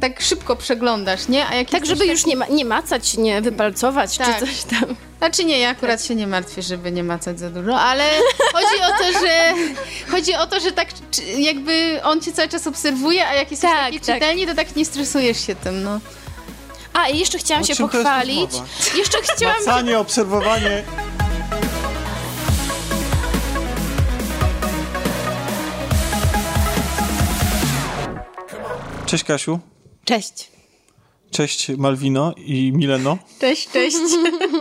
tak szybko przeglądasz, nie? A jak Tak, żeby już nie, ma, nie macać, nie wypalcować Tak. czy coś tam. Znaczy nie, ja akurat się nie martwię, żeby nie macać za dużo, ale chodzi o to, że chodzi o to, że tak jakby on cię cały czas obserwuje, a jak jesteś Tak, taki tak. czytelni, to tak nie stresujesz się tym, no. A, i jeszcze chciałam O się pochwalić. Jeszcze chciałam... Macanie, obserwowanie. Cześć Kasiu. Cześć. Cześć Malwino i Mileno. Cześć, cześć.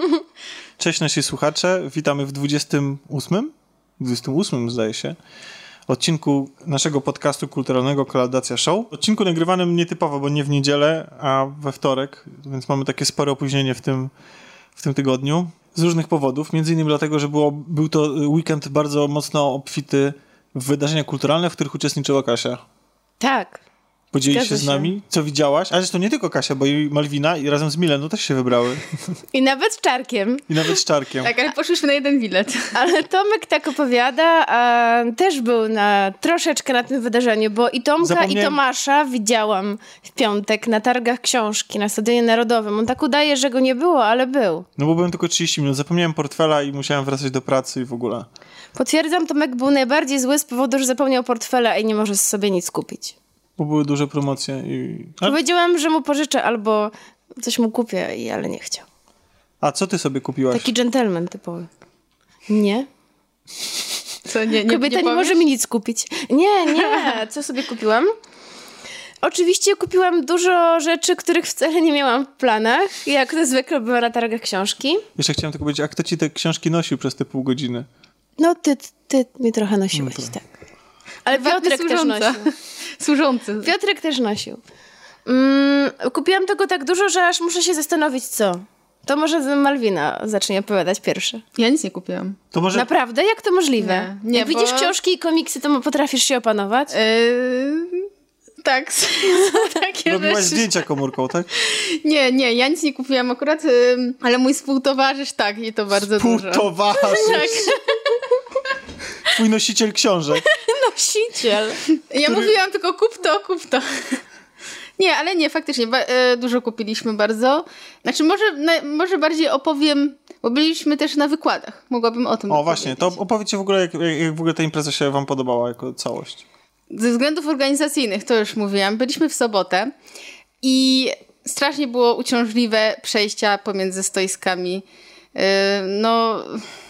Cześć nasi słuchacze. Witamy w 28. 28 zdaje się. Odcinku naszego podcastu kulturalnego Kolaudacja Show. Odcinku nagrywanym nietypowo, bo nie w niedzielę, a we wtorek, więc mamy takie spore opóźnienie w tym, w tym tygodniu. Z różnych powodów. Między innymi dlatego, że było, był to weekend bardzo mocno obfity w wydarzenia kulturalne, w których uczestniczyła Kasia. Tak. Podzielisz się z się. nami, co widziałaś? A zresztą nie tylko Kasia, bo i Malwina i razem z Mileną też się wybrały. I nawet z czarkiem. I nawet z Czarkiem. Tak, ale poszliśmy na jeden bilet. Ale Tomek tak opowiada, a też był na troszeczkę na tym wydarzeniu, bo i Tomka, i Tomasza widziałam w piątek na targach książki na Stadionie Narodowym. On tak udaje, że go nie było, ale był. No bo byłem tylko 30 minut. Zapomniałem portfela i musiałem wracać do pracy i w ogóle. Potwierdzam, Tomek był najbardziej zły z powodu, że zapomniał portfela i nie może sobie nic kupić. Bo były duże promocje i... A, Powiedziałam, że mu pożyczę albo coś mu kupię, i- ale nie chciał. a co ty sobie kupiłaś? Taki dżentelmen typowy. Nie? Co, nie, nie, Kobieta nie, powiesz? może mi nic kupić. Nie, nie. Co sobie kupiłam? Oczywiście kupiłam dużo rzeczy, których wcale nie miałam w planach. Jak to zwykle bywa na targach książki. Jeszcze chciałem tylko powiedzieć, a kto ci te książki nosił przez te pół godziny? No ty, ty mi trochę nosiłeś, No tak. Ale Piotrek też nosił. Służący. Piotrek też nosił. Mm, kupiłam tego tak dużo, że aż muszę się zastanowić, co. To może Malwina zacznie opowiadać pierwsze. Ja nic nie kupiłam. To może... Naprawdę? Jak to możliwe? Nie, nie, Jak widzisz bo- książki i komiksy, to potrafisz się opanować? Eee, tak, są takie Robiłaś rzeczy. zdjęcia komórką, tak? Nie, nie, ja nic nie kupiłam akurat, ale mój współtowarzysz tak i to bardzo dużo. Półtowarzysz. Tak. Twój nosiciel książek. Nosiciel. Ja mówiłam tylko kup to, kup to. Nie, ale nie, faktycznie, e, dużo kupiliśmy bardzo. Znaczy, może, może bardziej opowiem, bo byliśmy też na wykładach. Mogłabym o tym O, właśnie, to opowiedzcie w ogóle, jak, jak, jak w ogóle ta impreza się wam podobała jako całość. Ze względów organizacyjnych, to już mówiłam, byliśmy w sobotę i strasznie było uciążliwe przejścia pomiędzy stoiskami. E, No,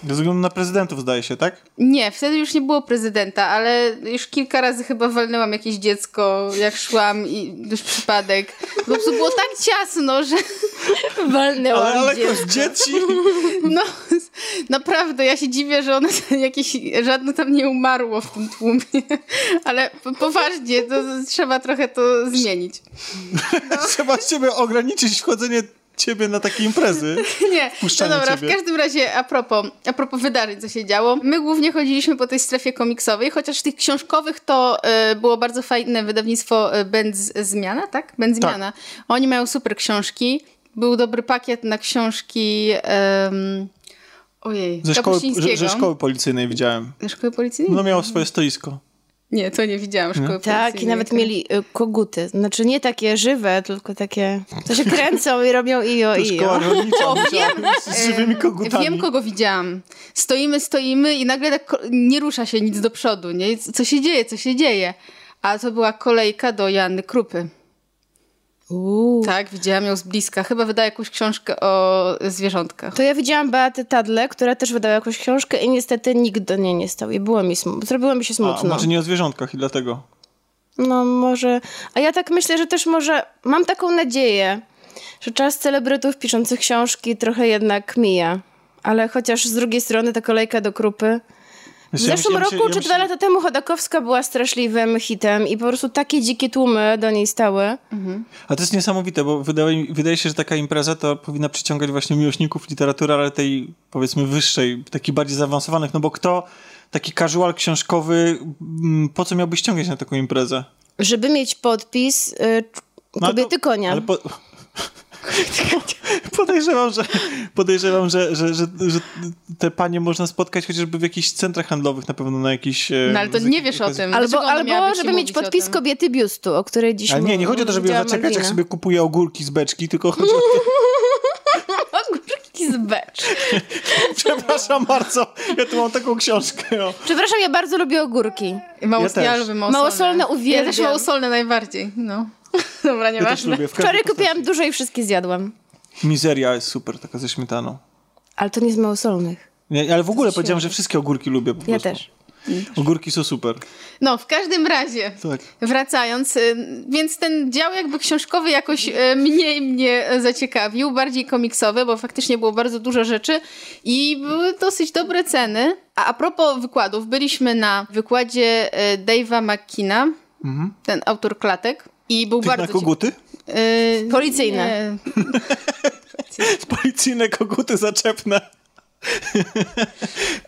Ze względu na prezydentów, zdaje się, tak? Nie, wtedy już nie było prezydenta, ale już kilka razy chyba walnęłam jakieś dziecko, jak szłam i już przypadek. Po prostu było tak ciasno, że Walnęłam Ale, ale dziecko. dzieci... no naprawdę, ja się dziwię, że one jakieś, żadne tam nie umarło w tym tłumie. Ale po- poważnie, to trzeba trochę to zmienić. Trzeba ciebie ograniczyć wchodzenie ciebie na takie imprezy. Nie, no dobra, ciebie. w każdym razie a propos, a propos wydarzeń, co się działo. My głównie chodziliśmy po tej strefie komiksowej, chociaż tych książkowych to e, było bardzo fajne wydawnictwo e, Benz Zmiana, tak? Benz Zmiana. Oni mają super książki. Był dobry pakiet na książki ojej, Ze szkoły, Kapuścińskiego. ze szkoły policyjnej widziałem. Ze szkoły policyjnej? No miało swoje stoisko. Nie, to nie widziałam szkoły Tak, i nawet mieli y, koguty. Znaczy nie takie żywe, tylko takie, co się kręcą i robią ijo, To szkoła ijo. rolnicza O, musiała z żywymi kogutami. Wiem, kogo widziałam. Stoimy, stoimy i nagle tak nie rusza się nic do przodu, nie? Co się dzieje, co się dzieje? A to była kolejka do Janny Krupy. Uuu. Tak, widziałam ją z bliska. Chyba wydała jakąś książkę o zwierzątkach. To ja widziałam Beatę Tadle, która też wydała jakąś książkę i niestety nikt do niej nie stał. I było mi smu- zrobiło mi się A, smutno. może nie o zwierzątkach i dlatego. No może. A ja tak myślę, że też może. Mam taką nadzieję, że czas celebrytów piszących książki trochę jednak mija. Ale chociaż z drugiej strony ta kolejka do krupy. W zeszłym roku myślę- czy dwa lata temu Chodakowska była straszliwym hitem i po prostu takie dzikie tłumy do niej stały. A to jest niesamowite, bo wydaje, wydaje się, że taka impreza to powinna przyciągać właśnie miłośników literatury, ale tej powiedzmy wyższej, takich bardziej zaawansowanych, no bo kto, taki casual książkowy, mm, po co miałby ściągać na taką imprezę? Żeby mieć podpis y, No kobiety to- konia. Ale po... Podejrzewam, że, podejrzewam że, że, że, że te panie można spotkać chociażby w jakichś centrach handlowych, na pewno na jakiś... e, No ale to nie wiesz o tym. Albo, albo żeby mieć podpis kobiety biustu, o której dziś Ale nie, nie chodzi o to, żeby ją zaczepiać, jak sobie kupuje ogórki z beczki, tylko chodzi o to... Ogórki z becz. Przepraszam bardzo, ja tu mam taką książkę. O. Przepraszam, ja bardzo lubię ogórki. Mało, Ja ja, lubię małosolne. Małosolne uwielbiam. Ja też małosolne najbardziej, no. Dobra, Ja nieważne. każdej Wczoraj kupiłam dużo i wszystkie zjadłam. Mizeria jest super, taka ze śmietaną. Ale to nie z małosolnych. Nie, ale w ogóle powiedziałem, że wszystkie ogórki lubię po Ja prostu. też. Ogórki są super. No, w każdym razie, Tak. wracając, y, więc ten dział jakby książkowy jakoś y, mniej mnie zaciekawił, bardziej komiksowy, bo faktycznie było bardzo dużo rzeczy i były dosyć dobre ceny. A a propos wykładów, byliśmy na wykładzie y, Dave'a McKina, ten autor klatek, i był Tych bardzo... na koguty? cie- y, Policyjne. Policyjne koguty zaczepne.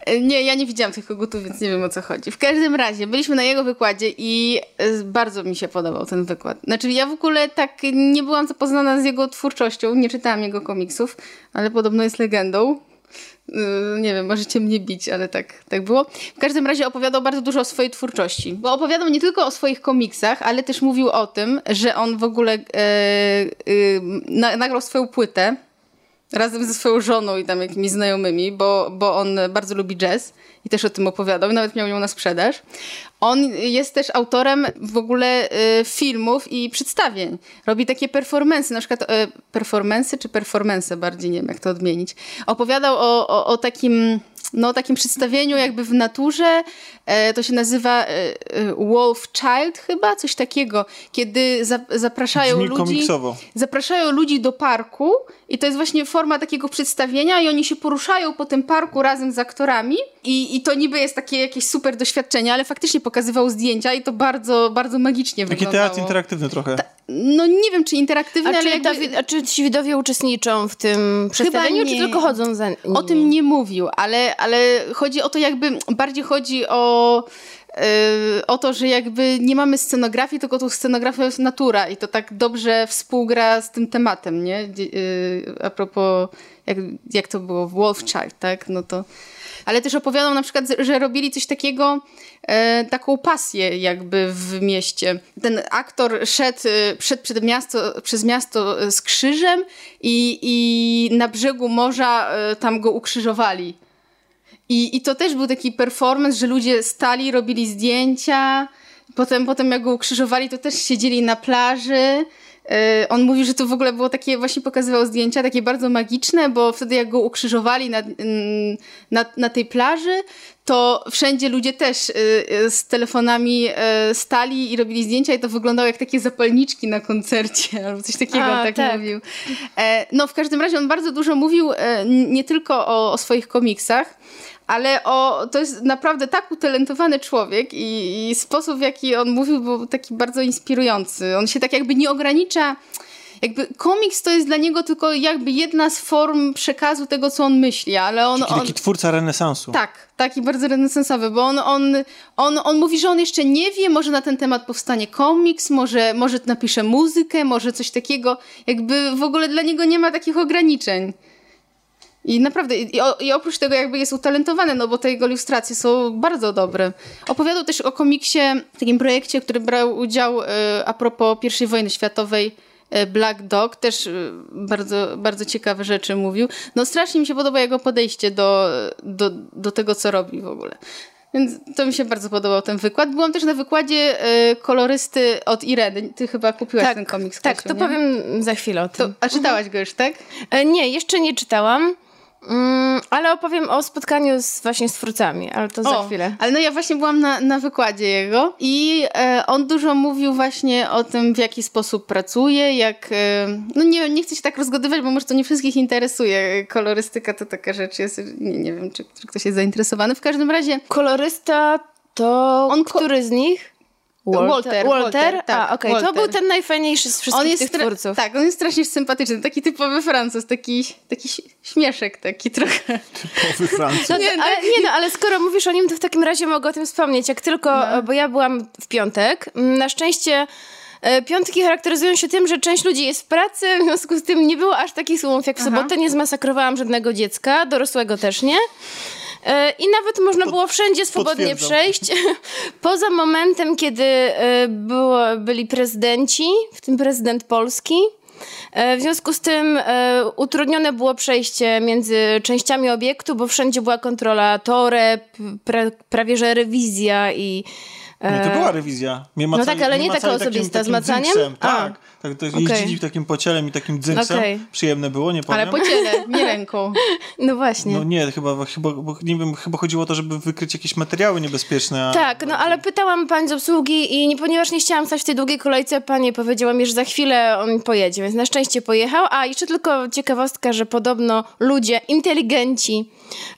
E, Nie, ja nie widziałam tych kogutów, więc nie wiem o co chodzi. W każdym razie, byliśmy na jego wykładzie i e, bardzo mi się podobał ten wykład. Znaczy, ja w ogóle tak nie byłam zapoznana z jego twórczością, nie czytałam jego komiksów, ale podobno jest legendą. Yy, Nie wiem, możecie mnie bić, ale tak, tak było. W każdym razie opowiadał bardzo dużo o swojej twórczości. Bo opowiadał nie tylko o swoich komiksach, ale też mówił o tym, że on w ogóle e, e, na, nagrał swoją płytę razem ze swoją żoną i tam jakimiś znajomymi, bo, bo on bardzo lubi jazz i też o tym opowiadał, nawet miał ją na sprzedaż. On jest też autorem w ogóle y, filmów i przedstawień. Robi takie performance, na przykład y, performance czy performance bardziej, nie wiem jak to odmienić. Opowiadał o, o, o takim no, takim przedstawieniu jakby w naturze. E, to się nazywa e, e, Wolf Child chyba, coś takiego, kiedy za, zapraszają Brzmi ludzi komiksowo. zapraszają ludzi do parku i to jest właśnie forma takiego przedstawienia i oni się poruszają po tym parku razem z aktorami i, i to niby jest takie jakieś super doświadczenie, ale faktycznie pokazywał zdjęcia i to bardzo, bardzo magicznie Taki wyglądało. teatr interaktywny trochę. No nie wiem, czy interaktywny, A ale czy, jakby... ta, wi- a czy ci widowie uczestniczą w tym przedstawieniu, czy nie. tylko chodzą za nimi? O tym nie mówił, ale, ale chodzi o to jakby, bardziej chodzi o, o to, że jakby nie mamy scenografii, tylko tu scenografia jest natura i to tak dobrze współgra z tym tematem, nie? Yy, a propos, jak, jak to było w Wolf Child, tak? No to... Ale też opowiadał na przykład, że robili coś takiego, e, taką pasję jakby w mieście. Ten aktor szedł, szedł przed miasto, przez miasto z krzyżem i, i na brzegu morza tam go ukrzyżowali. I, I to też był taki performance, że ludzie stali, robili zdjęcia. Potem, potem jak go ukrzyżowali, to też siedzieli na plaży. Yy, On mówi, że to w ogóle było takie, właśnie pokazywał zdjęcia, takie bardzo magiczne, bo wtedy jak go ukrzyżowali na, na, na tej plaży, to wszędzie ludzie też yy, yy, z telefonami stali i robili zdjęcia i to wyglądało jak takie zapalniczki na koncercie albo coś takiego, A, tak, tak. mówił. E, No w każdym razie on bardzo dużo mówił e, nie tylko o, o swoich komiksach, ale o, to jest naprawdę tak utalentowany człowiek i, i sposób, w jaki on mówił, był taki bardzo inspirujący. On się tak jakby nie ogranicza. Jakby komiks to jest dla niego tylko jakby jedna z form przekazu tego, co on myśli, ale on... Taki, on twórca renesansu. tak, taki bardzo renesansowy, bo on, on, on, on mówi, że on jeszcze nie wie, może na ten temat powstanie komiks, może, może napisze muzykę, może coś takiego. Jakby w ogóle dla niego nie ma takich ograniczeń. I naprawdę, i, o- i oprócz tego jakby jest utalentowany, no bo te jego ilustracje są bardzo dobre. Opowiadał też o komiksie, takim projekcie, który brał udział e, a propos I wojny światowej, e, Black Dog, też e, bardzo, bardzo ciekawe rzeczy mówił. No strasznie mi się podoba jego podejście do, do, do tego, co robi w ogóle. Więc to mi się bardzo podobał ten wykład. Byłam też na wykładzie e, kolorysty od Ireny. Ty chyba kupiłaś ten komiks. Tak, Kasiu, to nie? powiem za chwilę o tym. To, a czytałaś go już, tak? E, Nie, jeszcze nie czytałam, mm, ale opowiem o spotkaniu z, właśnie z twórcami, ale to za O, chwilę. Ale no ja właśnie byłam na, na wykładzie jego i e, on dużo mówił właśnie o tym, w jaki sposób pracuje, jak... E, no nie, nie chcę się tak rozgadywać, bo może to nie wszystkich interesuje. Kolorystyka to taka rzecz jest... Nie, nie wiem, czy, czy ktoś jest zainteresowany. W każdym razie... Kolorysta to On który z nich? Walter, Walter, tak, A, okej, to Walter. był ten najfajniejszy z wszystkich On jest tych stra- twórców. Tak, on jest strasznie sympatyczny. Taki typowy Francuz, taki, taki śmieszek taki trochę. Typowy Francuz. No, Nie, nie, ale, nie no, ale skoro mówisz o nim, to w takim razie mogę o tym wspomnieć. Jak tylko, No. bo ja byłam w piątek, mm, na szczęście E, piątki charakteryzują się tym, że część ludzi jest w pracy, w związku z tym nie było aż takich słomów jak w sobotę. Nie zmasakrowałam żadnego dziecka, dorosłego też nie. E, I nawet można było wszędzie swobodnie przejść. Poza momentem, kiedy e, było, byli prezydenci, w tym prezydent Polski. E, w związku z tym utrudnione było przejście między częściami obiektu, bo wszędzie była kontrola toreb, pra, prawie że rewizja i nie, to była rewizja. Macali, no tak, ale nie taka osobista, z macaniem? Tak, tak to jeździli okay. takim pocielem i takim dzynksem. Okay. Przyjemne było, nie powiem. Ale pociele, nie ręką. No właśnie. No nie, chyba, chyba, nie wiem, chyba chodziło o to, żeby wykryć jakieś materiały niebezpieczne. A... Tak, no ale pytałam pani z obsługi i nie, ponieważ nie chciałam stać w tej długiej kolejce, pani powiedziała mi, że za chwilę on pojedzie, więc na szczęście pojechał. A jeszcze tylko ciekawostka, że podobno ludzie inteligenci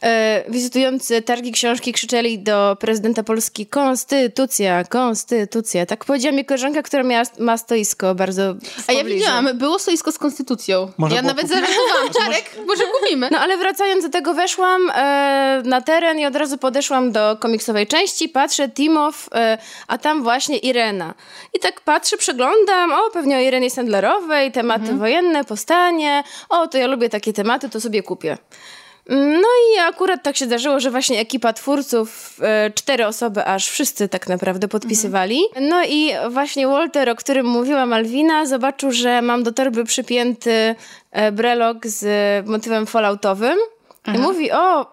e, wizytujący targi książki krzyczeli do prezydenta Polski konstytucja, konstytucja. Tak powiedziała mi koleżanka, która miała, ma stoisko bardzo A ja widziałam, było stoisko z konstytucją. Może ja nawet zareagowałam, Czarek, może kupimy. No ale wracając do tego, weszłam e, na teren i od razu podeszłam do komiksowej części, patrzę, Timow, e, a tam właśnie Irena. I tak patrzę, przeglądam, o, pewnie o Irenie Sandlerowej, tematy mhm. wojenne, powstanie, o, to ja lubię takie tematy, to sobie kupię. No i akurat tak się zdarzyło, że właśnie ekipa twórców, e, cztery osoby aż, wszyscy tak naprawdę podpisywali. Mhm. No i właśnie Walter, o którym mówiła Malwina, zobaczył, że mam do torby przypięty e, brelok z motywem falloutowym mhm. i mówi, o,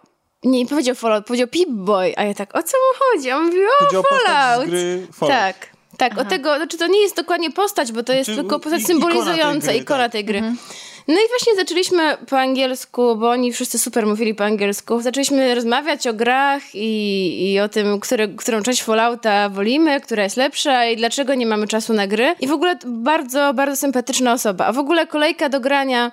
nie powiedział Fallout, powiedział Pip-Boy, a ja tak, o co mu chodzi? A on mówi, o, Chodzi Fallout. Fallout. Tak. Tak, Aha. o tego, znaczy to nie jest dokładnie postać, bo to jest znaczy, tylko postać symbolizująca, ikona tak. tej gry. Ikona tej gry. Mhm. No i właśnie zaczęliśmy po angielsku, bo oni wszyscy super mówili po angielsku. Zaczęliśmy rozmawiać o grach i, i o tym, które, którą część Fallouta wolimy, która jest lepsza i dlaczego nie mamy czasu na gry. I w ogóle bardzo, bardzo sympatyczna osoba. A w ogóle kolejka do grania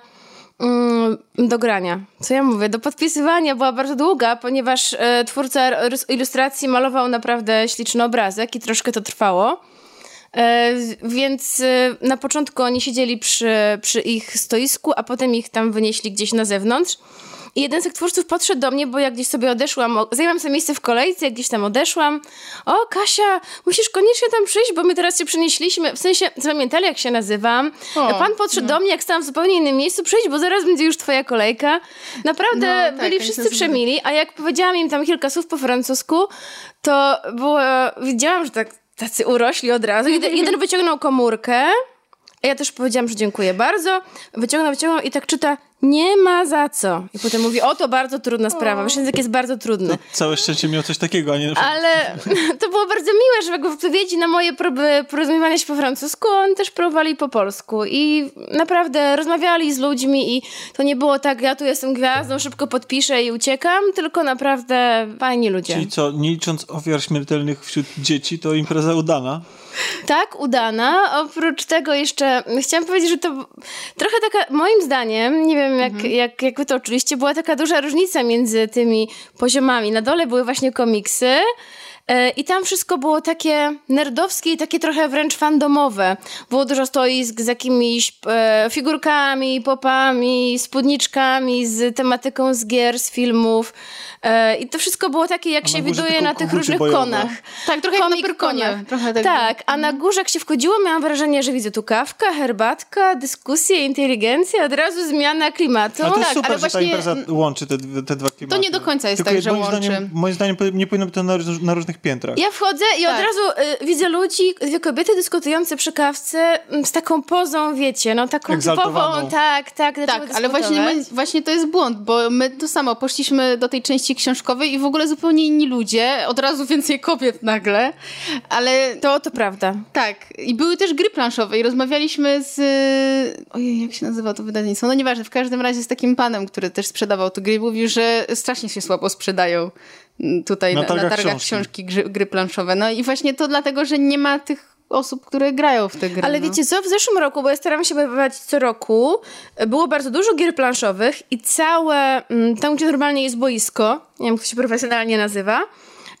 mm, do grania. Co ja mówię? Do podpisywania była bardzo długa, ponieważ e, twórca ilustracji malował naprawdę śliczny obrazek i troszkę to trwało. E, więc e, na początku oni siedzieli przy, przy ich stoisku, a potem ich tam wynieśli gdzieś na zewnątrz. I jeden z tych twórców podszedł do mnie, bo jak gdzieś sobie odeszłam, zajęłam sobie miejsce w kolejce, jak gdzieś tam odeszłam. O, Kasia, musisz koniecznie tam przyjść, bo my teraz się przenieśliśmy. W sensie, zapamiętali jak się nazywam. O, Pan podszedł no. do mnie, jak stałam w zupełnie innym miejscu, przyjdź, bo zaraz będzie już twoja kolejka. Naprawdę no, tak, byli wszyscy przemili, a jak powiedziałam im tam kilka słów po francusku, to było, widziałam, że tak tacy urośli od razu. Jeden, jeden wyciągnął komórkę, ja też powiedziałam, że dziękuję bardzo. Wyciągnął, wyciągnął i tak czyta nie ma za co. I potem mówi, o to bardzo trudna sprawa. Wasz język jest bardzo trudny. To całe szczęście miał coś takiego, a nie... Ale to było bardzo miłe, że w odpowiedzi na moje próby porozumiewania się po francusku, oni też próbowali po polsku. I naprawdę rozmawiali z ludźmi i to nie było tak, ja tu jestem gwiazdą, szybko podpiszę i uciekam, tylko naprawdę fajni ludzie. Czyli co, nie licząc ofiar śmiertelnych wśród dzieci, to impreza udana? Tak, udana. Oprócz tego jeszcze chciałam powiedzieć, że to trochę taka, moim zdaniem, nie wiem jak, mhm. jak, jak wy to oczywiście, była taka duża różnica między tymi poziomami. Na dole były właśnie komiksy, i tam wszystko było takie nerdowskie i takie trochę wręcz fandomowe. Było dużo stoisk z jakimiś e, figurkami, popami, spódniczkami, z tematyką z gier, z filmów. E, I to wszystko było takie, jak się widuje na tych różnych bojowe. konach. Tak, trochę Comic jak konie. Trochę tak, tak a na górze jak się wchodziło, miałam wrażenie, że widzę tu kawka, herbatka, dyskusje, inteligencja, od razu zmiana klimatu. Ale to jest tak, super, ale że właśnie... ta impreza łączy te, te dwa klimaty. To nie do końca jest Tylko tak, że moim łączy. Zdaniem, moim zdaniem nie powinno być to na, na różnych piętrach. Ja wchodzę i tak. od razu y, widzę ludzi, dwie kobiety dyskutujące przy kawce mm, z taką pozą, wiecie, no taką typową, tak, tak. Tak, ale właśnie, właśnie to jest błąd, bo my to samo poszliśmy do tej części książkowej i w ogóle zupełnie inni ludzie, od razu więcej kobiet nagle, ale... To, to prawda. Tak. I były też gry planszowe i rozmawialiśmy z... Ojej, jak się nazywa to wydawnictwo? No nieważne, w każdym razie z takim panem, który też sprzedawał te gry, mówił, że strasznie się słabo sprzedają tutaj na, targach, na targach książki, książki gry, gry planszowe. No i właśnie to dlatego, że nie ma tych osób, które grają w te gry. Ale no. wiecie co, w zeszłym roku, bo ja staram się bywać co roku, było bardzo dużo gier planszowych i całe, mm, tam gdzie normalnie jest boisko, nie wiem jak to się profesjonalnie nazywa,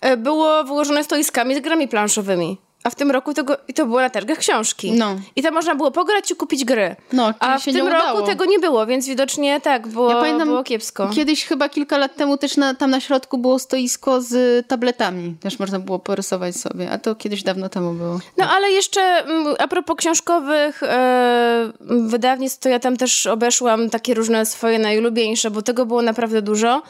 e, było wyłożone stoiskami z grami planszowymi. A w tym roku tego, i to było na targach książki. No. I tam można było pograć i kupić gry. No, A w tym roku tego nie było, więc widocznie tak, było, Ja pamiętam, było kiepsko. Kiedyś chyba kilka lat temu też na, tam na środku było stoisko z tabletami. Też można było porysować sobie, a to kiedyś dawno temu było. No ale jeszcze mm, a propos książkowych e, wydawnictw, to ja tam też obeszłam takie różne swoje najulubieńsze, bo tego było naprawdę dużo.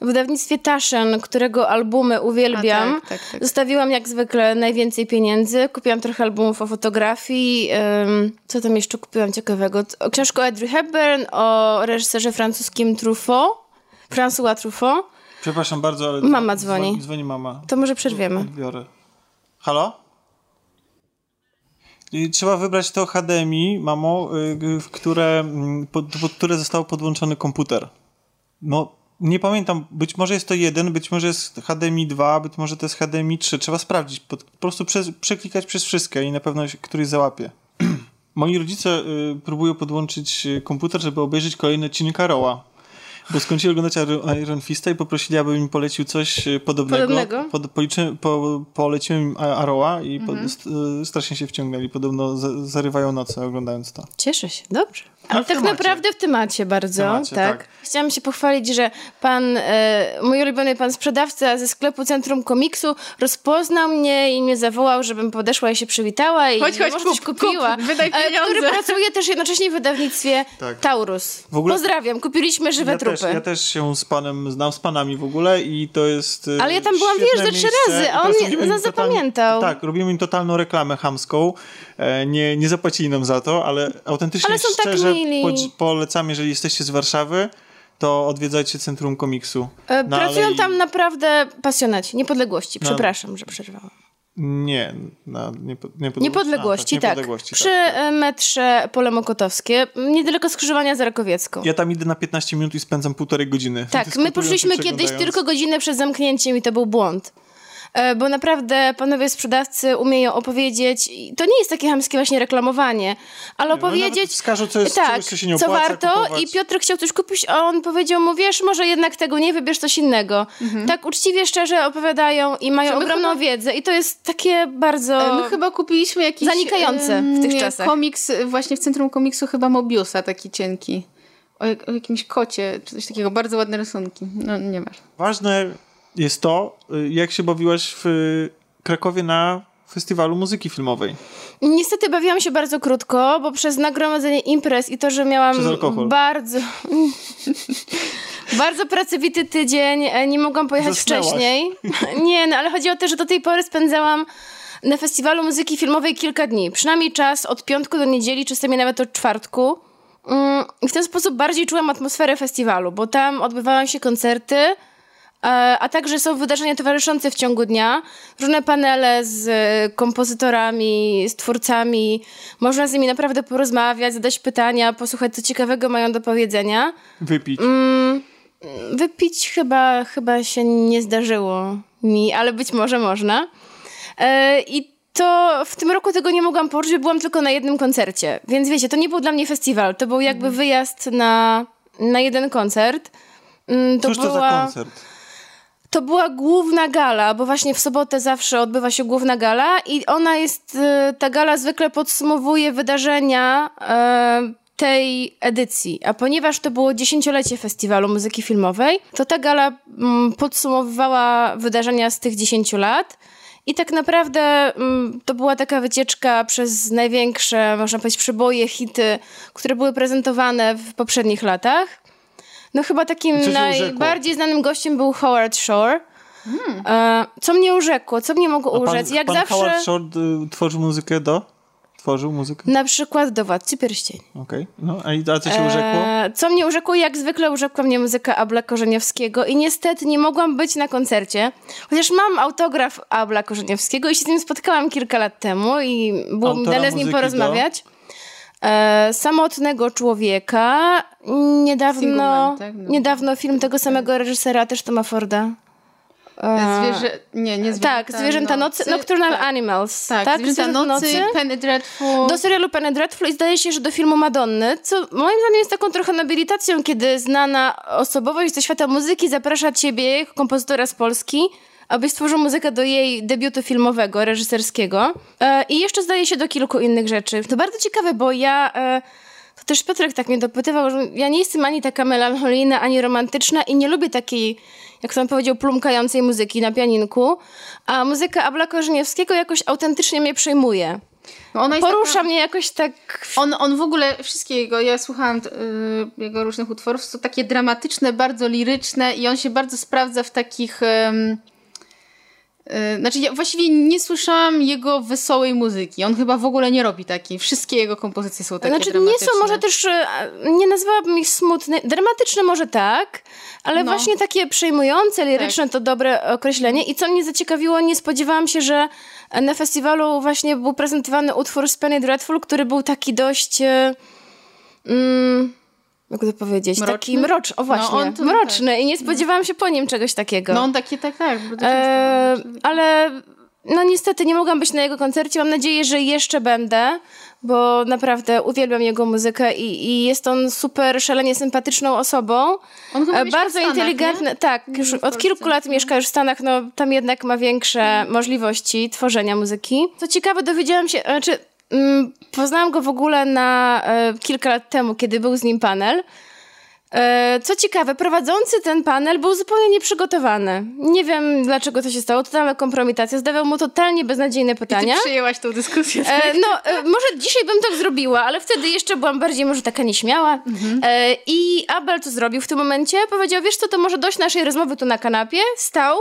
W wydawnictwie Taschen, którego albumy uwielbiam, A, tak, tak, tak. zostawiłam jak zwykle najwięcej pieniędzy. Kupiłam trochę albumów o fotografii. co tam jeszcze kupiłam ciekawego? O książkę o Audrey Hepburn, o reżyserze francuskim Truffaut, François Truffaut. Przepraszam bardzo, ale... Mama dzwoni. Dzwoni, dzwoni mama. To może przerwiemy. Odbiorę. Halo? I trzeba wybrać to HDMI, mamo, y, w które, mm, pod, pod które został podłączony komputer. No, nie pamiętam, być może jest to jeden, być może jest HDMI 2, być może to jest HDMI 3. Trzeba sprawdzić, po, po prostu przez, przeklikać przez wszystkie i na pewno się któryś załapie. Moi rodzice y, próbują podłączyć y, komputer, żeby obejrzeć kolejny odcinek Arrowa. Bo skończyli oglądać Iron- Fista i poprosili, abym im polecił coś y, podobnego. Podobnego? Pod, policzy, po, poleciłem im Arrowa i st, y, strasznie się wciągnęli. Podobno z, zarywają noce oglądając to. Cieszę się, dobrze. Ale w tak temacie. naprawdę w temacie bardzo, temacie, tak. tak. Chciałam się pochwalić, że pan, e, mój ulubiony pan sprzedawca ze sklepu Centrum Komiksu rozpoznał mnie i mnie zawołał, żebym podeszła i się przywitała i Chodź, chodź, może kup, coś kupiła. kup, wydaj E, Który pieniądze. pracuje też jednocześnie w wydawnictwie Tak. Taurus. W ogóle- Pozdrawiam, kupiliśmy żywe Ja trupy. też, ja też się z panem, znam z panami w ogóle i to jest y, Ale ja tam byłam, wiesz, ze trzy razy, a on nas zapamiętał. Tak, robimy im totalną reklamę chamską. E, nie, nie zapłacili nam za to, ale autentycznie Ale są tak szczerze po- polecam, jeżeli jesteście z Warszawy, to odwiedzajcie Centrum Komiksu. E, Na Pracują Alei- tam naprawdę pasjonaci. Niepodległości, No. przepraszam, że przerwałam. Nie, na niepo, niepodległości. Niepodległości, A, tak. niepodległości, Przy e, metrze Pole Mokotowskie, niedaleko skrzyżowania z Rakowiecką. Ja tam idę na 15 minut i spędzam półtorej godziny. Tak, my poszliśmy kiedyś tylko godzinę przed zamknięciem i to był błąd. E, Bo naprawdę panowie sprzedawcy umieją opowiedzieć, to nie jest takie chamskie właśnie reklamowanie, ale no, opowiedzieć... wskażą, co jest- tak, czegoś, co się nie co opłaca warto kupować. i Piotr chciał coś kupić, a on powiedział mu, wiesz, może jednak tego nie, wybierz coś innego. Tak uczciwie, szczerze opowiadają i mają ogromną chyba- wiedzę i to jest takie bardzo... E, My chyba kupiliśmy jakiś... Zanikające w tych czasach. Komiks, e, właśnie w centrum komiksu chyba Mobiusa, taki cienki. O, jak- o jakimś kocie, czy coś takiego. Bardzo ładne rysunki. No, nie masz. Ważne jest to, y, jak się bawiłaś w y, Krakowie na festiwalu muzyki filmowej. Niestety bawiłam się bardzo krótko, bo przez nagromadzenie imprez i to, że miałam bardzo bardzo pracowity tydzień, e, nie mogłam pojechać Zasnęłaś. wcześniej. Nie, no ale chodzi o to, że do tej pory spędzałam na festiwalu muzyki filmowej kilka dni. Przynajmniej czas od piątku do niedzieli, czasami nawet od czwartku. Mm, I w ten sposób bardziej czułam atmosferę festiwalu, bo tam odbywają się koncerty, a także są wydarzenia towarzyszące w ciągu dnia, różne panele z e, kompozytorami, z twórcami. Można z nimi naprawdę porozmawiać, zadać pytania, posłuchać, co ciekawego mają do powiedzenia. Wypić. Mm, wypić chyba, chyba się nie zdarzyło mi, ale być może można. E, I to w tym roku tego nie mogłam poczuć, bo byłam tylko na jednym koncercie. Więc wiecie, to nie był dla mnie festiwal, to był jakby wyjazd na, na jeden koncert. Mm, Cóż to za była- koncert? To była główna gala, bo właśnie w sobotę zawsze odbywa się główna gala i ona jest, e, ta gala zwykle podsumowuje wydarzenia e, tej edycji. A ponieważ to było dziesięciolecie Festiwalu Muzyki Filmowej, to ta gala mm, podsumowywała wydarzenia z tych 10 lat. I tak naprawdę mm, to była taka wycieczka przez największe, można powiedzieć, przeboje, hity, które były prezentowane w poprzednich latach. No chyba takim najbardziej znanym gościem był Howard Shore. E, co mnie urzekło, co mnie mogło pan, urzec? Jak pan zawsze Howard Shore y, tworzył muzykę do? Tworzył muzykę? na przykład do Władcy Pierścieni. Okej. No, a, i- a co się urzekło? E, co mnie urzekło? Jak zwykle urzekła mnie muzyka Abla Korzeniowskiego i niestety nie mogłam być na koncercie, chociaż mam autograf Abla Korzeniowskiego i się z nim spotkałam kilka lat temu i było mi Autora dane z nim porozmawiać. E, samotnego człowieka. Niedawno, tak? No. niedawno film tego samego reżysera, też Toma Forda. E, Zwierzę... Nie, nie zwierzęta tak, Zwierzęta Nocy, Nocturnal tak. Animals. Tak, tak? Zwierzęta Nocy, Penny Dreadful. Do serialu Penny Dreadful i zdaje się, że do filmu Madonny, co moim zdaniem jest taką trochę nobilitacją, kiedy znana osobowość ze świata muzyki zaprasza ciebie, kompozytora z Polski, aby stworzył muzykę do jej debiutu filmowego, reżyserskiego e, i jeszcze zdaje się do kilku innych rzeczy. To bardzo ciekawe, bo ja... E, to też Piotrek tak mnie dopytywał, że ja nie jestem ani taka melancholijna, ani romantyczna i nie lubię takiej, jak on powiedział, plumkającej muzyki na pianinku, a muzyka Abla Korzeniewskiego jakoś autentycznie mnie przejmuje. No Porusza taka... mnie jakoś tak... On, on w ogóle, wszystkie jego, ja słuchałam y, jego różnych utworów, są takie dramatyczne, bardzo liryczne i on się bardzo sprawdza w takich... Y, y, znaczy, ja właściwie nie słyszałam jego wesołej muzyki. On chyba w ogóle nie robi takiej. Wszystkie jego kompozycje są takie znaczy, dramatyczne. nie są może też, e, nie nazwałabym ich smutne, dramatyczne może tak, ale no. właśnie takie przejmujące, liryczne tak. to dobre określenie. I co mnie zaciekawiło, nie spodziewałam się, że na festiwalu właśnie był prezentowany utwór z Penny Dreadful, który był taki dość... E, mm, jak to powiedzieć? Mroczny? Taki mroczny, o właśnie, no mroczny tak. i nie spodziewałam się po nim czegoś takiego. No on taki, tak, tak. E, ale no niestety nie mogłam być na jego koncercie. Mam nadzieję, że jeszcze będę, bo naprawdę uwielbiam jego muzykę i, i jest on super szalenie sympatyczną osobą. On chyba Bardzo inteligentny. Tak, już od kilku lat mieszka już w Stanach, no tam jednak ma większe możliwości tworzenia muzyki. Co ciekawe, dowiedziałam się, znaczy poznałam go w ogóle na e, kilka lat temu, kiedy był z nim panel. E, co ciekawe, prowadzący ten panel był zupełnie nieprzygotowany. Nie wiem, dlaczego to się stało. Totalna kompromitacja. Zdawał mu totalnie beznadziejne pytania. I ty przyjęłaś tą dyskusję. Tak? E, no, e, może dzisiaj bym tak zrobiła, ale wtedy jeszcze byłam bardziej może taka nieśmiała. Mhm. E, I Abel co zrobił w tym momencie? Powiedział, wiesz co, to może dość naszej rozmowy tu na kanapie. Stał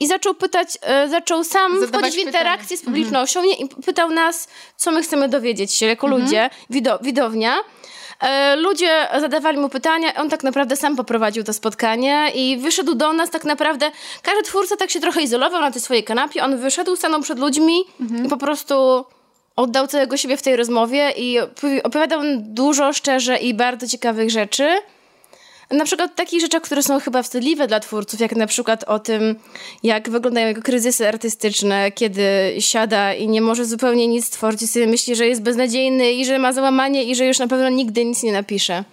i zaczął pytać, e, zaczął sam Zadawać wchodzić w interakcję pytania. z publicznością mhm. i pytał nas, co my chcemy dowiedzieć się jako mhm. ludzie, wido widownia. E, ludzie zadawali mu pytania, on tak naprawdę sam poprowadził to spotkanie i wyszedł do nas tak naprawdę, każdy twórca tak się trochę izolował na tej swojej kanapie, on wyszedł, stanął przed ludźmi mhm. i po prostu oddał całego siebie w tej rozmowie i opowiadał dużo, szczerze i bardzo ciekawych rzeczy na przykład takich rzeczach, które są chyba wstydliwe dla twórców, jak na przykład o tym, jak wyglądają jego kryzysy artystyczne, kiedy siada i nie może zupełnie nic stworzyć i sobie myśli, że jest beznadziejny i że ma załamanie i że już na pewno nigdy nic nie napisze.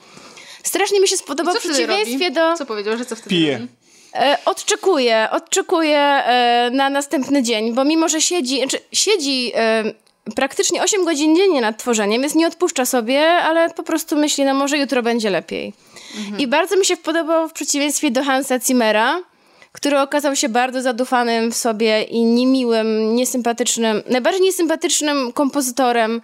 Strasznie mi się spodobał w przeciwieństwie do... Co powiedział, że co wtedy Pije. robi? E, odczekuję, odczekuję e, na następny dzień, bo mimo, że siedzi, znaczy siedzi e, praktycznie 8 godzin dziennie nad tworzeniem, więc nie odpuszcza sobie, ale po prostu myśli, no może jutro będzie lepiej. I bardzo mi się podobał w przeciwieństwie do Hansa Zimmera, który okazał się bardzo zadufanym w sobie i niemiłym, niesympatycznym, najbardziej niesympatycznym kompozytorem,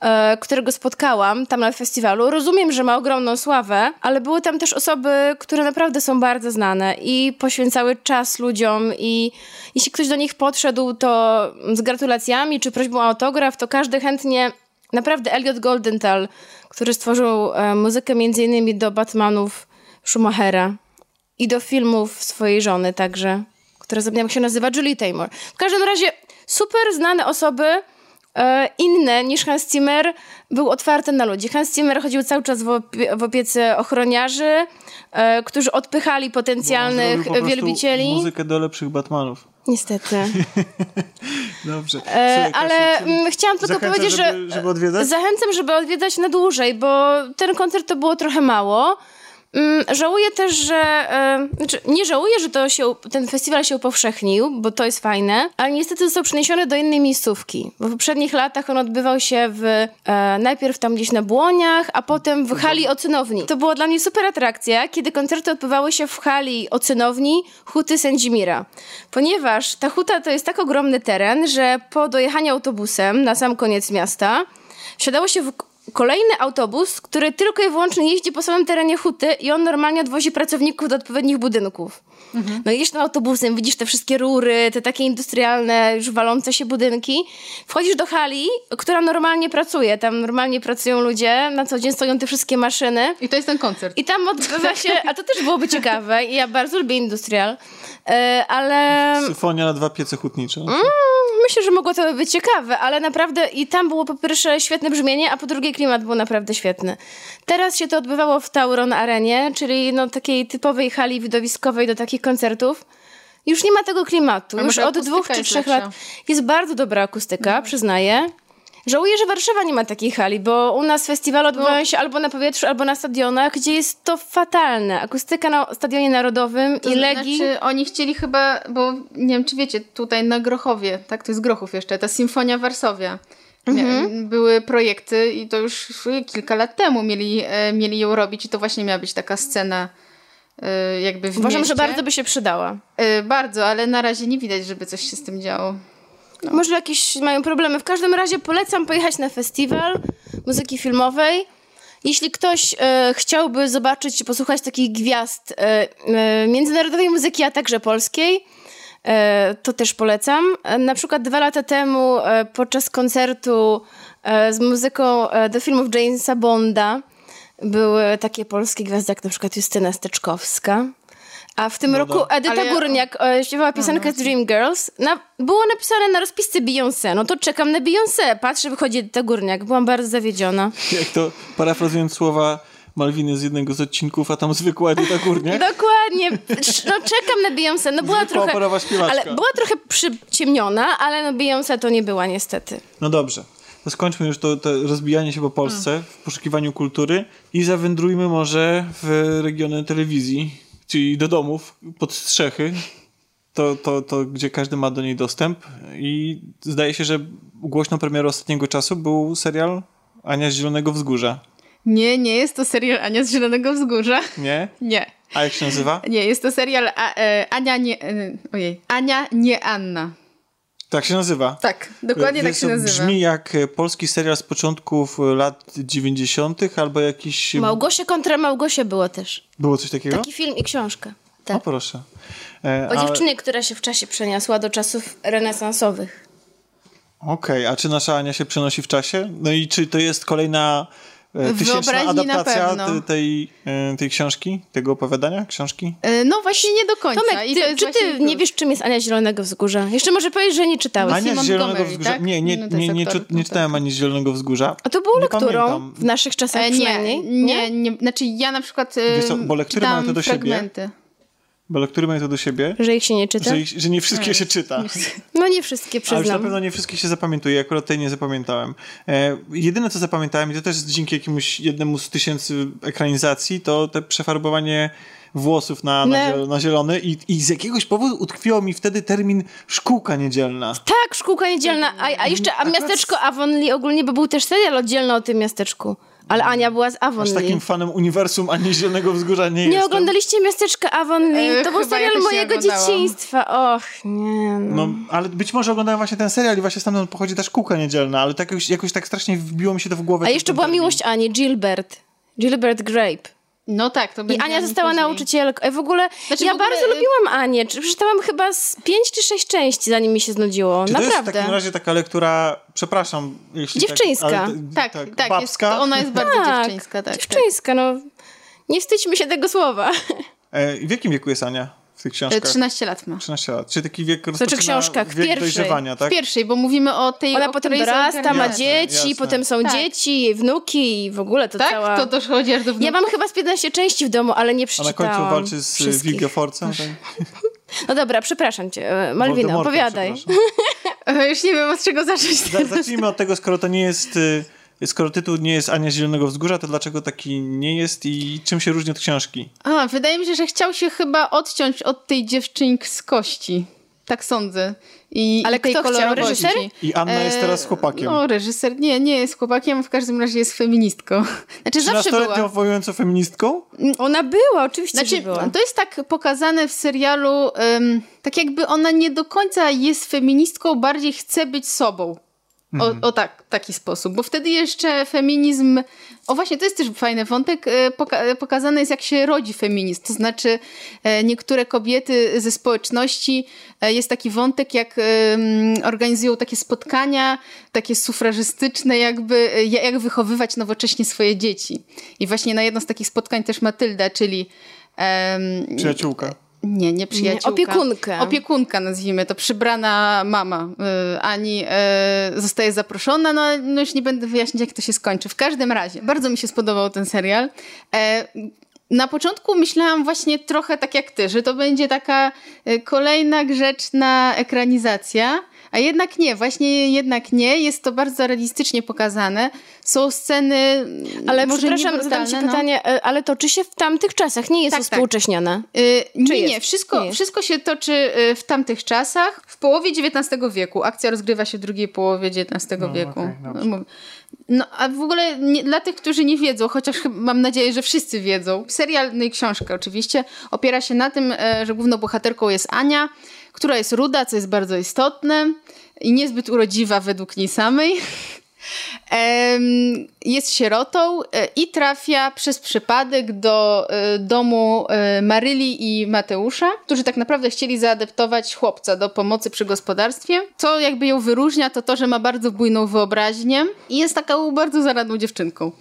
e, którego spotkałam tam na festiwalu. Rozumiem, że ma ogromną sławę, ale były tam też osoby, które naprawdę są bardzo znane i poświęcały czas ludziom i jeśli ktoś do nich podszedł, to z gratulacjami czy prośbą o autograf, to każdy chętnie Naprawdę Elliot Goldenthal, który stworzył e, muzykę między innymi do Batmanów Schumachera i do filmów swojej żony także, która zapomniałam jak się nazywa, Julie Taymor. W każdym razie super znane osoby, e, inne niż Hans Zimmer, był otwarty na ludzi. Hans Zimmer chodził cały czas w, opie w opiece ochroniarzy, e, którzy odpychali potencjalnych no, wielbicieli. muzykę do lepszych Batmanów. Niestety. Dobrze. E, Słuchaj, ale Kasiu, chciałam tylko powiedzieć, żeby, że żeby zachęcam, żeby odwiedzać na dłużej, bo ten koncert to było trochę mało. Mm, żałuję też, że. E, znaczy, nie żałuję, że to się, ten festiwal się upowszechnił, bo to jest fajne, ale niestety został przeniesiony do innej miejscówki. Bo w poprzednich latach on odbywał się w. E, najpierw tam gdzieś na Błoniach, a potem w hali Ocynowni. To była dla mnie super atrakcja, kiedy koncerty odbywały się w hali Ocynowni Huty Sędzimira. Ponieważ ta huta to jest tak ogromny teren, że po dojechaniu autobusem na sam koniec miasta wsiadało się w kolejny autobus, który tylko i wyłącznie jeździ po samym terenie huty i on normalnie odwozi pracowników do odpowiednich budynków. Mhm. No jedziesz tym autobusem, widzisz te wszystkie rury, te takie industrialne, już walące się budynki. Wchodzisz do hali, która normalnie pracuje. Tam normalnie pracują ludzie, na co dzień stoją te wszystkie maszyny. I to jest ten koncert. I tam odbywa się, a to też byłoby ciekawe. I ja bardzo lubię industrial, ale... Syfonia na dwa piece hutnicze. Mm, myślę, że mogło to być ciekawe, ale naprawdę i tam było po pierwsze świetne brzmienie, a po drugie klimat był naprawdę świetny. Teraz się to odbywało w Tauron Arenie, czyli no takiej typowej hali widowiskowej do takich koncertów. Już nie ma tego klimatu. Już od dwóch czy trzech lat jest bardzo dobra akustyka, mhm. przyznaję. Żałuję, że Warszawa nie ma takiej hali, bo u nas festiwale odbywają się albo na powietrzu, albo na stadionach, gdzie jest to fatalne. Akustyka na Stadionie Narodowym To i Legii... Znaczy, oni chcieli chyba, bo nie wiem, czy wiecie, tutaj na Grochowie, tak, to jest Grochów jeszcze, ta Symfonia Warszawia. Mia- Były projekty i to już kilka lat temu mieli, e, mieli ją robić i to właśnie miała być taka scena e, jakby w Uważam, mieście. że bardzo by się przydała. E, Bardzo, ale na razie nie widać, żeby coś się z tym działo. Może jakieś mają problemy. W każdym razie polecam pojechać na festiwal muzyki filmowej. Jeśli ktoś e, chciałby zobaczyć, posłuchać takich gwiazd e, e, międzynarodowej muzyki, a także polskiej, e, to też polecam. E, na przykład dwa lata temu e, podczas koncertu z muzyką do filmów Jamesa Bonda były takie polskie gwiazdy, jak na przykład Justyna Steczkowska. A w tym No roku da. Edyta ja- Górniak e, śpiewała piosenkę z Dream Girls. Na, było napisane na rozpisce Beyoncé. No to czekam na Beyoncé. Patrzę, wychodzi Edyta Górniak. Byłam bardzo zawiedziona. Jak to, parafrazując słowa Malwiny z jednego z odcinków, a tam zwykła Edyta Górniak. Dokładnie. No czekam na Beyoncé. No była Zwykła trochę... śpiewaczka. Ale była trochę przyciemniona, ale no Beyoncé to nie była niestety. No dobrze. To skończmy już to, to rozbijanie się po Polsce w poszukiwaniu kultury i zawędrujmy może w regiony telewizji, czyli do domów, pod strzechy. To, to, to, gdzie każdy ma do niej dostęp. I zdaje się, że głośną premierą ostatniego czasu był serial Ania z Zielonego Wzgórza. Nie, nie jest to serial Ania z Zielonego Wzgórza. Nie? Nie. A jak się nazywa? Nie, jest to serial A, e, Ania nie... E, ojej. Ania nie Anna. Tak się nazywa. Tak, dokładnie tak Wiesz, się to nazywa. Brzmi jak e, polski serial z początków e, lat 90. albo jakiś... Małgosie kontra Małgosie było też. Było coś takiego? Taki film i książka. O Tak. proszę. E, O ale- dziewczynie, która się w czasie przeniosła do czasów renesansowych. Okej, a czy nasza Ania się przenosi w czasie? No i czy to jest kolejna e, tysięczna wyobraźni na adaptacja tej, e, tej książki, tego opowiadania, książki? E, No właśnie nie do końca. Tomek, to ty, czy ty właśnie nie wiesz, czym jest Ania Zielonego Wzgórza? Jeszcze może powiesz, że nie czytałeś. Ania Montgomery, Zielonego Wzgórza. tak? Nie, nie, No nie, jest nie, aktor, nie no czytałem tak. Ani Zielonego Wzgórza. A to było Nie lekturą pamiętam. w naszych czasach E, Nie, przynajmniej. nie, nie. Znaczy ja na przykład e, Wiesz co, bo lektury czytałam mają to do siebie. Bo lektury mają to do siebie, Że ich się nie czyta? że, ich, że nie wszystkie się czyta. No nie wszystkie, Ale już na przyznam. pewno nie wszystkie się zapamiętuje, akurat tej nie zapamiętałem. E, jedyne co zapamiętałem, i to też dzięki jakiemuś jednemu z tysięcy ekranizacji, to te przefarbowanie włosów na, na, No. na zielony i, i z jakiegoś powodu utkwiło mi wtedy termin szkółka niedzielna. Tak, szkółka niedzielna. A, a jeszcze a miasteczko Avonlea ogólnie, bo był też serial oddzielny o tym miasteczku. Ale Ania była z Aż Avonlea. takim fanem uniwersum ani Zielonego Wzgórza nie, Nie jestem. oglądaliście miasteczka Avonlea? E, to był serial nie mojego dzieciństwa. Och, nie no. No, ale być może oglądałem właśnie ten serial i właśnie stamtąd pochodzi ta szkółka niedzielna, ale tak jakoś, jakoś tak strasznie wbiło mi się to w głowę. A jeszcze była termin. miłość Ani, Gilbert. Gilbert Grape. No tak, to I będzie Ania została później. nauczycielką. E, W ogóle Znaczy, ja w ogóle, bardzo y- lubiłam Anię. Czy- Przeczytałam chyba z pięć czy sześć części, zanim mi się znudziło. Czy to jest w Naprawdę. takim razie taka lektura, przepraszam, jeśli Dziewczyńska. Tak, ale, Tak, tak, jest, babska. ona jest bardzo dziewczyńska. Tak, dziewczyńska, no. Nie wstydźmy się tego słowa. E, w jakim wieku jest Ania tych książkach? 13 lat ma. 13 lat. Czyli taki wiek Znaczy rozpoczyna książkach, w wiek pierwszej. dojrzewania, tak? W pierwszej, bo mówimy o tej, Ona o potem dorasta, ma dzieci, jasne. potem są Tak. dzieci, jej wnuki i w ogóle to Tak? cała... To dochodzi aż do wnuków? Ja mam chyba z 15 części w domu, ale nie A na przeczytałam końcu walczy z wszystkich. Wilgeforcem. Tak? No dobra, przepraszam cię. e, Malwina, opowiadaj. E, Już nie wiem od czego zacząć. Za- Zacznijmy od tego, skoro to nie jest... y, Skoro tytuł nie jest Ania z Zielonego Wzgórza, to dlaczego taki nie jest i czym się różni od książki? A, wydaje mi się, że chciał się chyba odciąć od tej dziewczynkości. Tak sądzę. I, Ale i tej kto chciał? Reżyser? I Anna jest teraz chłopakiem. No, reżyser nie, nie jest chłopakiem, w każdym razie jest feministką. Znaczy zawsze 13-letnią była. wojującą feministką? Ona była, oczywiście, Znaczy, że była. to jest tak pokazane w serialu, em, tak jakby ona nie do końca jest feministką, bardziej chce być sobą. O, o tak, taki sposób, bo wtedy jeszcze feminizm. O właśnie, to jest też fajny wątek. e, Poka e, pokazane jest, jak się rodzi feminizm. To znaczy, e, niektóre kobiety ze społeczności, jest taki wątek, jak organizują takie spotkania, takie sufrażystyczne, jakby jak wychowywać nowocześnie swoje dzieci. I właśnie na jedno z takich spotkań też Matylda, czyli. Przyjaciółka. Nie, nie przyjaciółka. opiekunkę. Opiekunka, nazwijmy to, przybrana mama y, Ani y, zostaje zaproszona, no, no już nie będę wyjaśniać, jak to się skończy. W każdym razie, bardzo mi się spodobał ten serial. E, na początku myślałam właśnie trochę tak jak ty, że to będzie taka y, kolejna grzeczna ekranizacja, A jednak nie, właśnie jednak nie. Jest to bardzo realistycznie pokazane. Są sceny. Ale może przepraszam, nie zadam ci no. pytanie, e, ale toczy się w tamtych czasach, nie jest Tak, tak. uspółcześnione. Y, nie, jest? nie, wszystko, Nie wszystko się toczy y, w tamtych czasach, w połowie XIX wieku. Akcja rozgrywa się w drugiej połowie XIX wieku. okej, dobrze. no, no, a w ogóle nie, dla tych, którzy nie wiedzą, chociaż mam nadzieję, że wszyscy wiedzą, serial, no i książka oczywiście, opiera się na tym, e, że główną bohaterką jest Ania, która jest ruda, co jest bardzo istotne i niezbyt urodziwa według niej samej. Jest sierotą e, i trafia przez przypadek do e, domu e, Maryli i Mateusza, którzy tak naprawdę chcieli zaadaptować chłopca do pomocy przy gospodarstwie. Co jakby ją wyróżnia, to to, że ma bardzo bujną wyobraźnię i jest taką bardzo zaradną dziewczynką.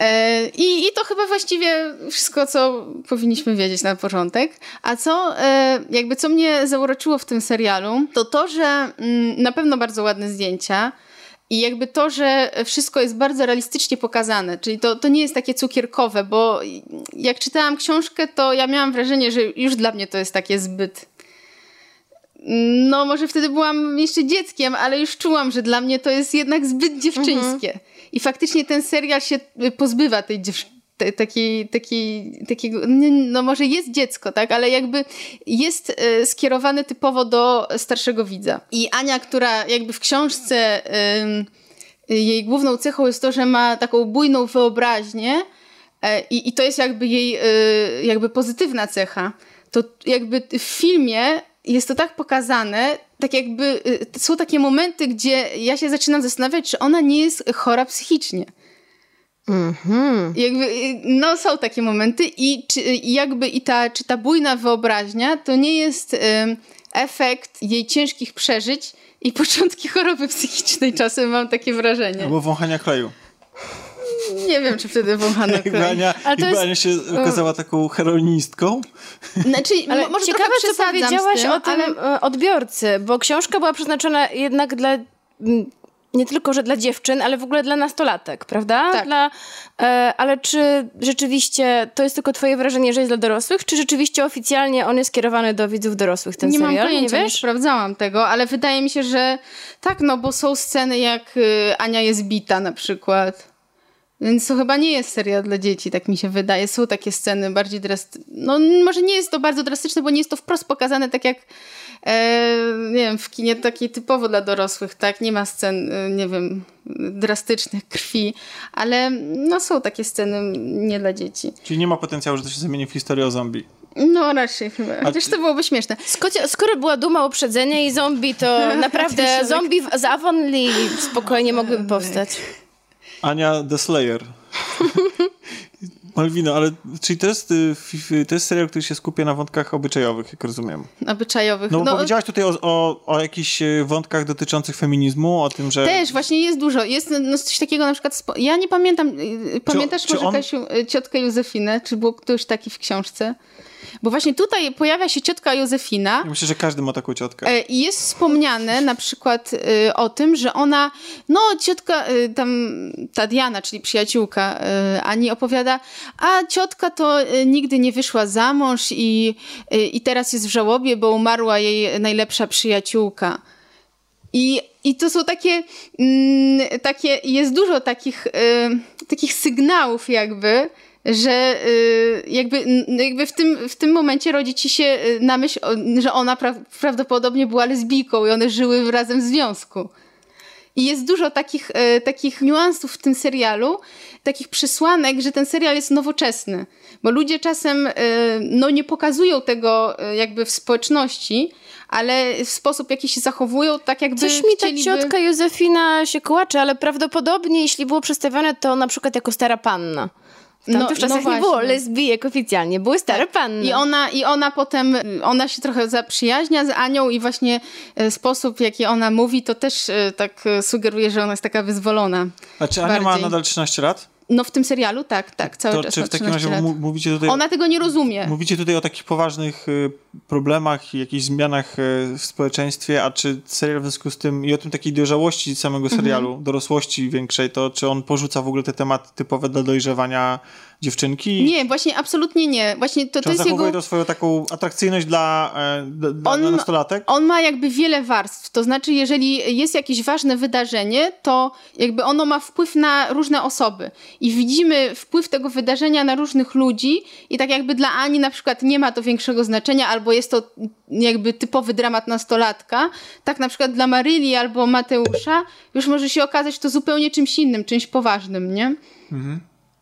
E, I, I to chyba właściwie wszystko, co powinniśmy wiedzieć na początek. A co, e, jakby co mnie zauroczyło w tym serialu, to to, że mm, na pewno bardzo ładne zdjęcia, i jakby to, że wszystko jest bardzo realistycznie pokazane, czyli to, to nie jest takie cukierkowe, bo jak czytałam książkę, to ja miałam wrażenie, że już dla mnie to jest takie zbyt. No, może wtedy byłam jeszcze dzieckiem, ale już czułam, że dla mnie to jest jednak zbyt dziewczyńskie. I faktycznie ten serial się y, pozbywa tej dziewczyny. Takiej, takiej, takiego, nie, no może jest dziecko, tak, ale jakby jest e, skierowany typowo do starszego widza. I Ania, która jakby w książce jej główną cechą jest to, że ma taką bujną wyobraźnię e, i, i to jest jakby jej y, jakby pozytywna cecha, to jakby w filmie jest to tak pokazane, tak jakby y, są takie momenty, gdzie ja się zaczynam zastanawiać, czy ona nie jest chora psychicznie. Jakby, y, no są takie momenty i czy, i jakby i ta, czy ta bujna wyobraźnia to nie jest ym, efekt jej ciężkich przeżyć i początki choroby psychicznej czasem mam takie wrażenie. Albo wąchania kleju. Nie wiem, czy wtedy wąchano klej. Ania, Ale to jest- Ania się okazała taką heroinistką. Znaczy, Ale mo- może ciekawe, przesadzam powiedziałaś tym, o tym ale... e, odbiorcy, bo książka była przeznaczona jednak dla nie tylko, że dla dziewczyn, ale w ogóle dla nastolatek, prawda? Tak. Dla, e, ale czy rzeczywiście to jest tylko twoje wrażenie, że jest dla dorosłych, czy rzeczywiście oficjalnie on jest skierowany do widzów dorosłych, ten nie serial? mam pojęcia, nie nie, wiesz? sprawdzałam tego, ale wydaje mi się, że tak, no bo są sceny jak y, Ania jest bita na przykład. Więc to chyba nie jest serial dla dzieci, tak mi się wydaje. Są takie sceny bardziej drastyczne. No może nie jest to bardzo drastyczne, bo nie jest to wprost pokazane tak jak e, nie wiem, w kinie takiej typowo dla dorosłych, tak? Nie ma scen, y, nie wiem, drastycznych krwi, ale no są takie sceny nie dla dzieci. Czyli nie ma potencjału, że to się zamieni w historię o zombie. No raczej chyba. Chociaż to byłoby śmieszne. Skoro, skoro była duma uprzedzenia i zombie, to naprawdę tak. zombie w- z Avonlea spokojnie mogłyby powstać. Ania the Slayer. Malwino, ale czyli to jest, y, to jest serial, który się skupia na wątkach obyczajowych, jak rozumiem. Obyczajowych. No bo powiedziałaś tutaj o, o, o jakichś y, wątkach dotyczących feminizmu, o tym, że... Też, właśnie jest dużo. Jest no, coś takiego na przykład, spo... ja nie pamiętam, y, pamiętasz czy może on- Kasiu, ciotkę Józefinę? Czy był ktoś taki w książce? Bo właśnie tutaj pojawia się ciotka Józefina Ja myślę, że każdy ma taką ciotkę. e, i jest wspomniane na przykład y, o tym, że ona, no ciotka, y, tam ta Diana, czyli przyjaciółka Ani opowiada, a ciotka to nigdy nie wyszła za mąż i, i teraz jest w żałobie, bo umarła jej najlepsza przyjaciółka. I, I to są takie, mm, takie jest dużo takich, y, takich sygnałów jakby, że y, jakby, jakby w, tym, w tym momencie rodzi ci się y, na myśl, że ona pra prawdopodobnie była lesbijką i one żyły razem w związku. I jest dużo takich, e, takich niuansów w tym serialu, takich przesłanek, że ten serial jest nowoczesny. Bo ludzie czasem no, nie pokazują tego jakby w społeczności, ale w sposób, jaki się zachowują, tak jakby Coś mi ta chcieliby... ciotka Józefina się kłacze, ale prawdopodobnie jeśli było przedstawione to na przykład jako stara panna. W No- tamtych no czasach nie było właśnie. lesbijek oficjalnie, były stare panny. I ona, I ona potem, ona się trochę zaprzyjaźnia z Anią i właśnie e, sposób, w jaki ona mówi, to też e, tak e, sugeruje, że ona jest taka wyzwolona. A czy Ania ma bardziej. nadal 13 lat? No w tym serialu tak, tak, cały To czas czy w takim 13 razie lat. mówicie tutaj... Ona tego nie rozumie. Mówicie tutaj o takich poważnych y, problemach i jakichś zmianach y, w społeczeństwie, a czy serial w związku z tym i o tym takiej dojrzałości samego serialu, dorosłości większej, to czy on porzuca w ogóle te tematy typowe dla dojrzewania dziewczynki? Nie, właśnie absolutnie nie. Właśnie to, Czy to on jest jego... to swoją taką atrakcyjność dla, e, dla, dla On- nastolatek? On ma jakby wiele warstw, to znaczy jeżeli jest jakieś ważne wydarzenie, to jakby ono ma wpływ na różne osoby i widzimy wpływ tego wydarzenia na różnych ludzi i tak jakby dla Ani na przykład nie ma to większego znaczenia albo jest to jakby typowy dramat nastolatka, tak na przykład dla Maryli albo Mateusza już może się okazać to zupełnie czymś innym, czymś poważnym, nie?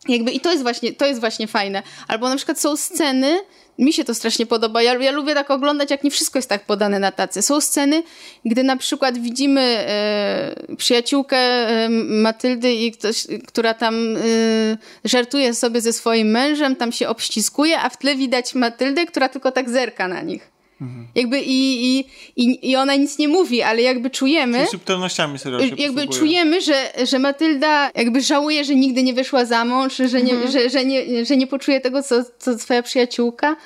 Jakby i to jest właśnie, to jest właśnie fajne. Albo na przykład są sceny, mi się to strasznie podoba. Ja, ja lubię tak oglądać, jak nie wszystko jest tak podane na tacy. Są sceny, gdy na przykład widzimy e, przyjaciółkę e, Matyldy, i ktoś, która tam e, żartuje sobie ze swoim mężem, tam się obściskuje, a w tle widać Matyldę, która tylko tak zerka na nich. Jakby i, i, i, i ona nic nie mówi, ale jakby czujemy. Czyli subtelnościami serial się Jakby posługuje. czujemy, że, że Matylda jakby żałuje, że nigdy nie wyszła za mąż, że nie, że, że nie, że nie poczuje tego, co, co twoja przyjaciółka.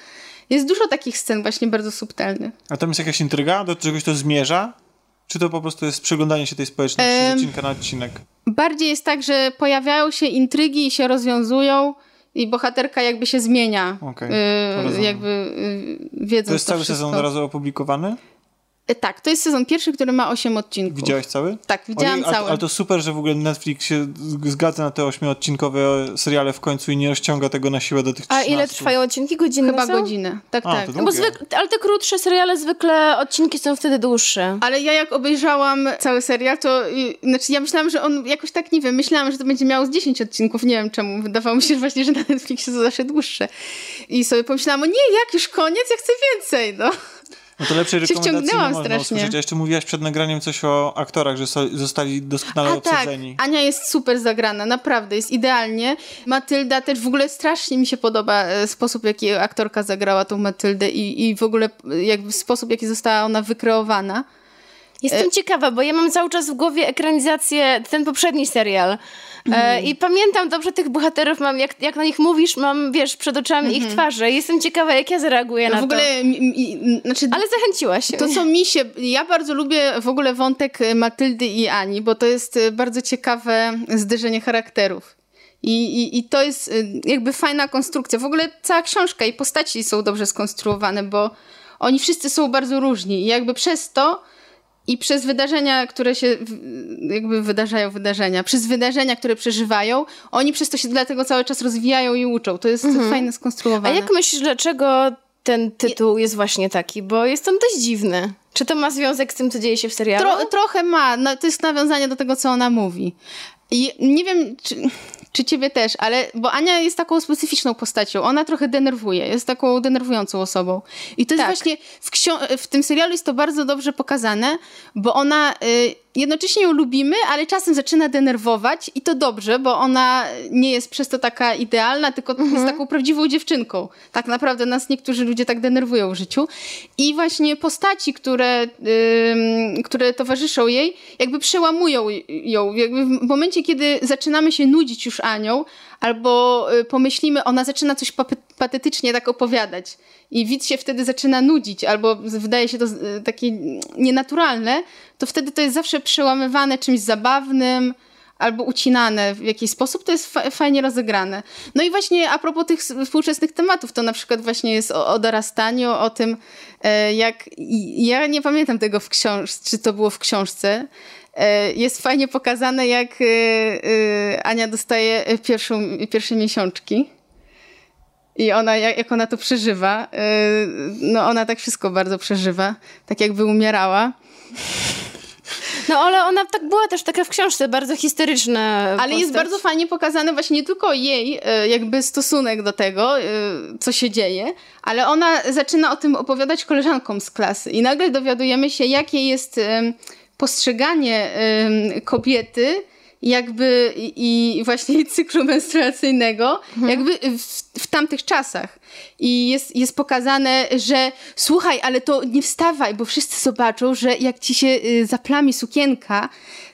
Jest dużo takich scen właśnie bardzo subtelnych. A tam jest jakaś intryga? Do czegoś to zmierza? Czy to po prostu jest przeglądanie się tej społeczności z Em, odcinka na odcinek? Bardziej jest tak, że pojawiają się intrygi i się rozwiązują i bohaterka jakby się zmienia. Okej, y, jakby y, wiedząc To jest cały wszystko. sezon od razu opublikowany? Y, Tak, to jest sezon pierwszy, który ma 8 odcinków. Widziałeś cały? Tak, widziałam a- cały. Ale to super, że w ogóle Netflix się zgadza na te ośmiodcinkowe seriale w końcu i nie rozciąga tego na siłę do tych A 13. ile trwają odcinki? Godzinne Chyba są? godzinę. Tak, A, tak. No bo ale te krótsze seriale zwykle odcinki są wtedy dłuższe. Ale ja jak obejrzałam cały serial, to znaczy ja myślałam, że on jakoś tak, nie wiem, myślałam, że to będzie miało z 10 odcinków, nie wiem czemu. Wydawało mi się że właśnie, że na Netflixie to zawsze dłuższe. I sobie pomyślałam, o nie, jak już koniec, ja chcę więcej, no. No to lepszej rekomendacji nie można strasznie. usłyszeć. A jeszcze mówiłaś przed nagraniem coś o aktorach, że so, zostali doskonale A tak, obsadzeni. Ania jest super zagrana, naprawdę, jest idealnie. Matylda też w ogóle strasznie mi się podoba e, sposób, w jaki aktorka zagrała tą Matyldę i, i w ogóle e, jakby sposób, w jaki została ona wykreowana. Jestem ciekawa, bo ja mam cały czas w głowie ekranizację, ten poprzedni serial. E, I pamiętam dobrze tych bohaterów, mam, jak, jak na nich mówisz, mam, wiesz, przed oczami ich twarze. Jestem ciekawa, jak ja zareaguję na w ogóle, to. mi, mi, znaczy, Ale zachęciłaś się. To, co mi się. Ja bardzo lubię w ogóle wątek e, Matyldy i Ani, bo to jest e, bardzo ciekawe zderzenie charakterów. I, i, I to jest e, jakby fajna konstrukcja. W ogóle cała książka i postaci są dobrze skonstruowane, bo oni wszyscy są bardzo różni. I jakby przez to i przez wydarzenia, które się jakby wydarzają, wydarzenia, przez wydarzenia, które przeżywają, oni przez to się dlatego cały czas rozwijają i uczą. To jest fajne A skonstruowane. jak myślisz, dlaczego ten tytuł jest właśnie taki? Bo jest on dość dziwny. Czy to ma związek z tym, co dzieje się w serialu? Tro, trochę ma. No, to jest nawiązanie do tego, co ona mówi. I nie wiem, czy, czy ciebie też, ale bo Ania jest taką specyficzną postacią. Ona trochę denerwuje, jest taką denerwującą osobą. I to jest Tak. właśnie w, ksio- w tym serialu jest to bardzo dobrze pokazane, bo ona y, jednocześnie ją lubimy, ale czasem zaczyna denerwować i to dobrze, bo ona nie jest przez to taka idealna, tylko jest taką prawdziwą dziewczynką. Tak naprawdę nas niektórzy ludzie tak denerwują w życiu. I właśnie postaci, które, ym, które towarzyszą jej, jakby przełamują ją. Jakby w momencie, kiedy zaczynamy się nudzić już Anią, albo y, pomyślimy, ona zaczyna coś patetycznie tak opowiadać i widz się wtedy zaczyna nudzić, albo wydaje się to y, takie nienaturalne, to wtedy to jest zawsze przełamywane czymś zabawnym, albo ucinane w jakiś sposób, to jest fa- fajnie rozegrane. No i właśnie a propos tych współczesnych tematów, to na przykład właśnie jest o, o dorastaniu, o tym, e, jak... Ja nie pamiętam tego w książce, czy to było w książce, jest fajnie pokazane, jak e, e, Ania dostaje e, pierwszą, pierwsze miesiączki. I ona, jak, ona to przeżywa, e, no ona tak wszystko bardzo przeżywa, tak jakby umierała. No ale ona tak była też taka w książce, bardzo historyczna Ale postać. jest bardzo fajnie pokazany właśnie nie tylko jej e, jakby stosunek do tego, e, co się dzieje, ale ona zaczyna o tym opowiadać koleżankom z klasy i nagle dowiadujemy się, jakie jest postrzeganie kobiety jakby i właśnie cyklu menstruacyjnego jakby w, w tamtych czasach. I jest, jest pokazane, że słuchaj, ale to nie wstawaj, bo wszyscy zobaczą, że jak ci się y, zaplami sukienka,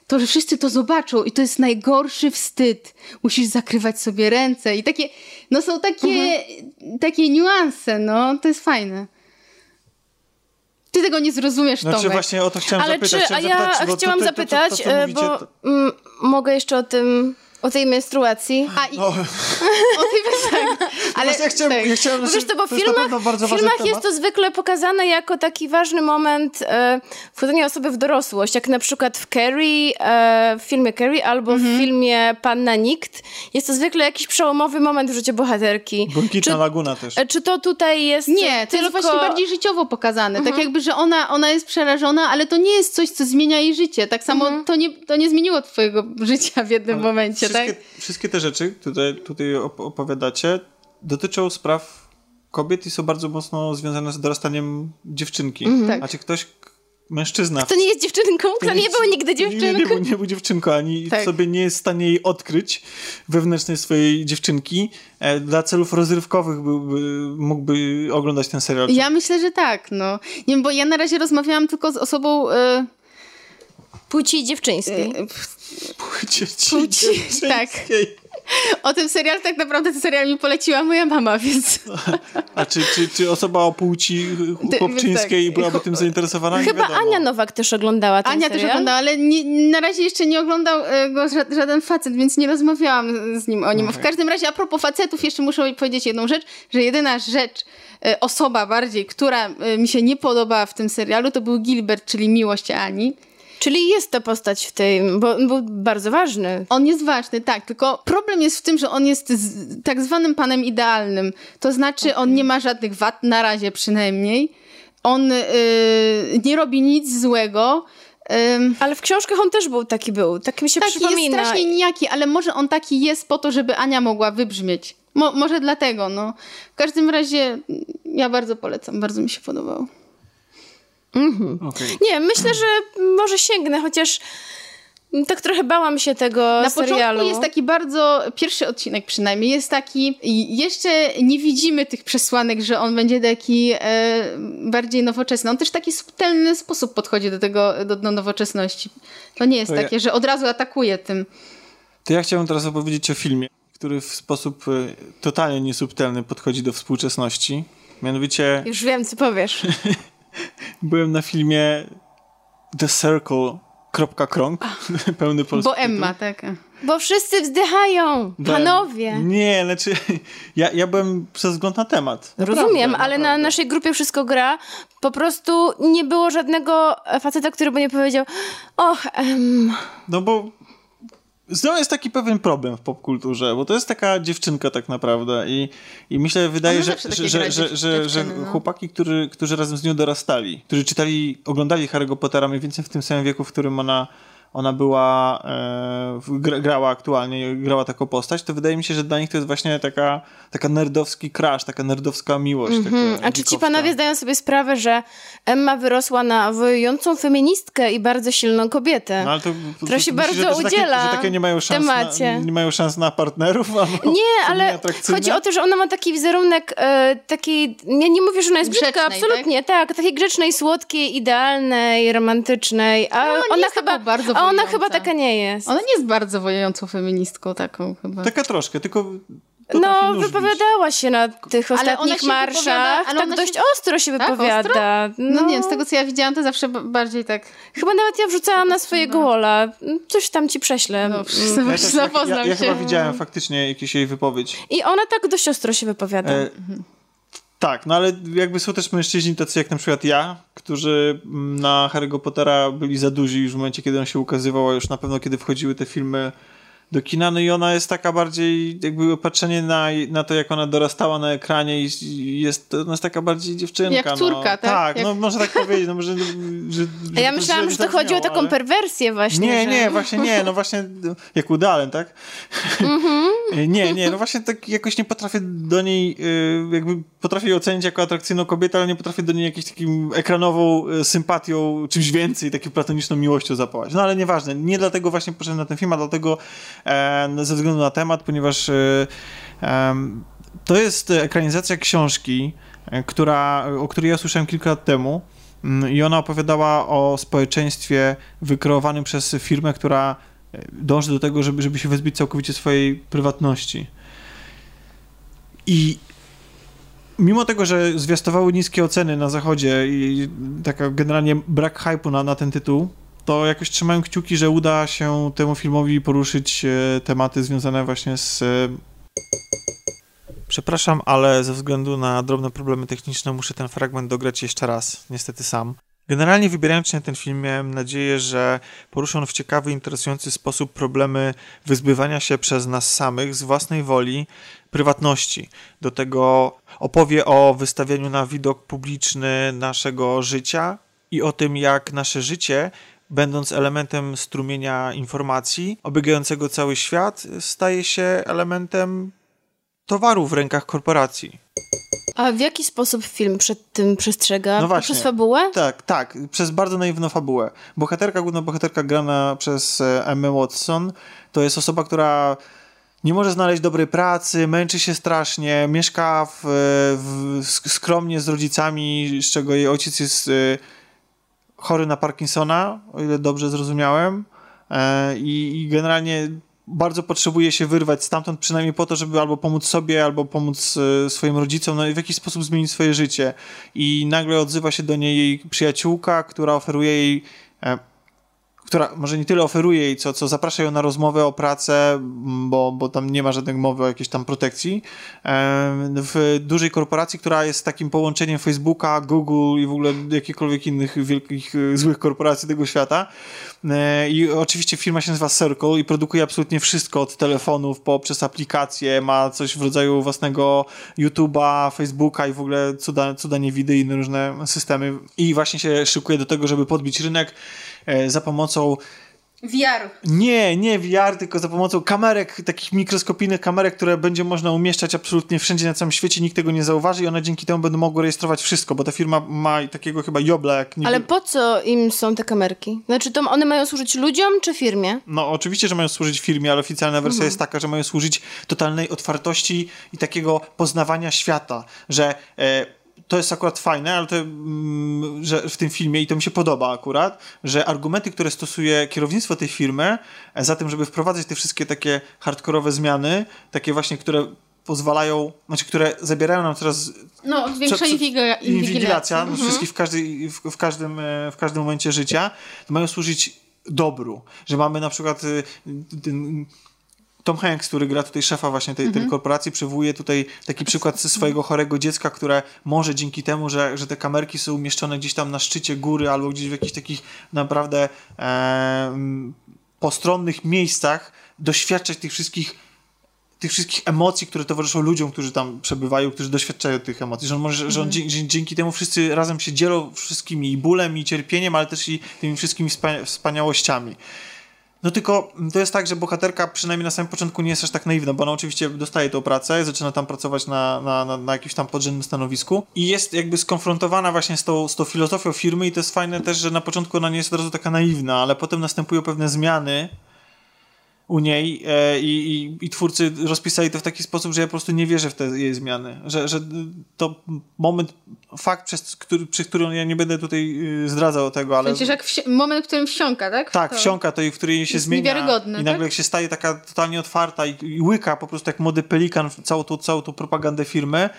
to że wszyscy to zobaczą i to jest najgorszy wstyd. Musisz zakrywać sobie ręce i takie, no są takie, takie niuanse, no, to jest fajne. Ty tego nie zrozumiesz, Znaczy Tomek. właśnie o to chciałem Ale zapytać. czy, a ja chciałam zapytać, e, bo mogę jeszcze o tym, o tej menstruacji. A i O, o tej Ale właśnie ja chciałem, tak. ja chciałem Bo wiesz, to bo w to filmach, w filmach jest to zwykle pokazane jako taki ważny moment e, wchodzenia osoby w dorosłość, jak na przykład w Carrie, e, w filmie Carrie albo Mhm. w filmie Panna Nikt. Jest to zwykle jakiś przełomowy moment w życiu bohaterki. Błękitna Laguna też. E, Czy to tutaj jest Nie, to tylko... jest właśnie bardziej życiowo pokazane. Mhm. Tak jakby, że ona, ona jest przerażona, ale to nie jest coś, co zmienia jej życie. Tak samo Mhm. to, nie, to nie zmieniło twojego życia w jednym momencie, wszystkie, tak? wszystkie te rzeczy, które tutaj op- opowiadacie, dotyczą spraw kobiet i są bardzo mocno związane z dorastaniem dziewczynki. Tak. A czy ktoś, mężczyzna... To nie jest dziewczynką, to nie był nigdy Nie, nie, dziewczynką. był, nie był dziewczynką, ani Tak. sobie nie jest w stanie jej odkryć wewnętrznej swojej dziewczynki. E, dla celów rozrywkowych byłby, mógłby oglądać ten serial. Ja myślę, że tak, no. Nie bo ja na razie rozmawiałam tylko z osobą... E, Płci dziewczyńskiej. e, Płci, Płci, tak. o tym serialu tak naprawdę ten serial mi poleciła moja mama, więc... A czy, czy, czy osoba o płci chłopczyńskiej tak. byłaby tym zainteresowana? Chyba. Ania Nowak też oglądała ten Ania serial. też oglądała, ale nie, na razie jeszcze nie oglądał e, go ża- żaden facet, więc nie rozmawiałam z nim o nim. W każdym razie, a propos facetów, jeszcze muszę powiedzieć jedną rzecz, że jedyna rzecz, e, osoba bardziej, która mi się nie podobała w tym serialu, to był Gilbert, czyli miłość Ani. Czyli jest to postać w tej, bo on był bardzo ważny. On jest ważny, tak, tylko problem jest w tym, że on jest z, tak zwanym panem idealnym. To znaczy, on nie ma żadnych wad, na razie przynajmniej. On y, nie robi nic złego. Ym, Ale w książkach on też był taki był. Tak mi się taki jest przypomina. strasznie nijaki, ale może on taki jest po to, żeby Ania mogła wybrzmieć. Mo, może dlatego, no. W każdym razie ja bardzo polecam, bardzo mi się podobało. Okej. Nie, myślę, że może sięgnę, chociaż tak trochę bałam się tego Na serialu. początku jest taki bardzo, pierwszy odcinek przynajmniej, jest taki, i jeszcze nie widzimy tych przesłanek, że on będzie taki e, bardziej nowoczesny. On też w taki subtelny sposób podchodzi do tego, do, do nowoczesności. To nie jest To ja- takie, że od razu atakuje tym. To ja chciałem teraz opowiedzieć o filmie, który w sposób e, totalnie niesubtelny podchodzi do współczesności. Mianowicie Już wiem, co powiesz. byłem na filmie The Circle. Kropka krąg, pełny polski Bo Emma, tak. Bo wszyscy wzdychają, Byłem- panowie. Nie, znaczy ja, ja byłem przez wzgląd na temat. Rozumiem, Naprawdę, ale na naprawdę. naszej grupie wszystko gra. Po prostu nie było żadnego faceta, który by nie powiedział och, em, No bo z nią jest taki pewien problem w popkulturze, bo to jest taka dziewczynka tak naprawdę i, i myślę, wydaje, że, że, że, że, że, chłopaki, którzy, którzy razem z nią dorastali, którzy czytali, oglądali Harry'ego Pottera mniej więcej w tym samym wieku, w którym ona, ona była, e, grała aktualnie, grała taką postać, to wydaje mi się, że dla nich to jest właśnie taka, taka nerdowski crash, taka nerdowska miłość. Mhm. taka A czy ci panowie zdają sobie sprawę, że Emma wyrosła na wojującą feministkę i bardzo silną kobietę? No, ale to, to, która się myślisz, bardzo że, że udziela Takie, że takie nie mają w szans temacie. Na, nie mają szans na partnerów? Albo Nie, ale chodzi o to, że ona ma taki wizerunek e, takiej, ja nie mówię, że ona jest brzydka, Grzecznej, absolutnie, tak? takiej grzecznej, słodkiej, idealnej, romantycznej, a ona nie ona jest chyba, bardzo a ona chyba taka nie jest. Ona nie jest bardzo wojującą feministką taką chyba. Taka troszkę, tylko No, wypowiadała się na tych Ale ona ostatnich się marszach, tak ona dość się- ostro się Tak, wypowiada. No, nie wiem, z tego co ja widziałam, to zawsze bardziej tak... Chyba nawet ja wrzucałam na swojego walla. Coś tam ci prześlę. No, wszyscy Ja, też, ja, zapoznam ja, ja się. chyba widziałem faktycznie jakieś jej wypowiedź. I ona tak dość ostro się wypowiada. E, tak, no ale jakby są też mężczyźni tacy jak na przykład ja, którzy na Harry'ego Pottera byli za duzi już w momencie, kiedy on się ukazywał, a już na pewno kiedy wchodziły te filmy do kina, no i ona jest taka bardziej, jakby patrzenie na, na to, jak ona dorastała na ekranie i jest, ona jest taka bardziej dziewczynka. Jak córka, no. tak? Tak, Jak- no można tak powiedzieć, no może, że, A ja że myślałam, że to chodzi o taką ale- perwersję właśnie. Nie, że... nie, właśnie nie, no właśnie jak udałem, tak? Mhm. nie, nie, no właśnie tak jakoś nie potrafię do niej, y, jakby potrafię ją ocenić jako atrakcyjną kobietę, ale nie potrafię do niej jakąś takim ekranową y, sympatią, czymś więcej, taką platoniczną miłością zapałać. No ale nieważne, nie dlatego właśnie poszedłem na ten film, a dlatego ze względu na temat, ponieważ em, to jest ekranizacja książki, e, która, o której ja słyszałem kilka lat temu. Mm, I ona opowiadała o społeczeństwie wykreowanym przez firmę, która e, dąży do tego, żeby, żeby się wyzbyć całkowicie swojej prywatności. I mimo tego, że zwiastowały niskie oceny na zachodzie i taka generalnie brak hypu na, na ten tytuł, to jakoś trzymałem kciuki, że uda się temu filmowi poruszyć e, tematy związane właśnie z e, Przepraszam, ale ze względu na drobne problemy techniczne muszę ten fragment dograć jeszcze raz, niestety sam. Generalnie wybierając się na ten film miałem nadzieję, że poruszy on w ciekawy, interesujący sposób problemy wyzbywania się przez nas samych z własnej woli prywatności. Do tego opowie o wystawianiu na widok publiczny naszego życia i o tym, jak nasze życie będąc elementem strumienia informacji obiegającego cały świat, staje się elementem towaru w rękach korporacji. A w jaki sposób film przed tym przestrzega? No właśnie. Przez fabułę? Tak, tak, przez bardzo naiwną fabułę. Bohaterka, główna bohaterka grana przez e, Emma Watson, to jest osoba, która nie może znaleźć dobrej pracy, męczy się strasznie, mieszka w, w, skromnie z rodzicami, z czego jej ojciec jest e, chory na Parkinsona, o ile dobrze zrozumiałem. E, I, i generalnie bardzo potrzebuje się wyrwać stamtąd, przynajmniej po to, żeby albo pomóc sobie, albo pomóc e, swoim rodzicom, no i w jakiś sposób zmienić swoje życie. I nagle odzywa się do niej jej przyjaciółka, która oferuje jej e, która może nie tyle oferuje jej, co, co zaprasza ją na rozmowę o pracę, bo, bo tam nie ma żadnej mowy o jakiejś tam protekcji, w dużej korporacji, która jest takim połączeniem Facebooka, Google i w ogóle jakichkolwiek innych wielkich, e, złych korporacji tego świata. E, I oczywiście firma się nazywa Circle i produkuje absolutnie wszystko od telefonów poprzez aplikacje, ma coś w rodzaju własnego YouTube'a, Facebooka i w ogóle cuda, cuda niewidy i inne różne systemy. I właśnie się szykuje do tego, żeby podbić rynek za pomocą VR. Nie, nie VR, tylko za pomocą kamerek, takich mikroskopijnych kamerek, które będzie można umieszczać absolutnie wszędzie na całym świecie, nikt tego nie zauważy i one dzięki temu będą mogły rejestrować wszystko, bo ta firma ma takiego chyba jobla jak nie Ale po co im są te kamerki? Znaczy to one mają służyć ludziom czy firmie? No oczywiście, że mają służyć firmie, ale oficjalna wersja mhm. jest taka, że mają służyć totalnej otwartości i takiego poznawania świata, że... E, to jest akurat fajne, ale to, mm, że w tym filmie, i to mi się podoba akurat, że argumenty, które stosuje kierownictwo tej firmy, e, za tym, żeby wprowadzać te wszystkie takie hardkorowe zmiany, takie właśnie, które pozwalają, znaczy, które zabierają nam teraz... No, większa inwigilacja. Inwigilacja, mhm. wszystkich w, każdej, w, w, każdym, e, w każdym momencie życia, mają służyć dobru, że mamy na przykład y, ten Tom Hanks, który gra tutaj szefa właśnie tej, tej mhm. korporacji, przywołuje tutaj taki przykład ze swojego chorego dziecka, które może dzięki temu, że, że te kamerki są umieszczone gdzieś tam na szczycie góry albo gdzieś w jakichś takich naprawdę e, postronnych miejscach, doświadczać tych wszystkich tych wszystkich emocji, które towarzyszą ludziom, którzy tam przebywają, którzy doświadczają tych emocji, że on, może, że on mhm. dzięki, dzięki temu wszyscy razem się dzielą wszystkimi i bólem, i cierpieniem, ale też i tymi wszystkimi wspaniałościami. No tylko to jest tak, że bohaterka przynajmniej na samym początku nie jest aż tak naiwna, bo ona oczywiście dostaje tą pracę, zaczyna tam pracować na, na, na, na jakimś tam podrzędnym stanowisku i jest jakby skonfrontowana właśnie z tą, z tą filozofią firmy i to jest fajne też, że na początku ona nie jest od razu taka naiwna, ale potem następują pewne zmiany, u niej e, i, i, i, twórcy rozpisali to w taki sposób, że ja po prostu nie wierzę w te jej zmiany. Że, że to moment, fakt, przez który, przy którym ja nie będę tutaj y, zdradzał tego, ale... Przecież jak wsi- moment, w którym wsiąka, tak? Tak, to wsiąka to i w której się zmienia. Niewiarygodny, I nagle tak? się staje taka totalnie otwarta i, i łyka po prostu jak młody pelikan całą tą, całą tą propagandę firmy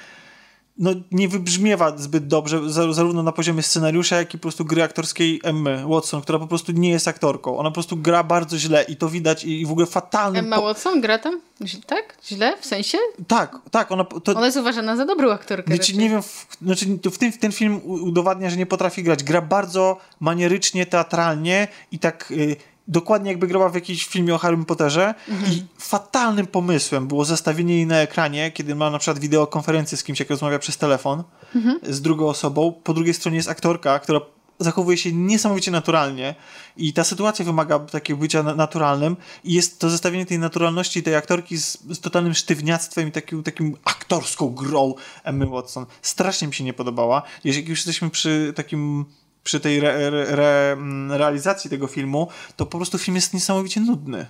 no, nie wybrzmiewa zbyt dobrze, zarówno na poziomie scenariusza, jak i po prostu gry aktorskiej Emmy Watson, która po prostu nie jest aktorką. Ona po prostu gra bardzo źle i to widać i w ogóle fatalnie. Emma Watson gra tam? Tak? Źle? W sensie? Tak, tak. Ona, to... ona jest uważana za dobrą aktorkę. Znaczy, nie wiem, w, znaczy, w tym, ten film udowadnia, że nie potrafi grać. Gra bardzo manierycznie, teatralnie i tak... Yy, dokładnie jakby grała w jakimś filmie o Harry Potterze mhm. i fatalnym pomysłem było zestawienie jej na ekranie, kiedy ma na przykład wideokonferencję z kimś, jak rozmawia przez telefon mhm. z drugą osobą. Po drugiej stronie jest aktorka, która zachowuje się niesamowicie naturalnie i ta sytuacja wymaga takiego bycia naturalnym i jest to zestawienie tej naturalności tej aktorki z, z totalnym sztywniactwem i takim, takim aktorską grą Emmy Watson. Strasznie mi się nie podobała. Jeżeli już jesteśmy przy takim przy tej re, re, mm, realizacji tego filmu, to po prostu film jest niesamowicie nudny.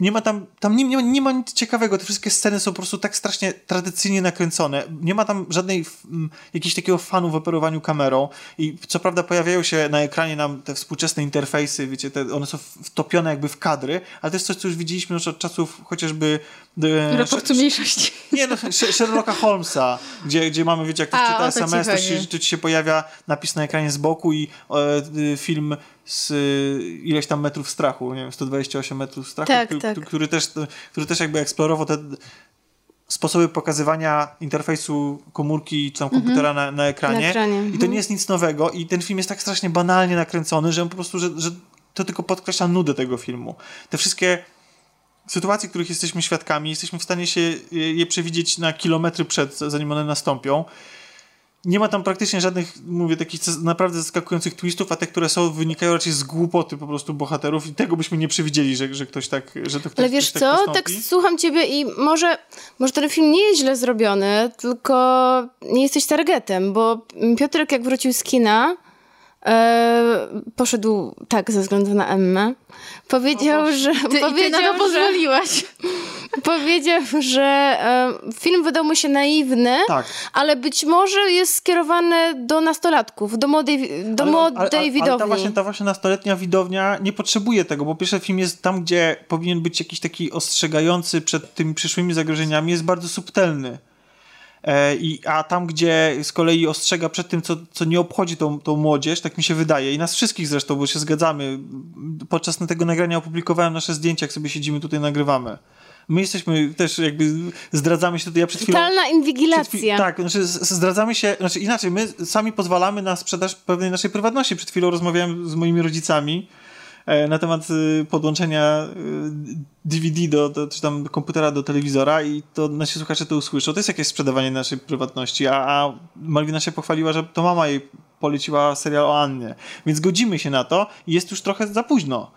Nie ma tam, tam nie, nie, ma, nie ma nic ciekawego, te wszystkie sceny są po prostu tak strasznie tradycyjnie nakręcone. Nie ma tam żadnej m, jakiegoś takiego fanu w operowaniu kamerą i co prawda pojawiają się na ekranie nam te współczesne interfejsy, wiecie, te, one są wtopione jakby w kadry, ale to jest coś, co już widzieliśmy już od czasów chociażby e, Raportu mniejszości. Nie no, Sherlocka Holmesa, gdzie, gdzie mamy, wiecie, jak ktoś A, czyta SMS, to, ci, to ci się pojawia napis na ekranie z boku i e, film z ileś tam metrów strachu, nie wiem, 128 metrów strachu, tak, który, tak. który, też, który też jakby eksplorował te sposoby pokazywania interfejsu komórki czy tam komputera na, na, ekranie. Na ekranie, I to mhm. nie jest nic nowego i ten film jest tak strasznie banalnie nakręcony, że po prostu, że, że to tylko podkreśla nudę tego filmu. Te wszystkie sytuacje, których jesteśmy świadkami, jesteśmy w stanie się je, przewidzieć na kilometry przed, zanim one nastąpią. Nie ma tam praktycznie żadnych, mówię, takich naprawdę zaskakujących twistów, a te, które są, wynikają raczej z głupoty po prostu bohaterów i tego byśmy nie przewidzieli, że, że ktoś tak, że to ktoś Ale wiesz ktoś co, tak, tak słucham ciebie i może, może ten film nie jest źle zrobiony, tylko nie jesteś targetem, bo Piotrek jak wrócił z kina, e, poszedł tak ze względu na Emmę, powiedział, że... Ty, i ty na powiedział, to że, pozwoliłaś. powiedział, że e, film wydał mu się naiwny, Tak. ale być może jest skierowany do nastolatków, do młodej, do Ale- młodej ale, ale, ale widowni. ta właśnie, ta właśnie nastoletnia widownia nie potrzebuje tego, bo pierwszy film jest tam, gdzie powinien być jakiś taki ostrzegający przed tymi przyszłymi zagrożeniami, jest bardzo subtelny. E, i, a tam, gdzie z kolei ostrzega przed tym, co, co nie obchodzi tą, tą młodzież, tak mi się wydaje, i nas wszystkich zresztą, bo się zgadzamy, podczas tego nagrania opublikowałem nasze zdjęcia, jak sobie siedzimy tutaj, nagrywamy. My jesteśmy też jakby, zdradzamy się tutaj, ja przed chwilą... Totalna inwigilacja. chwil- tak, znaczy zdradzamy się, znaczy inaczej, my sami pozwalamy na sprzedaż pewnej naszej prywatności. Przed chwilą rozmawiałem z moimi rodzicami na temat y, podłączenia y, DVD do, do, czy tam komputera do telewizora i to nasi słuchacze to usłyszą. To jest jakieś sprzedawanie naszej prywatności, a, a Malwina się pochwaliła, że to mama jej poleciła serial o Annie. Więc godzimy się na to i jest już trochę za późno.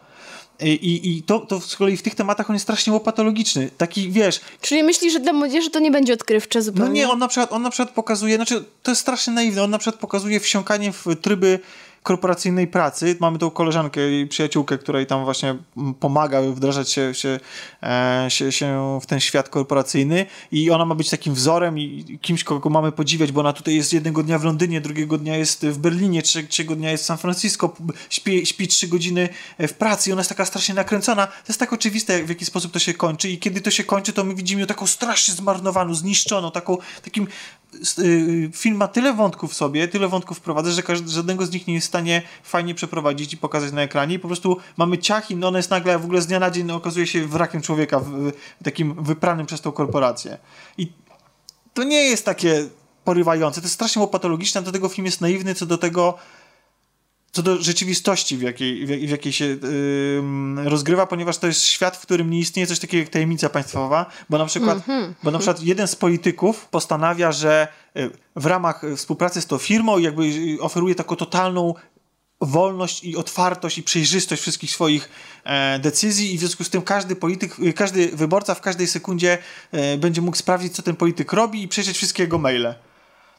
I, i, i to, to z kolei w tych tematach on jest strasznie łopatologiczny. Taki, wiesz, Czyli myślisz, że dla młodzieży to nie będzie odkrywcze zupełnie? no nie, on na przykład, on na przykład pokazuje, znaczy to jest strasznie naiwne, on na przykład pokazuje wsiąkanie w tryby korporacyjnej pracy. Mamy tą koleżankę i przyjaciółkę, której tam właśnie pomaga wdrażać się, się, e, się, się w ten świat korporacyjny i ona ma być takim wzorem i kimś, kogo mamy podziwiać, bo ona tutaj jest jednego dnia w Londynie, drugiego dnia jest w Berlinie, trze- trzeciego dnia jest w San Francisco, śpi, śpi trzy godziny w pracy i ona jest taka strasznie nakręcona. To jest tak oczywiste, w jaki sposób to się kończy i kiedy to się kończy, to my widzimy ją taką strasznie zmarnowaną, zniszczoną, taką, takim film ma tyle wątków w sobie, tyle wątków wprowadza, że żadnego z nich nie jest w stanie fajnie przeprowadzić i pokazać na ekranie i po prostu mamy ciach i no ona jest nagle w ogóle z dnia na dzień okazuje się wrakiem człowieka, w, w, takim wypranym przez tą korporację. I to nie jest takie porywające, to jest strasznie patologiczne, do tego film jest naiwny co do tego, co do rzeczywistości, w jakiej, w jak- w jakiej się ym, rozgrywa, ponieważ to jest świat, w którym nie istnieje coś takiego jak tajemnica państwowa, bo na przykład, bo na przykład jeden z polityków postanawia, że y, w ramach y, współpracy z tą firmą jakby y, oferuje taką totalną wolność i otwartość i przejrzystość wszystkich swoich e, decyzji i w związku z tym każdy polityk, każdy wyborca w każdej sekundzie e, będzie mógł sprawdzić, co ten polityk robi i przejrzeć wszystkie jego maile.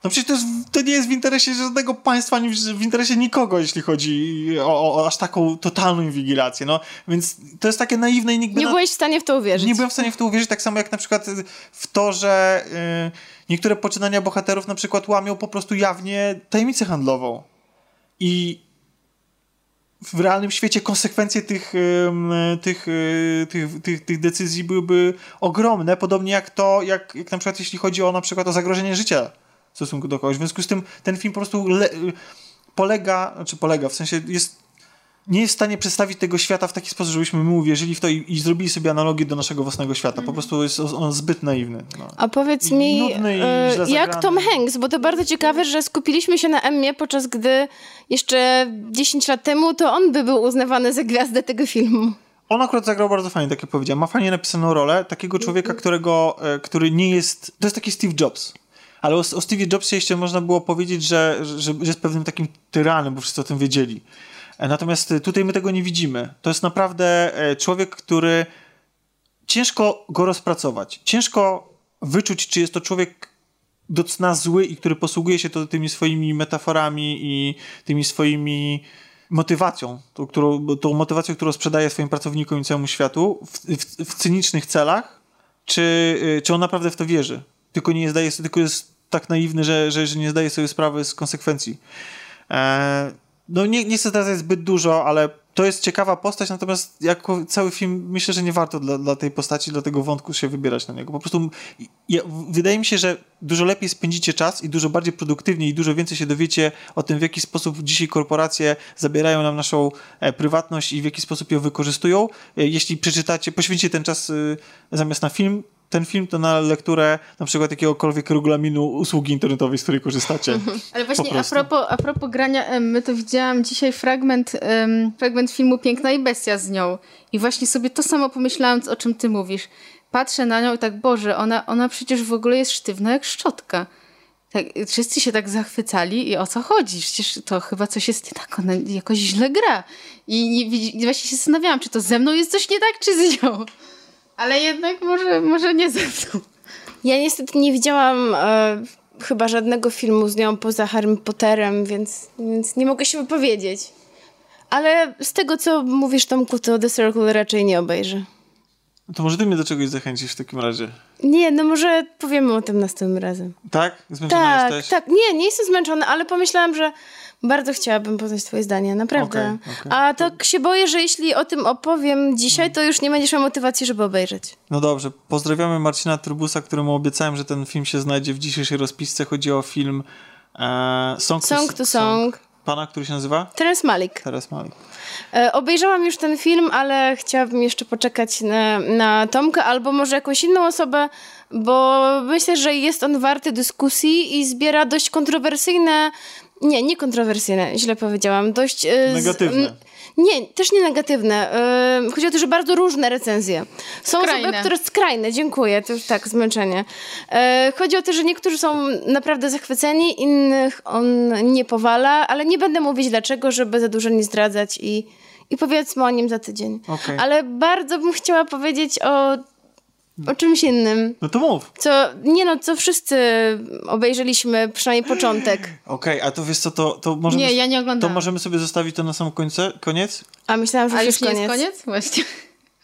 No przecież to, jest, to nie jest w interesie żadnego państwa, ani w interesie nikogo, jeśli chodzi o, o, aż taką totalną inwigilację. No, więc to jest takie naiwne i nikt Nie na- byłeś w stanie w to uwierzyć. nie byłem w stanie w to uwierzyć, tak samo jak na przykład y, w to, że y, niektóre poczynania bohaterów na przykład łamią po prostu jawnie tajemnicę handlową. I w realnym świecie konsekwencje tych, tych, y, tych, tych, tych decyzji byłyby ogromne, podobnie jak to, jak, jak na przykład jeśli chodzi o na przykład o zagrożenie życia w stosunku do kogoś. W związku z tym ten film po prostu le, polega, znaczy polega, w sensie jest nie jest w stanie przedstawić tego świata w taki sposób, żebyśmy my uwierzyli w to i, i zrobili sobie analogię do naszego własnego świata. Po prostu jest on zbyt naiwny. No. A powiedz I mi, nudny źle jak. Tom Hanks, bo to bardzo ciekawe, że skupiliśmy się na Emmie, podczas gdy jeszcze 10 lat temu to on by był uznawany za gwiazdę tego filmu. On akurat zagrał bardzo fajnie, tak jak powiedziałem. Ma fajnie napisaną rolę takiego człowieka, którego, e, który nie jest... To jest taki Steve Jobs. Ale o, o Steve Jobsie jeszcze można było powiedzieć, że, że, że jest pewnym takim tyranem, bo wszyscy o tym wiedzieli. E, Natomiast e, tutaj my tego nie widzimy. To jest naprawdę e, człowiek, który ciężko go rozpracować. Ciężko wyczuć, czy jest to człowiek do cna zły i który posługuje się to tymi swoimi metaforami i tymi swoimi motywacją, tą, którą, tą motywacją, którą sprzedaje swoim pracownikom i całemu światu w, w, w cynicznych celach, czy, czy on naprawdę w to wierzy. Tylko nie zdaje, tylko jest tak naiwny, że, że, że nie zdaje sobie sprawy z konsekwencji. E, no nie, nie chcę zdradzać zbyt dużo, ale to jest ciekawa postać, natomiast jako cały film myślę, że nie warto dla, dla tej postaci, dla tego wątku się wybierać na niego. Po prostu ja, wydaje mi się, że dużo lepiej spędzicie czas i dużo bardziej produktywnie i dużo więcej się dowiecie o tym, w jaki sposób dzisiaj korporacje zabierają nam naszą e, prywatność i w jaki sposób ją wykorzystują. E, jeśli przeczytacie, poświęcicie ten czas e, zamiast na film, ten film to na lekturę na przykład jakiegokolwiek regulaminu usługi internetowej, z której korzystacie. Ale właśnie a propos, a propos grania Emmy, to widziałam dzisiaj fragment, em, fragment filmu Piękna i Bestia z nią. I właśnie sobie to samo pomyślałam, o czym ty mówisz. Patrzę na nią i tak, Boże, ona, ona przecież w ogóle jest sztywna jak szczotka. Tak, wszyscy się tak zachwycali i o co chodzi? Przecież to chyba coś jest nie tak, ona jakoś źle gra. I widzi- i właśnie się zastanawiałam, czy to ze mną jest coś nie tak, czy z nią. Ale jednak może, może nie ze mną. Ja niestety nie widziałam e, chyba żadnego filmu z nią poza Harry Potterem, więc, więc nie mogę się wypowiedzieć. Ale z tego, co mówisz, Tomku, to The Circle raczej nie obejrzę. To może ty mnie do czegoś zachęcisz w takim razie. Nie, no może powiemy o tym następnym razem. Tak? Zmęczona Tak, jesteś? tak. Nie, nie jestem zmęczona, ale pomyślałam, że bardzo chciałabym poznać twoje zdanie, naprawdę. Okej, okej. A tak się boję, że jeśli o tym opowiem dzisiaj, to już nie będziesz miał motywacji, żeby obejrzeć. No dobrze, pozdrawiamy Marcina Trybusa, któremu obiecałem, że ten film się znajdzie w dzisiejszej rozpisce. Chodzi o film e, Song, Song to Song. Pana, który się nazywa? Terence Malik. Teraz Malik. E, obejrzałam już ten film, ale chciałabym jeszcze poczekać na, na Tomka albo może jakąś inną osobę, bo myślę, że jest on warty dyskusji i zbiera dość kontrowersyjne. Nie, nie kontrowersyjne, źle powiedziałam. Dość. e, z- Negatywne. n- Nie, też nie negatywne. E, Chodzi o to, że bardzo różne recenzje. Są Skrajne. osoby, które skrajne, dziękuję, to już tak, zmęczenie. E, Chodzi o to, że niektórzy są naprawdę zachwyceni, innych on nie powala, ale nie będę mówić dlaczego, żeby za dużo nie zdradzać i, i powiedzmy o nim za tydzień. Okej. Ale bardzo bym chciała powiedzieć o, o czymś innym. No to mów. Co, nie no, co wszyscy obejrzeliśmy, przynajmniej początek. Okej, a to wiesz co, to, to możemy... Nie, ja nie To oglądałam. możemy sobie zostawić to na sam końce, koniec? A myślałam, że A już już nie koniec. jest koniec? Właśnie.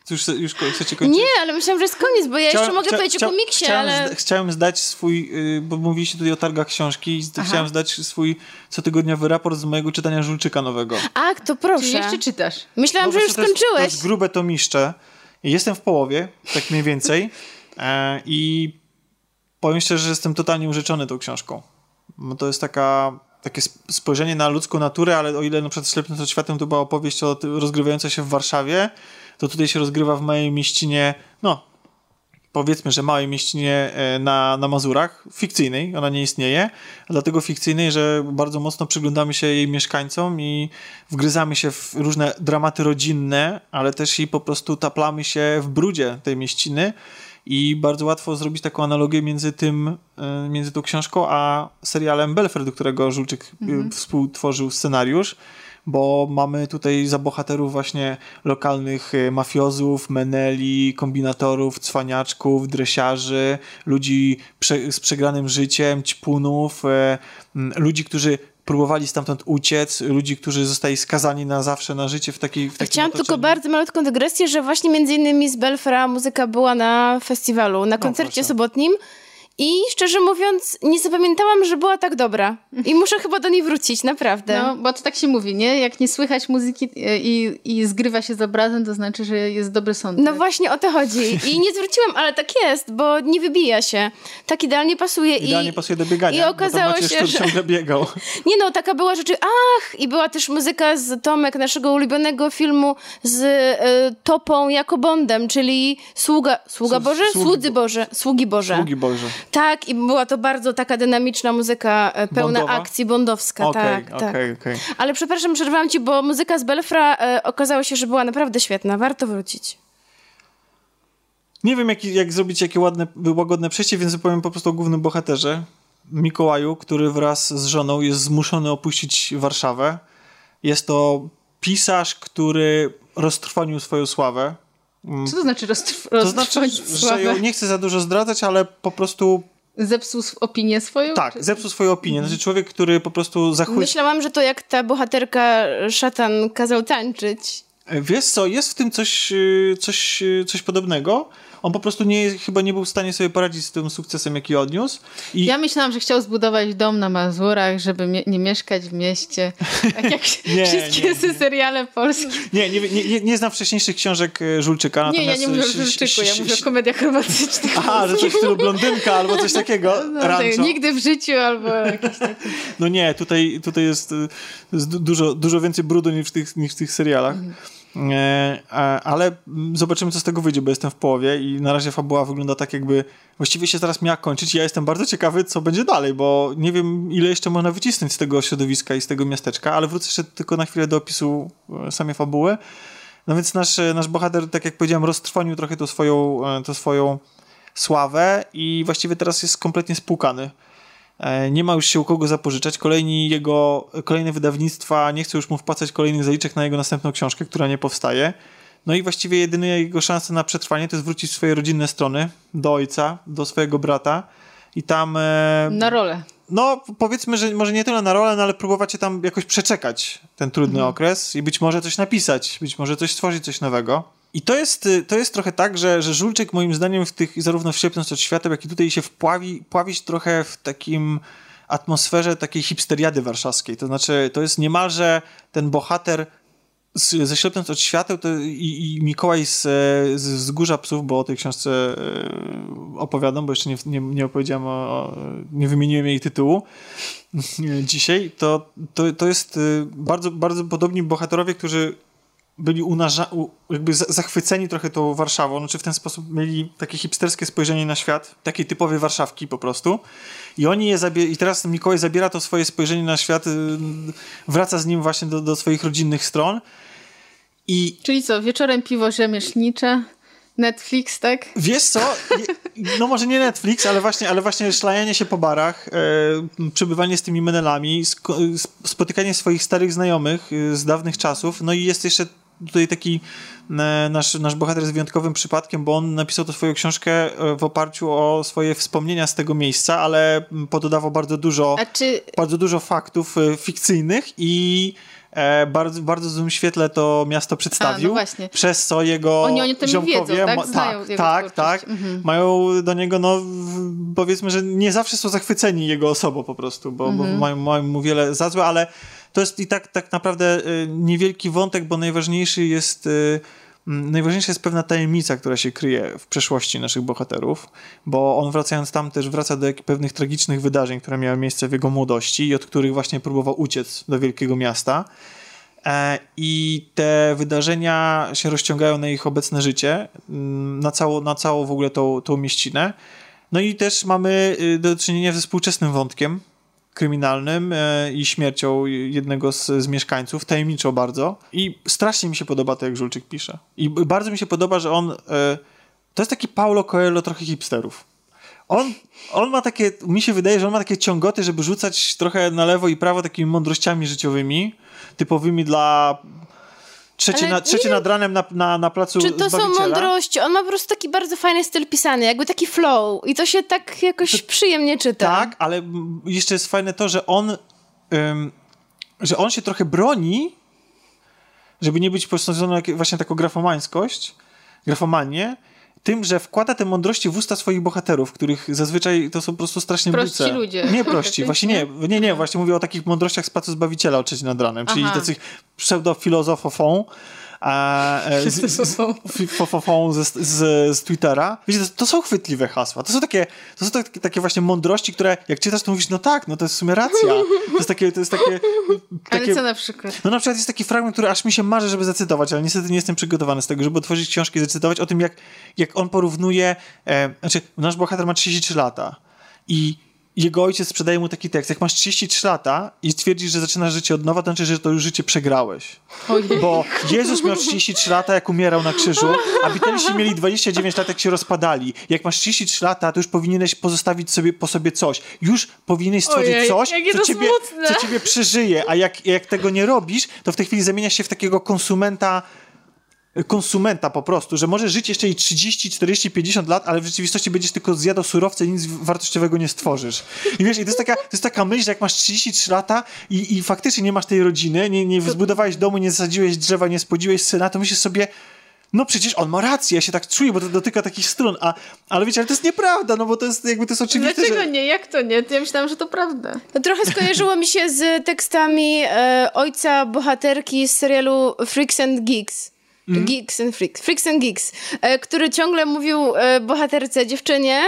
To już, już chcecie kończyć? Nie, ale myślałam, że jest koniec, bo ja jeszcze Chciałem- mogę chcia- powiedzieć chcia- o komiksie, chciałem, ale... zda- chciałem zdać swój, y, bo mówiliście tutaj o targach książki i chciałem zdać swój cotygodniowy raport z mojego czytania Żulczyka nowego. Ach, to proszę. Czyli jeszcze czytasz. Myślałam, że po już to jest- skończyłeś. To jest grube tomiszcze. Jestem w połowie, tak mniej więcej. E, I powiem szczerze, że jestem totalnie urzeczony tą książką. Bo to jest taka, takie sp- spojrzenie na ludzką naturę, ale o ile na przykład Ślepnąc od światem to była opowieść o, rozgrywająca się w Warszawie, to tutaj się rozgrywa w małej mieścinie, no powiedzmy, że małej mieścinie e, na, na Mazurach, fikcyjnej, ona nie istnieje, dlatego fikcyjnej, że bardzo mocno przyglądamy się jej mieszkańcom i wgryzamy się w różne dramaty rodzinne, ale też i po prostu taplamy się w brudzie tej mieściny i bardzo łatwo zrobić taką analogię między tym, e, między tą książką, a serialem Belfer, do którego Żulczyk e, współtworzył scenariusz, bo mamy tutaj za bohaterów właśnie lokalnych e, mafiozów, meneli, kombinatorów, cwaniaczków, dresiarzy, ludzi prze, z przegranym życiem, ćpunów, e, ludzi, którzy próbowali stamtąd uciec, ludzi, którzy zostali skazani na zawsze na życie w takiej w Chciałam tylko otoczeniu. bardzo malutką dygresję, że właśnie między innymi z Belfra muzyka była na festiwalu, na koncercie proszę. sobotnim i szczerze mówiąc nie zapamiętałam, że była tak dobra. I muszę chyba do niej wrócić, naprawdę. No, bo to tak się mówi, nie? Jak nie słychać muzyki e, i, i zgrywa się z obrazem, to znaczy, że jest dobry soundtrack. No właśnie o to chodzi. I nie zwróciłam, ale tak jest, bo nie wybija się. Tak idealnie pasuje. Idealnie i, pasuje do biegania, I okazało bo się, że... ciągle biegał. Nie no, taka była rzeczy. Ach! I była też muzyka z Tomek, naszego ulubionego filmu z e, Topą jako Bondem, czyli Sługa, Sługa Sług- Boże? Sługi Słudzy Bo- Boże. Sługi Boże. Sługi Boże. Tak, i była to bardzo taka dynamiczna muzyka, e, pełna Bondowa? akcji bondowska. Okej, tak, tak. okej, okej. Ale przepraszam, przerwałam ci, bo muzyka z Belfra e, okazało się, że była naprawdę świetna. Warto wrócić. Nie wiem, jak, jak zrobić jakie ładne, łagodne przejście, więc powiem po prostu o głównym bohaterze. Mikołaju, który wraz z żoną jest zmuszony opuścić Warszawę. Jest to pisarz, który roztrwonił swoją sławę. Co to znaczy roztrw- To znaczy, że ją nie chcę za dużo zdradzać, ale po prostu Zepsuł opinię swoją? tak, Czy- zepsuł swoją opinię. Znaczy człowiek, który po prostu zachłyśnił. Myślałam, że to jak ta bohaterka szatan kazał tańczyć. Wiesz co, jest w tym coś, y, coś, y, coś podobnego. On po prostu nie, chyba nie był w stanie sobie poradzić z tym sukcesem, jaki odniósł. I Ja myślałam, że chciał zbudować dom na Mazurach, żeby mie- nie mieszkać w mieście. Tak jak Nie, wszystkie nie, seriale polskie. nie, nie, nie, nie, znam wcześniejszych książek e, Żulczyka. Nie, ja nie mówię o Żulczyku, ja mówię o komediach romantycznych. Aha, że coś w stylu blondynka albo coś takiego. No, tak, nigdy w życiu albo jakieś takie. No nie, tutaj, tutaj jest, jest du- dużo, dużo więcej brudu niż w tych, niż w tych serialach. E, ale zobaczymy, co z tego wyjdzie, bo jestem w połowie i na razie fabuła wygląda tak, jakby właściwie się zaraz miała kończyć. Ja jestem bardzo ciekawy, co będzie dalej, bo nie wiem, ile jeszcze można wycisnąć z tego środowiska i z tego miasteczka, ale wrócę jeszcze tylko na chwilę do opisu e, samej fabuły. No więc nasz, nasz bohater, tak jak powiedziałem, roztrwonił trochę tą swoją, tą swoją sławę i właściwie teraz jest kompletnie spłukany. E, nie ma już się u kogo zapożyczać. Kolejni jego, kolejne wydawnictwa nie chcą już mu wpłacać kolejnych zaliczek na jego następną książkę, która nie powstaje. No i właściwie jedyna jego szansa na przetrwanie to jest wrócić w swoje rodzinne strony, do ojca, do swojego brata i tam... E, na rolę. No, powiedzmy, że może nie tyle na rolę, no, ale próbować się tam jakoś przeczekać ten trudny mhm. okres i być może coś napisać, być może coś stworzyć, coś nowego. I to jest, y, to jest trochę tak, że, że Żulczyk moim zdaniem w tych, zarówno w Ślepnąc od świata, jak i tutaj się wpławi, pławić trochę w takim atmosferze takiej hipsteriady warszawskiej. To znaczy, to jest niemalże ten bohater z, ze Ślepnąc od świateł to i, i Mikołaj z, z, z Górza Psów, bo o tej książce e, opowiadam, bo jeszcze nie, nie, nie opowiedziałem, o, o, nie wymieniłem jej tytułu dzisiaj, to, to, to jest y, bardzo, bardzo podobni bohaterowie, którzy byli unarza- jakby zachwyceni trochę tą Warszawą, znaczy w ten sposób mieli takie hipsterskie spojrzenie na świat, takiej typowej Warszawki po prostu. I oni je zabie- i teraz Mikołaj zabiera to swoje spojrzenie na świat, y, wraca z nim właśnie do, do swoich rodzinnych stron. I... Czyli co, wieczorem piwo rzemieślnicze, Netflix, tak? Wiesz co? No może nie Netflix, ale właśnie, ale właśnie szlajanie się po barach, e, przebywanie z tymi menelami, spotykanie swoich starych znajomych e, z dawnych czasów, no i jest jeszcze tutaj taki e, nasz, nasz bohater z wyjątkowym przypadkiem, bo on napisał tę swoją książkę e, w oparciu o swoje wspomnienia z tego miejsca, ale pododawał bardzo dużo, czy... bardzo dużo faktów e, fikcyjnych i e, bardzo, bardzo złym świetle to miasto przedstawił, A, no przez co jego oni, oni ziomkowie... Wiedzą, tak? Znają tak, tak, tak mhm. mają do niego, no powiedzmy, że nie zawsze są zachwyceni jego osobą po prostu, bo, mhm. bo mają, mają mu wiele za złe, ale to jest i tak, tak naprawdę y, niewielki wątek, bo najważniejszy jest y, najważniejsza jest pewna tajemnica, która się kryje w przeszłości naszych bohaterów, bo on wracając tam też wraca do pewnych tragicznych wydarzeń, które miały miejsce w jego młodości i od których właśnie próbował uciec do wielkiego miasta. E, I te wydarzenia się rozciągają na ich obecne życie, na całą, na całą w ogóle tą, tą mieścinę. No i też mamy y, do czynienia ze współczesnym wątkiem, kryminalnym e, i śmiercią jednego z, z, mieszkańców, tajemniczo bardzo. I strasznie mi się podoba to, jak Żulczyk pisze. I bardzo mi się podoba, że on... E, to jest taki Paulo Coelho trochę hipsterów. On, on ma takie, mi się wydaje, że on ma takie ciągoty, żeby rzucać trochę na lewo i prawo takimi mądrościami życiowymi, typowymi dla Trzeci, na, trzeci nad ranem na, na, na placu Czy to są mądrości? On ma po prostu taki bardzo fajny styl pisany, jakby taki flow i to się tak jakoś to, przyjemnie czyta. Tak, ale jeszcze jest fajne to, że on że on się trochę broni, żeby nie być jak właśnie taką grafomańskość, grafomanię, tym, że wkłada te mądrości w usta swoich bohaterów, których zazwyczaj to są po prostu strasznie Prości ludzie. Nie prości, właśnie nie, nie, nie, właśnie mówię o takich mądrościach z Placu Zbawiciela o nad ranem, czyli tacy pseudofilozofofą, e, z, z, z, z, z Twittera. Wiecie, to, to, są chwytliwe hasła. To są takie, to są takie, takie właśnie mądrości, które jak czytasz, to mówisz, no tak, no to jest w sumie racja. To jest takie, to jest takie, takie... Ale co na przykład? No na przykład jest taki fragment, który aż mi się marzy, żeby zacytować, ale niestety nie jestem przygotowany z tego, żeby otworzyć książkę i zacytować o tym, jak, jak on porównuje, e, znaczy nasz bohater ma 33 lata i jego ojciec sprzedaje mu taki tekst. Jak masz 33 lata i twierdzisz, że zaczynasz życie od nowa, to znaczy, że to już życie przegrałeś. Ojej. Bo Jezus miał 33 lata, jak umierał na krzyżu, a Beatlesi mieli 29 lat, jak się rozpadali. Jak masz 33 lata, to już powinieneś pozostawić sobie po sobie coś. Już powinieneś stworzyć Ojej, coś, co ciebie, co ciebie przeżyje. A jak, jak tego nie robisz, to w tej chwili zamieniasz się w takiego konsumenta konsumenta po prostu, że możesz żyć jeszcze i 30, 40, 50 lat, ale w rzeczywistości będziesz tylko zjadał surowce i nic wartościowego nie stworzysz. I wiesz, i to jest taka, to jest taka myśl, że jak masz 33 lata i, i faktycznie nie masz tej rodziny, nie, nie zbudowałeś domu, nie zasadziłeś drzewa, nie spłodziłeś syna, to myślisz sobie, no przecież on ma rację, ja się tak czuję, bo to dotyka takich stron, a, ale wiecie, ale to jest nieprawda, no bo to jest jakby to jest oczywiste, Dlaczego że... nie? Jak to nie? Ja myślałam, że to prawda. To trochę skojarzyło mi się z tekstami e, ojca bohaterki z serialu Freaks and Geeks Geeks and Freaks, Freaks and Geeks, e, który ciągle mówił e, bohaterce, dziewczynie,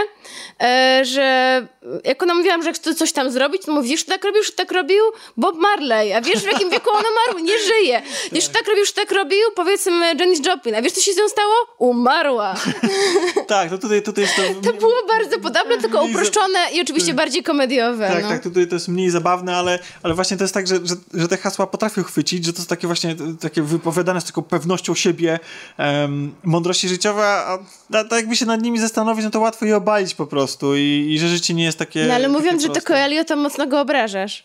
e, że jak ona mówiłam, że chce coś tam zrobić, to mówisz, tak robił, że tak robił Bob Marley, a wiesz w jakim wieku on umarł? Nie żyje. Wiesz, tak robił, że tak robił, powiedzmy Janis Joplin, a wiesz co się z nią stało? Umarła. Tak, to tutaj, tutaj jest to... To było bardzo podobne, tylko uproszczone i oczywiście bardziej komediowe. Tak, no. tak, tutaj to jest mniej zabawne, ale, ale właśnie to jest tak, że, że, że te hasła potrafią chwycić, że to jest takie właśnie takie wypowiadane z taką pewnością siebie, em, mądrości życiowe, a, a tak jakby się nad nimi zastanowić, no to łatwo je obalić po prostu i, i że życie nie jest takie No ale mówiąc, że to. Coelho, to mocno go obrażasz.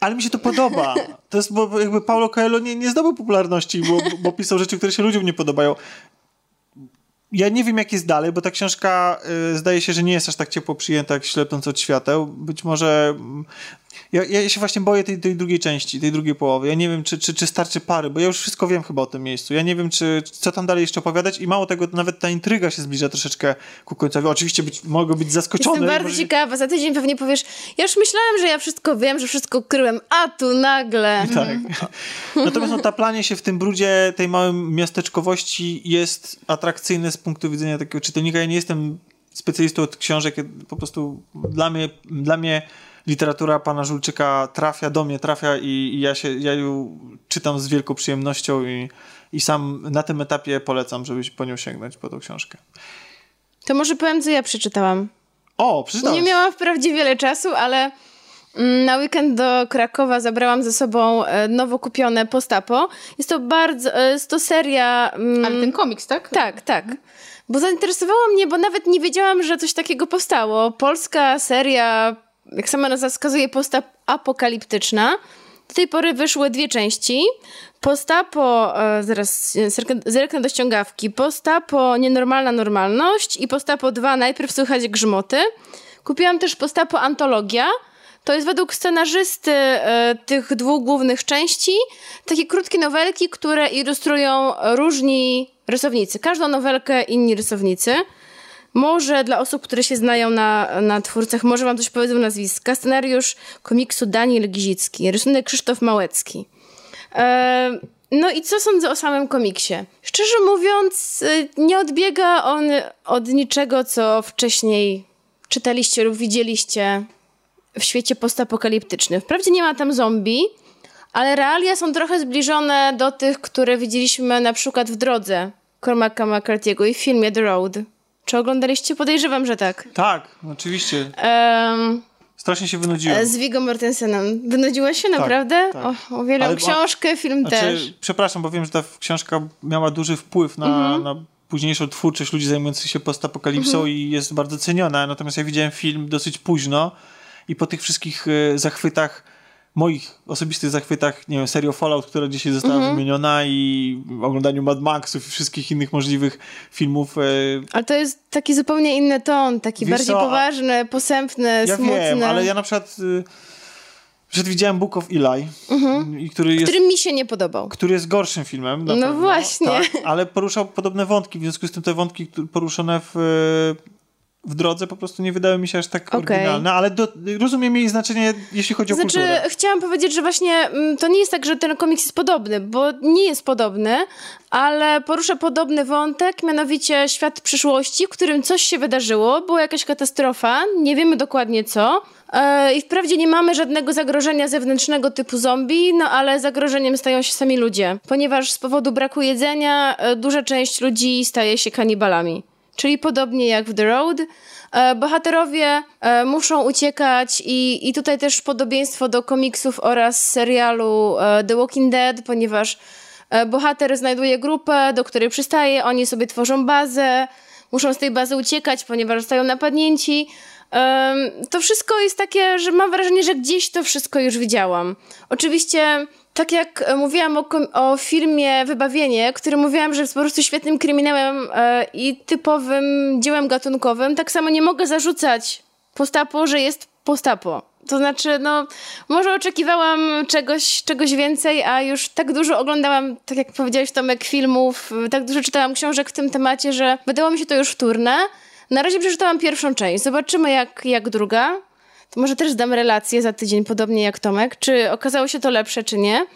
Ale mi się to podoba. To jest, bo jakby Paulo Coelho nie, nie zdobył popularności, bo, bo pisał rzeczy, które się ludziom nie podobają. Ja nie wiem, jak jest dalej, bo ta książka y, zdaje się, że nie jest aż tak ciepło przyjęta jak Ślepnąc od świateł. Być może... Ja, ja się właśnie boję tej, tej drugiej części, tej drugiej połowy. Ja nie wiem, czy, czy, czy starczy pary, bo ja już wszystko wiem chyba o tym miejscu. Ja nie wiem, czy co tam dalej jeszcze opowiadać i mało tego, nawet ta intryga się zbliża troszeczkę ku końcowi. Oczywiście być, mogę być zaskoczony. Jestem bardzo może- ciekawa. Za tydzień pewnie powiesz, ja już myślałem, że ja wszystko wiem, że wszystko kryłem, a tu nagle. Tak. Natomiast no, taplanie się w tym brudzie tej małej miasteczkowości jest atrakcyjne z punktu widzenia takiego czytelnika. Ja nie jestem specjalistą od książek, po prostu dla mnie, dla mnie literatura pana Żulczyka trafia do mnie, trafia i, i ja, się, ja ją czytam z wielką przyjemnością i, i sam na tym etapie polecam, żebyś po nią sięgnąć, po tą książkę. To może powiem, co ja przeczytałam. O, przeczytałeś. Nie miałam wprawdzie wiele czasu, ale mm, na weekend do Krakowa zabrałam ze sobą e, nowo kupione Postapo. Jest to bardzo, e, jest to seria... mm, Ale ten komiks, tak? Tak, tak. Bo zainteresowało mnie, bo nawet nie wiedziałam, że coś takiego powstało. Polska seria, jak sama nazwa wskazuje, posta apokaliptyczna. Do tej pory wyszły dwie części. Postapo, e, zaraz e, zerknę do ściągawki. Postapo Nienormalna Normalność i Postapo 2 Najpierw słychać grzmoty. Kupiłam też Postapo Antologia. To jest według scenarzysty e, tych dwóch głównych części takie krótkie nowelki, które ilustrują różni rysownicy. Każdą nowelkę inni rysownicy. Może dla osób, które się znają na, na twórcach, może wam coś powiedzą nazwiska. Scenariusz komiksu Daniel Gizicki, rysunek Krzysztof Małecki. E, no i co sądzę o samym komiksie? Szczerze mówiąc, y, nie odbiega on od niczego, co wcześniej czytaliście lub widzieliście w świecie postapokaliptycznym. Wprawdzie nie ma tam zombie, ale realia są trochę zbliżone do tych, które widzieliśmy na przykład w drodze Cormaca McCarthy'ego i w filmie The Road. Czy oglądaliście? Podejrzewam, że tak. Tak, oczywiście. Em, Strasznie się wynudziłem. z Viggo Mortensenem. Wynudziła się naprawdę? tak. O, uwielbiam Ale- książkę, film też. Znaczy, przepraszam, bo wiem, że ta książka miała duży wpływ na, Mhm. na późniejszą twórczość ludzi zajmujących się postapokalipsą Mhm. i jest bardzo ceniona. Natomiast ja widziałem film dosyć późno i po tych wszystkich e, zachwytach, moich osobistych zachwytach, nie wiem, serio Fallout, która dzisiaj została Mhm. wymieniona i oglądaniu Mad Maxów i wszystkich innych możliwych filmów. e, Ale to jest taki zupełnie inny ton, taki Wiesz bardziej co, a- poważny, posępny, Ja smutny. wiem, ale ja na przykład y, przed widziałem Book of Eli, i który jest Który mi się nie podobał. który jest gorszym filmem. No pewno, właśnie. Tak, ale poruszał podobne wątki, w związku z tym te wątki poruszone w, w drodze po prostu nie wydały mi się aż tak Okej. oryginalne, ale do, rozumiem jej znaczenie, jeśli chodzi o Znaczy, kulturę. chciałam powiedzieć, że właśnie mm, to nie jest tak, że ten komiks jest podobny, bo nie jest podobny, ale porusza podobny wątek, mianowicie świat przyszłości, w którym coś się wydarzyło, była jakaś katastrofa, nie wiemy dokładnie co. e, I wprawdzie nie mamy żadnego zagrożenia zewnętrznego typu zombie, no ale zagrożeniem stają się sami ludzie, ponieważ z powodu braku jedzenia e, duża część ludzi staje się kanibalami. Czyli podobnie jak w The Road, e, bohaterowie e, muszą uciekać i, i tutaj też podobieństwo do komiksów oraz serialu e, The Walking Dead, ponieważ bohater znajduje grupę, do której przystaje, oni sobie tworzą bazę, muszą z tej bazy uciekać, ponieważ zostają napadnięci. To wszystko jest takie, że mam wrażenie, że gdzieś to wszystko już widziałam. Oczywiście, tak jak e, mówiłam o, o filmie Wybawienie, który mówiłam, że jest po prostu świetnym kryminałem e, i typowym dziełem gatunkowym, tak samo nie mogę zarzucać postapo, że jest postapo. To znaczy, no, może oczekiwałam czegoś, czegoś więcej, a już tak dużo oglądałam, tak jak powiedziałeś Tomek, filmów, tak dużo czytałam książek w tym temacie, że wydało mi się to już wtórne. Na razie przeczytałam pierwszą część. Zobaczymy, jak, jak druga. to może też zdam relację za tydzień, podobnie jak Tomek, czy okazało się to lepsze, czy nie.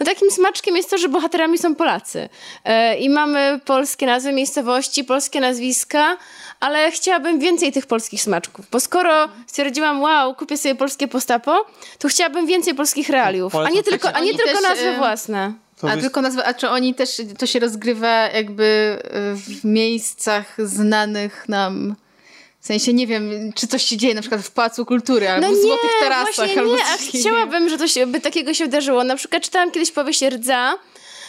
No takim smaczkiem jest to, że bohaterami są Polacy. E, I mamy polskie nazwy miejscowości, polskie nazwiska, ale chciałabym więcej tych polskich smaczków. Bo skoro stwierdziłam, wow, kupię sobie polskie postapo, to chciałabym więcej polskich realiów, a nie tylko, a nie tylko nazwy e, własne. To a jest- tylko nazwa, a czy oni też, to się rozgrywa jakby y, w miejscach znanych nam, w sensie nie wiem, czy coś się dzieje na przykład w Pałacu Kultury albo w Złotych Tarasach właśnie albo nie, a nie chciałabym, że coś by takiego się wydarzyło. Na przykład czytałam kiedyś powieść Rdza,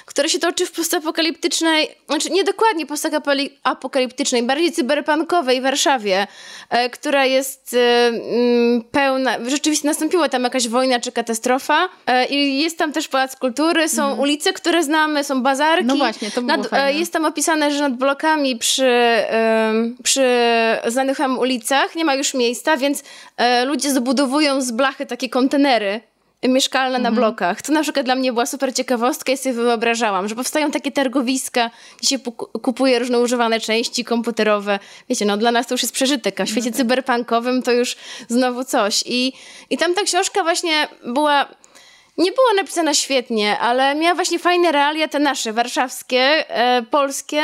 która się toczy w postapokaliptycznej, znaczy nie dokładnie postapokaliptycznej, bardziej cyberpunkowej Warszawie, e, która jest e, mm, pełna, rzeczywiście nastąpiła tam jakaś wojna czy katastrofa e, i jest tam też Pałac Kultury, są ulice, które znamy, są bazarki. Mhm. No właśnie, to było Nad, fajne. Jest tam opisane, że nad blokami przy, przy znanych nam ulicach nie ma już miejsca, więc ludzie zabudowują z blachy takie kontenery mieszkalne na blokach. To na przykład dla mnie była super ciekawostka i sobie wyobrażałam, że powstają takie targowiska, gdzie się kupuje różne używane części komputerowe. Wiecie, no dla nas to już jest przeżytek, a w świecie cyberpunkowym to już znowu coś. I, i tam ta książka właśnie była nie była napisana świetnie, ale miała właśnie fajne realia, te nasze, warszawskie, e, polskie,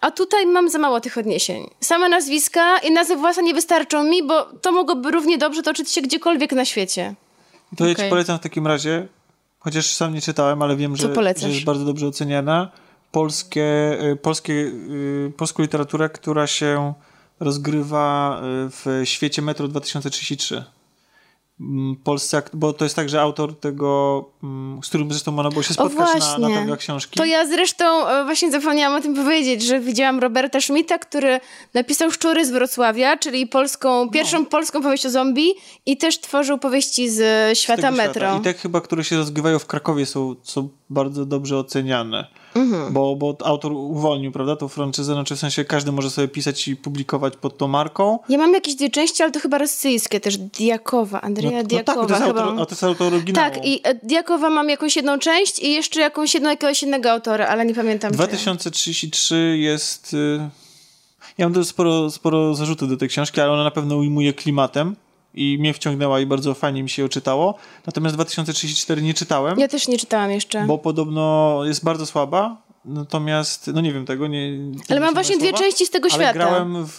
a tutaj mam za mało tych odniesień. Same nazwiska i nazwy własne nie wystarczą mi, bo to mogłoby równie dobrze toczyć się gdziekolwiek na świecie. To ja ci polecam w takim razie, chociaż sam nie czytałem, ale wiem, że, że jest bardzo dobrze oceniana, polskie, y, polskie, y, polską literaturę, która się rozgrywa y, w świecie Metro 2033. Mm, Polscy, bo to jest tak, że autor tego, mm, z którym zresztą można było się spotkać na, na targach książki. To ja zresztą e, właśnie zapomniałam o tym powiedzieć, że widziałam Roberta Schmidta, który napisał Szczury z Wrocławia, czyli polską, pierwszą polską powieść o zombie i też tworzył powieści z e, z świata tego metro. I te chyba, które się rozgrywają w Krakowie są, są bardzo dobrze oceniane. Mhm. Bo, bo autor uwolnił, prawda, tą franczyzę, znaczy w sensie każdy może sobie pisać i publikować pod tą marką. Ja mam jakieś dwie części, ale to chyba rosyjskie też. Diakowa, Andrzeja no, no Diakowa tak, to jest, autor, a to jest autor oryginału. Tak, i e, Diakowa mam jakąś jedną część i jeszcze jakąś jedną jakiegoś innego autora, ale nie pamiętam. czy- 2033 jest... y, Ja mam też sporo, sporo zarzutów do tej książki, ale ona na pewno ujmuje klimatem i mnie wciągnęła i bardzo fajnie mi się ją czytało. Natomiast 2034 nie czytałem, Ja też nie czytałam jeszcze. bo podobno jest bardzo słaba. Natomiast, no nie wiem tego, nie... ale mam nie właśnie moje dwie słowa. części z tego Ale świata. Mhm. grałem w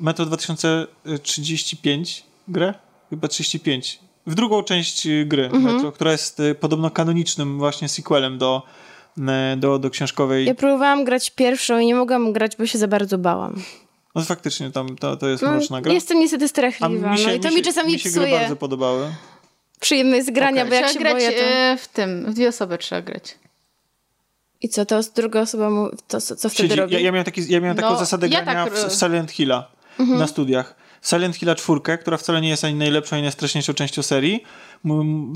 Metro 2035 grę, chyba 35. W drugą część y, gry Mhm. Metro, która jest y, podobno kanonicznym właśnie sequelem do, y, do, do książkowej. Ja próbowałam grać pierwszą i nie mogłam grać, bo się za bardzo bałam. No faktycznie tam to, to jest No, mroczna gra. Jestem niestety A strachliwa. no i to mi, się, czasami mi się psuje bardzo podobały. przyjemność grania, Okej. bo jak Trzeba się grać boję, to... e, w tym, w dwie osoby trzeba grać. I co, to druga osoba mu... to co, co wtedy Siedzi, robi? ja, ja miałem, taki, ja miałem taką No, zasadę ja grania tak w Silent Hilla Mhm. na studiach. Silent Hilla czwórkę, która wcale nie jest ani najlepszą, ani najstraszniejszą częścią serii.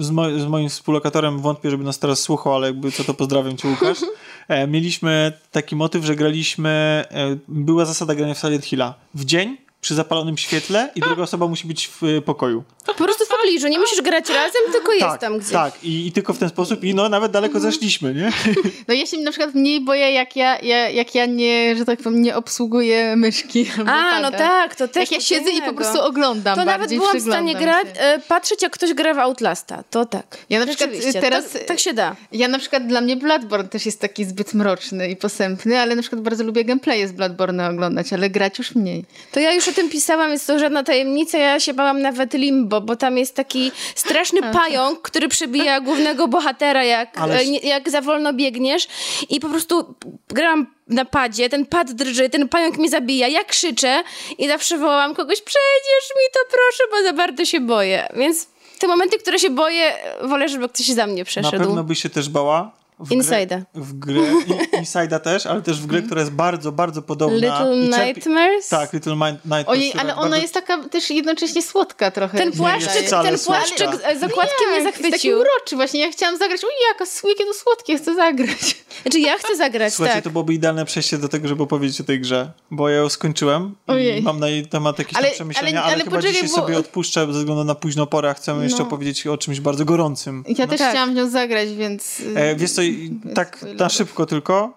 Z, mo- z moim współlokatorem wątpię, żeby nas teraz słuchał, ale jakby co to pozdrawiam cię Łukasz. E, mieliśmy taki motyw, że graliśmy, e, była zasada grania w Silent Hilla w dzień, przy zapalonym świetle i druga osoba musi być w e, pokoju. Po prostu w pobliżu, nie musisz grać razem, tylko jest tak, tam gdzieś. tak. I, I tylko w ten sposób i no nawet daleko zeszliśmy, nie? No ja się na przykład mniej boję, jak ja, ja, jak ja nie, że tak powiem, nie obsługuję myszki. A, no pada. tak, to też Jak ja siedzę i po innego. prostu oglądam To nawet byłam w stanie grać, e, patrzeć jak ktoś gra w Outlasta, to tak. Ja na przykład Rzeczywiście, teraz- To, tak się da. Ja na przykład dla mnie Bloodborne też jest taki zbyt mroczny i posępny, ale na przykład bardzo lubię gameplaye z Bloodborne oglądać, ale grać już mniej. To ja już tym pisałam, jest to żadna tajemnica. Ja się bałam nawet Limbo, bo tam jest taki straszny pająk, który przebija głównego bohatera, jak, Ale- e, jak za wolno biegniesz. I po prostu grałam na padzie, ten pad drży, ten pająk mnie zabija, ja krzyczę i zawsze wołam kogoś, przejdziesz mi to proszę, bo za bardzo się boję. Więc te momenty, które się boję, wolę, żeby ktoś za mnie Na przeszedł. pewno byś się też bała. W Inside'a. Grę, w grę, Inside'a też, ale też w grę, która jest bardzo, bardzo podobna. Little czerpie- Nightmares? Tak, Little Nightmares. Ojej, ale ona bardzo- jest taka też jednocześnie słodka trochę. Ten płaszczyk, ten płaszczyk z zakładkiem mnie Tak, Jest taki zachwycił. uroczy właśnie. Ja chciałam zagrać, oj, jaka, jakie to słodkie, chcę zagrać. Znaczy ja chcę zagrać, Słuchajcie, tak. to byłoby idealne przejście do tego, żeby opowiedzieć o tej grze, bo ja ją skończyłem Ojej. i mam na jej temat jakieś Ale- przemyślenia, ale, ale- ale chyba poczekaj, dzisiaj bo- sobie odpuszczę ze względu na późną porę, a chcemy jeszcze No. opowiedzieć o czymś bardzo gorącym. Ja też tak. chciałam w nią zagrać, więc... E, wiesz co, tak na szybko tylko,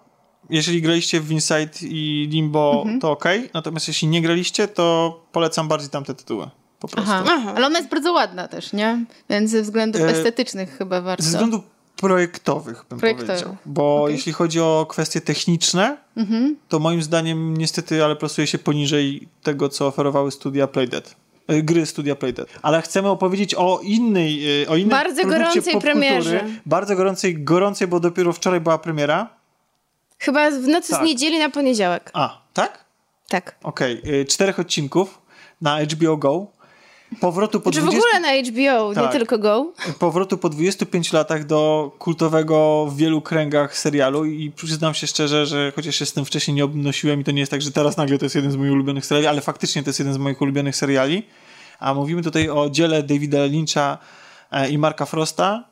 jeżeli graliście w Inside i Limbo, Mhm. to ok, natomiast jeśli nie graliście, to polecam bardziej tamte tytuły. po prostu. Aha. Aha. Ale ona jest bardzo ładna też, nie? Więc ze względów E, estetycznych chyba warto. Ze względów projektowych, bym powiedział. Bo jeśli chodzi o kwestie techniczne, Mhm. to moim zdaniem niestety, ale plasuje się poniżej tego, co oferowały studia Playdead. E, Gry studia Playdead. Ale chcemy opowiedzieć o innej, e, o innej Bardzo gorącej premierze. Bardzo gorącej, gorącej, bo dopiero wczoraj była premiera. Chyba w nocy Tak. z niedzieli na poniedziałek. A, tak? Tak. Okej. e, Czterech odcinków na HBO Go. Powrotu po Czy w 20... ogóle na HBO, nie Tak. tylko Go. powrotu po 25 latach do kultowego w wielu kręgach serialu i przyznam się szczerze, że chociaż się z tym wcześniej nie obnosiłem i to nie jest tak, że teraz nagle to jest jeden z moich ulubionych seriali, ale faktycznie to jest jeden z moich ulubionych seriali. A mówimy tutaj o dziele Davida Lyncha e, i Marka Frosta,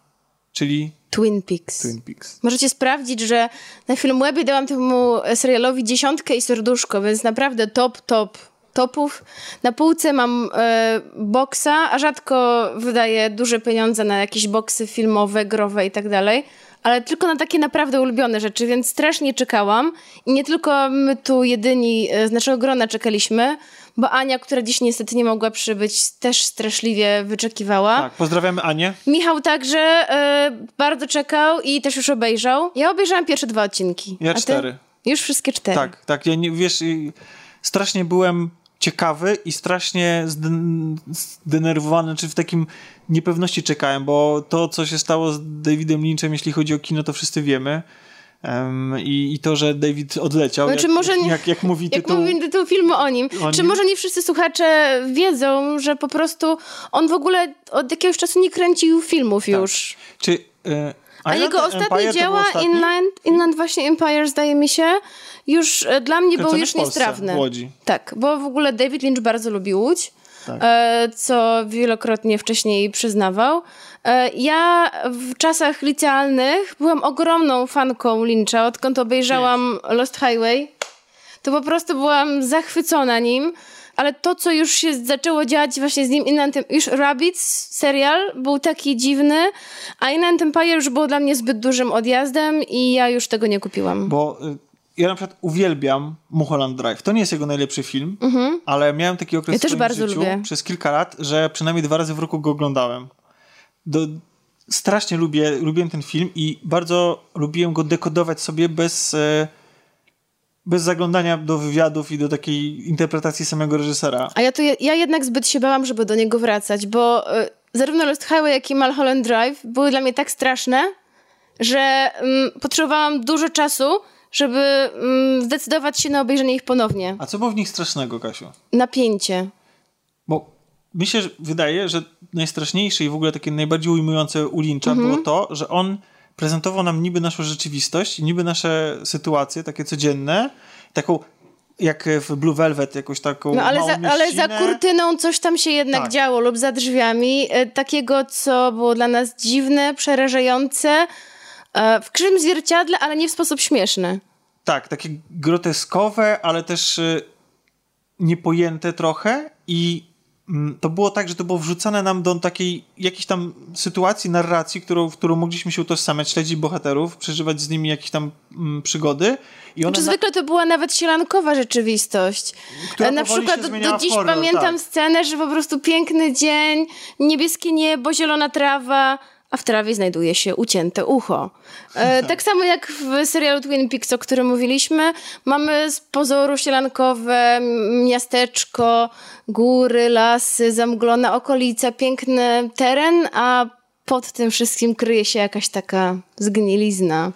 czyli Twin Peaks. Twin Peaks. Możecie sprawdzić, że na Filmwebie dałam temu serialowi dziesiątkę i serduszko, więc naprawdę top, top topów. Na półce mam e, boksa, a rzadko wydaję duże pieniądze na jakieś boksy filmowe, growe i tak dalej. Ale tylko na takie naprawdę ulubione rzeczy, więc strasznie czekałam. I nie tylko my tu jedyni e, z naszego grona czekaliśmy, bo Ania, która dziś niestety nie mogła przybyć, też straszliwie wyczekiwała. Tak, pozdrawiamy Anię. Michał także e, bardzo czekał i też już obejrzał. Ja obejrzałam pierwsze dwa odcinki. Ja cztery. Już wszystkie cztery. Tak, tak. Ja nie, wiesz, y, strasznie byłem ciekawy i strasznie zden- zdenerwowany, czy w takim niepewności czekałem, bo to, co się stało z Davidem Lynchem, jeśli chodzi o kino, to wszyscy wiemy. Em, i, I to, że David odleciał, Znaczy, jak, może nie- jak, jak mówi Jak tytuł. mówi tytuł filmu o nim. O Czy nim? może nie wszyscy słuchacze wiedzą, że po prostu on w ogóle od jakiegoś czasu nie kręcił filmów już. Czy, y, A jego ostatnie Empire był dzieła, ostatni? Inland, Inland właśnie Empire, zdaje mi się, już e, dla mnie Kręcony już Polsce, niestrawne. w Łodzi. Tak, bo w ogóle David Lynch bardzo lubi Łódź, Tak. e, co wielokrotnie wcześniej przyznawał. E, ja w czasach licealnych byłam ogromną fanką Lyncha, odkąd obejrzałam Lost Highway. To po prostu byłam zachwycona nim. Ale to, co już się zaczęło dziać właśnie z nim, Inland, już Rabbids serial był taki dziwny, a Inland Empire już było dla mnie zbyt dużym odjazdem i ja już tego nie kupiłam. Bo y, ja na przykład uwielbiam Mulholland Drive. To nie jest jego najlepszy film, ale miałem taki okres Mhm. Ja w też bardzo życiu lubię. przez kilka lat, że przynajmniej dwa razy w roku go oglądałem. Do, strasznie lubię, lubiłem ten film i bardzo lubiłem go dekodować sobie bez, e, bez zaglądania do wywiadów i do takiej interpretacji samego reżysera. A ja to je- ja jednak zbyt się bałam, żeby do niego wracać, bo y, zarówno Lost Highway, jak i Mulholland Drive były dla mnie tak straszne, że mm, potrzebowałam dużo czasu, żeby mm, zdecydować się na obejrzenie ich ponownie. A co było w nich strasznego, Kasiu? Napięcie. Bo mi się wydaje, że najstraszniejsze i w ogóle takie najbardziej ujmujące u Lyncha Mhm. było to, że on prezentował nam niby naszą rzeczywistość, niby nasze sytuacje takie codzienne, taką jak w Blue Velvet, jakąś taką No ale za, ale za kurtyną coś tam się jednak Tak. działo lub za drzwiami. e, Takiego, co było dla nas dziwne, przerażające, e, w krzywym zwierciadle, ale nie w sposób śmieszny. Tak, takie groteskowe, ale też y, niepojęte trochę i to było tak, że to było wrzucane nam do takiej jakiejś tam sytuacji, narracji, którą, w którą mogliśmy się utożsamiać, śledzić bohaterów, przeżywać z nimi jakieś tam mm, przygody. I one Czy na- zwykle to była nawet sielankowa rzeczywistość. Która Na przykład do, do dziś pamiętam tak. scenę, że po prostu piękny dzień, niebieskie niebo, zielona trawa, a w trawie znajduje się ucięte ucho. E, tak samo jak w serialu Twin Peaks, o którym mówiliśmy, mamy z pozoru sielankowe miasteczko, góry, lasy, zamglona okolica, piękny teren, a pod tym wszystkim kryje się jakaś taka zgnilizna.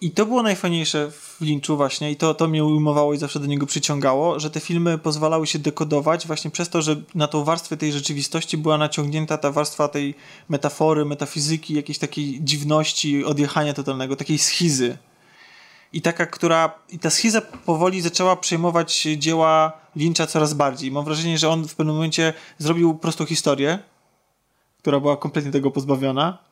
I to było najfajniejsze w Lynchu właśnie i to, to mnie ujmowało i zawsze do niego przyciągało, że te filmy pozwalały się dekodować właśnie przez to, że na tą warstwę tej rzeczywistości była naciągnięta ta warstwa tej metafory, metafizyki, jakiejś takiej dziwności, odjechania totalnego, takiej schizy. I taka, która. I ta schiza powoli zaczęła przejmować dzieła Lyncha coraz bardziej. Mam wrażenie, że on w pewnym momencie zrobił prostą historię, która była kompletnie tego pozbawiona.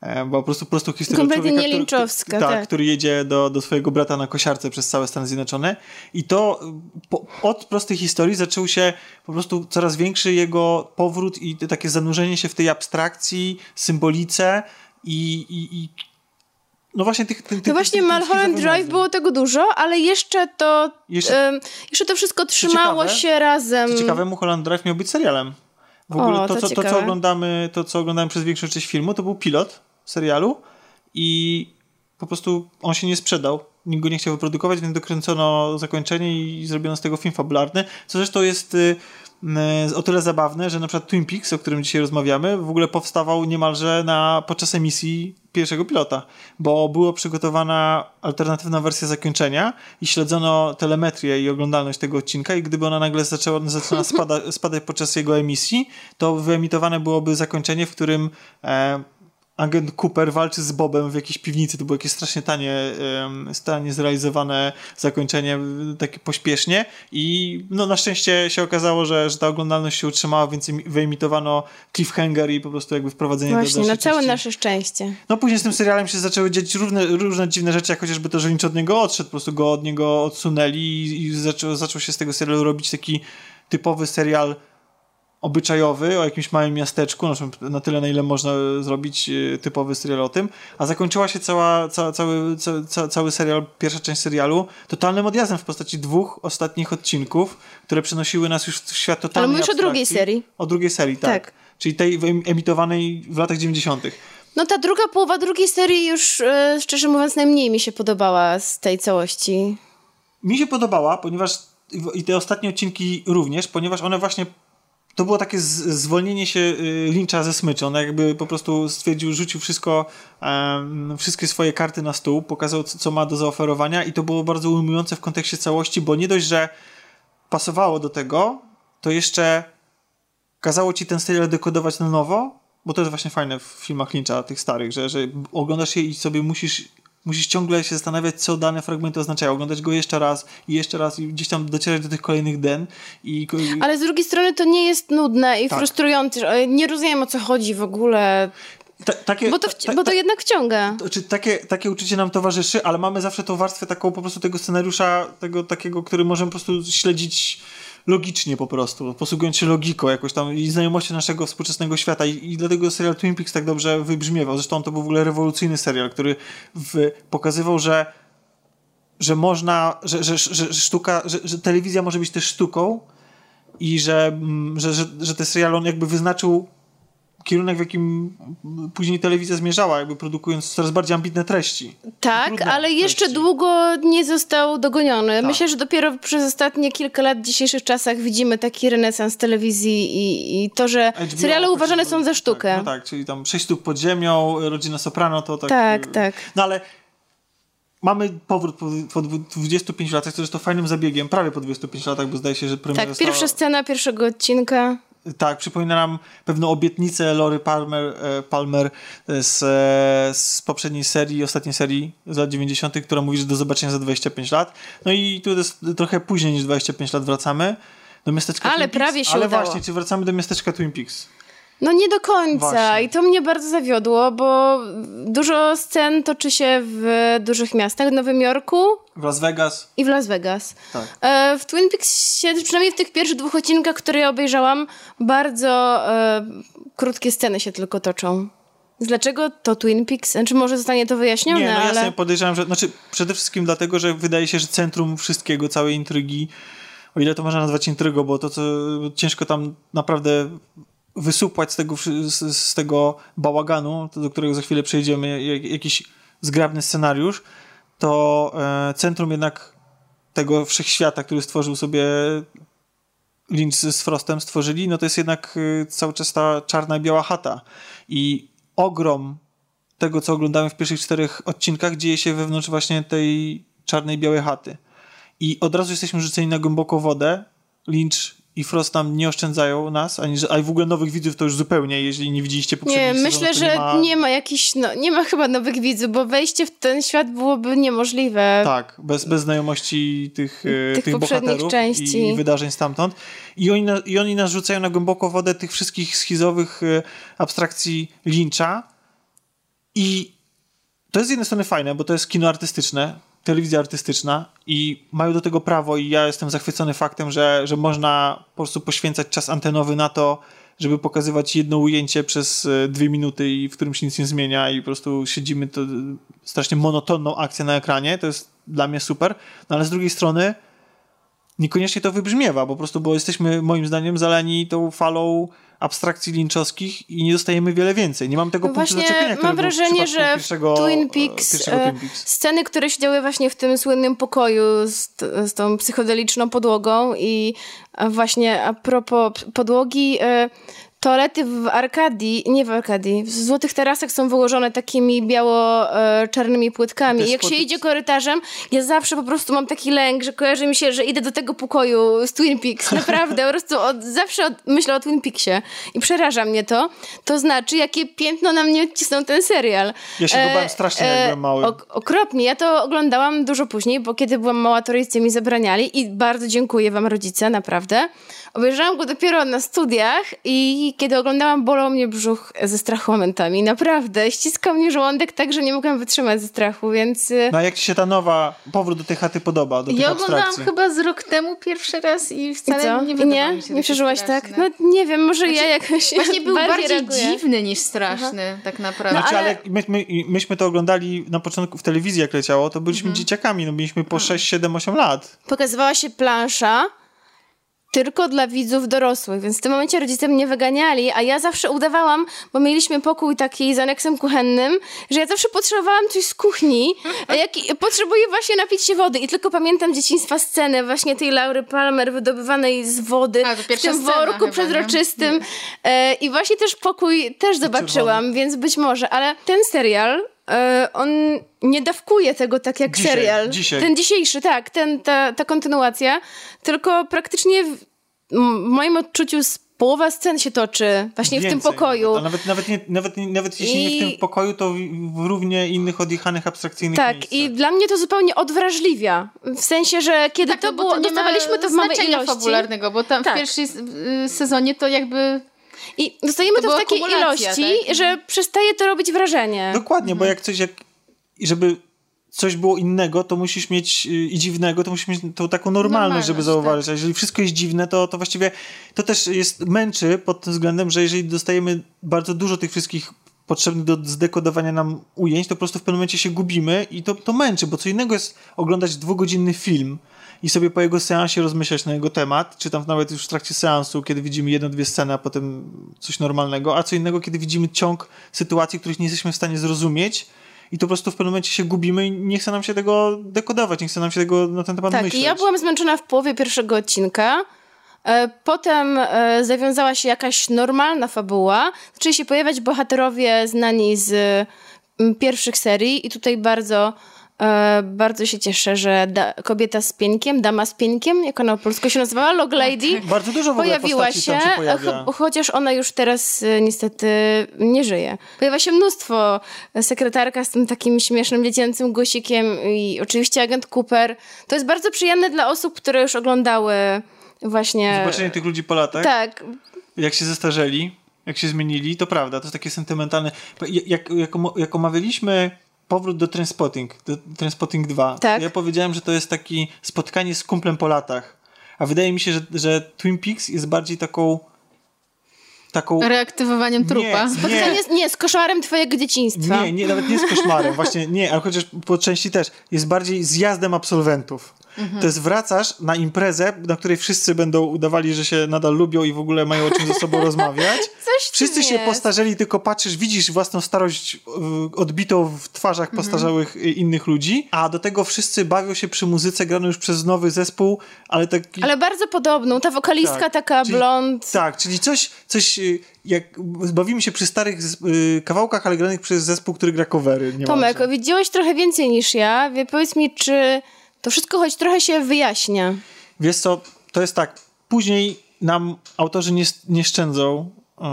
E, Była po prostu prostą historią Kompletnie człowieka, nie który- tak, tak. który jedzie do, do swojego brata na kosiarce przez całe Stany Zjednoczone. I to po, od prostej historii zaczął się po prostu coraz większy jego powrót i takie zanurzenie się w tej abstrakcji, symbolice i, i, i no właśnie tych, tych, tych To właśnie tych- Mulholland Drive było tego dużo, ale jeszcze to. Jeszcze- Jeszcze, jeszcze to wszystko trzymało ciekawe, się razem. Co ciekawe, Mulholland Drive miał być serialem. W ogóle O, to, to co, to, co oglądamy, to, co oglądałem przez większą część filmu, to był pilot serialu i po prostu on się nie sprzedał. Nikt go nie chciał wyprodukować, więc dokręcono zakończenie i zrobiono z tego film fabularny. Co zresztą jest y, o tyle zabawne, że na przykład Twin Peaks, o którym dzisiaj rozmawiamy, w ogóle powstawał niemalże na, podczas emisji pierwszego pilota, bo była przygotowana alternatywna wersja zakończenia i śledzono telemetrię i oglądalność tego odcinka i gdyby ona nagle zaczęła, zaczęła spada, spadać podczas jego emisji, to wyemitowane byłoby zakończenie, w którym e, agent Cooper walczy z Bobem w jakiejś piwnicy. To było jakieś strasznie tanie, tanie zrealizowane zakończenie, takie pośpiesznie i no na szczęście się okazało, że, że ta oglądalność się utrzymała, więc emi- wyemitowano cliffhanger i po prostu jakby wprowadzenie do Właśnie, na całe części. nasze szczęście. No później z tym serialem się zaczęły dziać różne, różne dziwne rzeczy, jak chociażby to, że Lynch od niego odszedł, po prostu go od niego odsunęli i, i zaczął, zaczął się z tego serialu robić taki typowy serial obyczajowy o jakimś małym miasteczku, na tyle, na ile można zrobić e, typowy serial o tym, a zakończyła się cała, ca, cały, ca, ca, cały serial, pierwsza część serialu totalnym odjazdem w postaci dwóch ostatnich odcinków, które przenosiły nas już w świat totalnej mówisz o drugiej serii. O drugiej serii, tak. Tak. Czyli tej emitowanej w latach 90. No ta druga połowa drugiej serii już, e, szczerze mówiąc, najmniej mi się podobała z tej całości. mi się podobała, ponieważ i te ostatnie odcinki również, ponieważ one właśnie to było takie zwolnienie się y, Lyncha ze smyczy. On jakby po prostu stwierdził, rzucił wszystko, wszystkie swoje karty na stół, pokazał, co, co ma do zaoferowania i to było bardzo ujmujące w kontekście całości, bo nie dość, że pasowało do tego, to jeszcze kazało ci ten serial dekodować na nowo, bo to jest właśnie fajne w filmach Lyncha, tych starych, że, że oglądasz je i sobie musisz musisz ciągle się zastanawiać, co dane fragmenty oznaczają. Oglądać go jeszcze raz i jeszcze raz i gdzieś tam docierać do tych kolejnych den. I, Ale z drugiej strony to nie jest nudne i Tak. frustrujące. Nie rozumiem o co chodzi w ogóle. ta, takie, Bo to, ta- bo to ta- jednak wciąga. to- czy takie, takie uczucie nam towarzyszy, ale mamy zawsze tą warstwę taką po prostu tego scenariusza, tego takiego, który możemy po prostu śledzić logicznie po prostu, posługując się logiką jakoś tam i znajomością naszego współczesnego świata i, i dlatego serial Twin Peaks tak dobrze wybrzmiewał. Zresztą to był w ogóle rewolucyjny serial, który w, pokazywał, że że można, że, że, że, sztuka, że, że telewizja może być też sztuką i że, mm, że, że, że ten serial on jakby wyznaczył kierunek, w jakim później telewizja zmierzała, jakby produkując coraz bardziej ambitne treści. Tak, trudne ale jeszcze treści. długo nie został dogoniony. Tak. Myślę, że dopiero przez ostatnie kilka lat w dzisiejszych czasach widzimy taki renesans telewizji i, i to, że HBO seriale uważane są za sztukę. Tak, no tak, czyli tam sześć stóp pod ziemią, rodzina Soprano, to tak... Tak, y, tak. No ale mamy powrót po, po 25 latach, co jest to fajnym zabiegiem, prawie po 25 latach, bo zdaje się, że premiera Tak, pierwsza została- scena pierwszego odcinka. Tak, przypomina nam pewną obietnicę Lory Palmer, e, Palmer z, e, z poprzedniej serii, ostatniej serii z lat 90., która mówi, że do zobaczenia za 25 lat. No i tu jest trochę później niż 25 lat wracamy do miasteczka Ale Twin Peaks. prawie się Ale udało. właśnie, czy wracamy do miasteczka Twin Peaks? No nie do końca Właśnie. i to mnie bardzo zawiodło, bo dużo scen toczy się w dużych miastach, w Nowym Jorku W Las Vegas? i w Las Vegas. Tak. E, W Twin Peaks się, przynajmniej w tych pierwszych dwóch odcinkach, które ja obejrzałam, bardzo e, krótkie sceny się tylko toczą. Dlaczego to Twin Peaks? Znaczy może zostanie to wyjaśnione, Nie, no ja ale... sobie podejrzewam, że znaczy przede wszystkim dlatego, że wydaje się, że centrum wszystkiego, całej intrygi, o ile to można nazwać intrygą, bo to co ciężko tam naprawdę wysupłać z tego, z, z tego bałaganu, do którego za chwilę przejdziemy, jak, jakiś zgrabny scenariusz, to e, centrum jednak tego wszechświata, który stworzył sobie Lynch z Frostem stworzyli, no to jest jednak y, cały czas ta czarna i biała chata. I ogrom tego, co oglądamy w pierwszych czterech odcinkach, dzieje się wewnątrz właśnie tej czarnej, białej chaty. I od razu jesteśmy rzuceni na głęboką wodę. Lynch i Frost tam nie oszczędzają nas, ani, a w ogóle nowych widzów to już zupełnie, jeżeli nie widzieliście poprzednich Nie, sezonów, myślę, że nie ma... nie ma jakichś, no, nie ma chyba nowych widzów, bo wejście w ten świat byłoby niemożliwe. Tak, bez, bez znajomości tych, e, Tych tych, bohaterów części. I, i wydarzeń stamtąd. I oni, na, I oni nas rzucają na głęboką wodę tych wszystkich schizowych e, abstrakcji Lyncha. I to jest z jednej strony fajne, bo to jest kino artystyczne, telewizja artystyczna i mają do tego prawo i ja jestem zachwycony faktem, że, że można po prostu poświęcać czas antenowy na to, żeby pokazywać jedno ujęcie przez e, dwie minuty i w którym się nic nie zmienia i po prostu siedzimy to e, strasznie monotonną akcję na ekranie, to jest dla mnie super, no ale z drugiej strony niekoniecznie to wybrzmiewa, po prostu, bo jesteśmy moim zdaniem zalani tą falą abstrakcji linczowskich i nie dostajemy wiele więcej. Nie mam tego No punktu właśnie zaczepienia, mam wrażenie, że pierwszego, Twin e, Peaks, e, Twin Peaks. sceny, które się działy właśnie w tym słynnym pokoju z, z tą psychodeliczną podłogą i właśnie a propos podłogi, e, toalety w Arkadii, nie w Arkadii, w Złotych Tarasach są wyłożone takimi biało-czarnymi płytkami. I jak się idzie korytarzem, ja zawsze po prostu mam taki lęk, że kojarzy mi się, że idę do tego pokoju z Twin Peaks. Naprawdę, po prostu od, zawsze od, myślę o Twin Peaksie i przeraża mnie to. To znaczy, jakie piętno na mnie odcisnął ten serial. Ja się go bałem strasznie, jak byłem mały. ok- okropnie. Ja to oglądałam dużo później, bo kiedy byłam mała, to rodzice mi zabraniali i bardzo dziękuję wam rodzice, naprawdę. Obejrzałam go dopiero na studiach i kiedy oglądałam, bolał mnie brzuch ze strachu momentami. Naprawdę. Ściskał mnie żołądek tak, że nie mogłam wytrzymać ze strachu, więc... y, No a jak ci się ta nowa, powrót do tej chaty podoba, do tych Ja oglądałam abstrakcji? chyba z rok temu pierwszy raz i I wcale co? nie I wydawało nie? mi się Nie przeżyłaś tak? No nie wiem, może ja jakoś Właśnie był bardziej, reaguję. dziwny niż straszny, tak naprawdę. Znaczy, ale- ale my, my, myśmy to oglądali na początku w telewizji, jak leciało, to byliśmy Mhm. dzieciakami, no mieliśmy po 6, 7, 8 lat. Pokazywała się plansza tylko dla widzów dorosłych, więc w tym momencie rodzice mnie wyganiali, a ja zawsze udawałam, bo mieliśmy pokój taki z aneksem kuchennym, że ja zawsze potrzebowałam coś z kuchni, a jak potrzebuję właśnie napić się wody. I tylko pamiętam dzieciństwa scenę właśnie tej Laury Palmer wydobywanej z wody A, to w tym worku chyba, przezroczystym. E, i właśnie też pokój też zobaczyłam, więc być może, ale ten serial on nie dawkuje tego tak jak Dzisiaj, serial. dzisiaj. Ten dzisiejszy, tak, ten, ta, ta kontynuacja, tylko praktycznie w, w moim odczuciu z połowa scen się toczy właśnie w tym Więcej pokoju. Nawet, a nawet, nawet, nie, nawet, nie- nawet jeśli nie w I- tym pokoju, to w, w równie innych odjechanych, abstrakcyjnych Tak, miejscach. i dla mnie to zupełnie odwrażliwia. W sensie, że kiedy Tak, to no bo było, to dostawaliśmy to w małej ilości. fabularnego, bo tam Tak. w pierwszym y, sezonie to jakby... I dostajemy To to, w takiej kumulacja, ilości, tak? że przestaje to robić wrażenie. Dokładnie, Mhm. bo jak coś, jak, żeby coś było innego, to musisz mieć y, i dziwnego, to musisz mieć tą taką normalność, żeby zauważyć. A jeżeli wszystko jest dziwne, to, to właściwie to też jest męczy pod tym względem, że jeżeli dostajemy bardzo dużo tych wszystkich potrzebnych do zdekodowania nam ujęć, to po prostu w pewnym momencie się gubimy i to, to męczy, bo co innego jest oglądać dwugodzinny film i sobie po jego seansie rozmyślać na jego temat, czy tam nawet już w trakcie seansu, kiedy widzimy jedną, dwie sceny, a potem coś normalnego, a co innego, kiedy widzimy ciąg sytuacji, których nie jesteśmy w stanie zrozumieć i to po prostu w pewnym momencie się gubimy i nie chce nam się tego dekodować, nie chce nam się tego na ten temat Tak, myśleć. i ja byłam zmęczona w połowie pierwszego odcinka. E, Potem e, zawiązała się jakaś normalna fabuła. Zaczęli się pojawiać bohaterowie znani z mm, pierwszych serii i tutaj bardzo, e, bardzo się cieszę, że da, kobieta z pieńkiem, dama z pieńkiem, jak ona po polsku się nazywała, Log Lady, Bardzo dużo w pojawiła się, tam się pojawia. cho- chociaż ona już teraz e, niestety nie żyje. Pojawia się mnóstwo. Sekretarka z tym takim śmiesznym, dziecięcym gusikiem i oczywiście agent Cooper. To jest bardzo przyjemne dla osób, które już oglądały właśnie... Zobaczenie tych ludzi po latach, Tak, jak się zestarzeli, jak się zmienili, to prawda, to jest takie sentymentalne. Jak, jak, jak omawialiśmy powrót do Transpotting, do Transpotting 2, Tak. ja powiedziałem, że to jest taki spotkanie z kumplem po latach. A wydaje mi się, że, że Twin Peaks jest bardziej taką taką... Reaktywowaniem trupa. Nie, spotkanie z, nie, z koszmarem twojego dzieciństwa. Nie, nie, nawet nie z koszmarem, właśnie nie, ale chociaż po części też. Jest bardziej zjazdem absolwentów. Mhm. To jest wracasz na imprezę, na której wszyscy będą udawali, że się nadal lubią i w ogóle mają o czym ze sobą rozmawiać. Coś Wszyscy się jest. postarzeli, tylko patrzysz, widzisz własną starość y, odbitą w twarzach Mhm. postarzałych y, innych ludzi, a do tego wszyscy bawią się przy muzyce graną już przez nowy zespół, ale taki... Ale bardzo podobną. Ta wokalistka Tak. taka Czyli- blond. Tak, czyli coś, coś y, jak bawimy się przy starych y, kawałkach, ale granych przez zespół, który gra covery. Tomek, widziałeś trochę więcej niż ja. Wie, powiedz mi, czy to wszystko choć trochę się wyjaśnia. Wiesz co, to jest tak, później nam autorzy nie, nie szczędzą yy,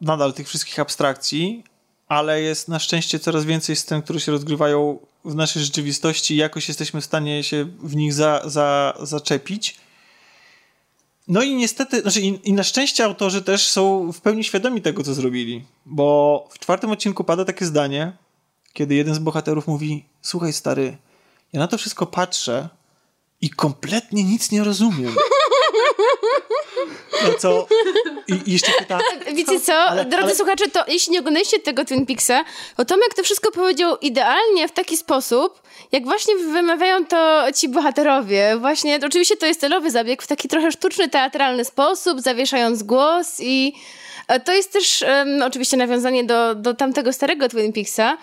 nadal tych wszystkich abstrakcji, ale jest na szczęście coraz więcej scen, które się rozgrywają w naszej rzeczywistości i jakoś jesteśmy w stanie się w nich za, za, zaczepić. No i niestety, znaczy i, i na szczęście autorzy też są w pełni świadomi tego, co zrobili, bo w czwartym odcinku pada takie zdanie, kiedy jeden z bohaterów mówi, słuchaj stary, ja na to wszystko patrzę i kompletnie nic nie rozumiem. No co? I, i jeszcze pyta... Wiecie co, Ale- drodzy ale- słuchacze, to jeśli nie oglądaliście tego Twin Peaksa, to Tomek to wszystko powiedział idealnie w taki sposób, jak właśnie wymawiają to ci bohaterowie. Właśnie, oczywiście to jest celowy zabieg, w taki trochę sztuczny, teatralny sposób, zawieszając głos i e, to jest też em, oczywiście nawiązanie do, do tamtego starego Twin Peaksa,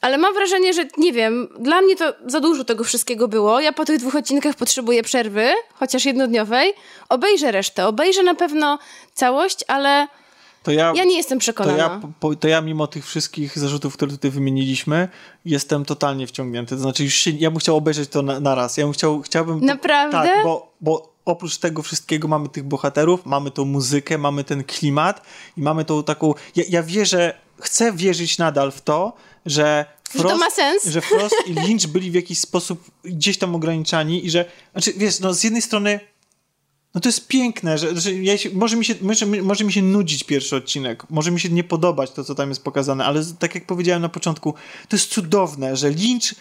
ale mam wrażenie, że nie wiem, dla mnie to za dużo tego wszystkiego było. Ja po tych dwóch odcinkach potrzebuję przerwy, chociaż jednodniowej. Obejrzę resztę, obejrzę na pewno całość, ale To ja, ja nie jestem to przekonana. ja, po, to ja mimo tych wszystkich zarzutów, które tutaj wymieniliśmy, jestem totalnie wciągnięty. To znaczy, już się, ja bym chciał obejrzeć to na, na raz. Ja bym chciał, chciałbym... Naprawdę? Tak, bo, bo oprócz tego wszystkiego mamy tych bohaterów, mamy tą muzykę, mamy ten klimat i mamy tą taką... Ja, ja wierzę, chcę wierzyć nadal w to, że Że to ma sens. że Frost i Lynch byli w jakiś sposób gdzieś tam ograniczani i że, znaczy wiesz, no z jednej strony no to jest piękne, że, że ja się, może, mi się, może, może mi się nudzić pierwszy odcinek, może mi się nie podobać to, co tam jest pokazane, ale tak jak powiedziałem na początku, to jest cudowne, że Lynch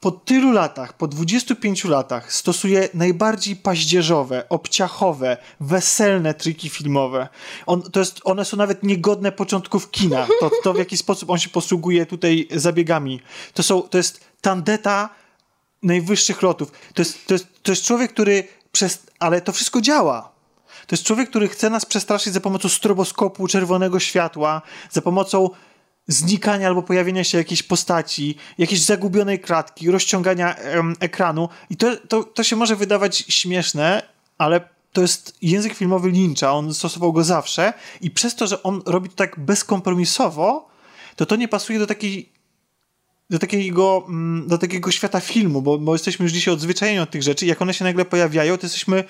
po tylu latach, po 25 latach stosuje najbardziej paździerzowe, obciachowe, weselne triki filmowe. On, to jest, one są nawet niegodne początków kina. To, to w jaki sposób on się posługuje tutaj zabiegami. To, są, to jest tandeta najwyższych lotów. To jest, to jest, to jest człowiek, który przez... Ale to wszystko działa. To jest człowiek, który chce nas przestraszyć za pomocą stroboskopu, czerwonego światła, za pomocą znikania albo pojawienia się jakiejś postaci, jakiejś zagubionej klatki, rozciągania em, ekranu. I to, to, to się może wydawać śmieszne, ale to jest język filmowy Lyncha, on stosował go zawsze i przez to, że on robi to tak bezkompromisowo, to to nie pasuje do takiej do takiego, mm, do takiego świata filmu, bo, bo jesteśmy już dzisiaj odzwyczajeni od tych rzeczy. Jak one się nagle pojawiają, to jesteśmy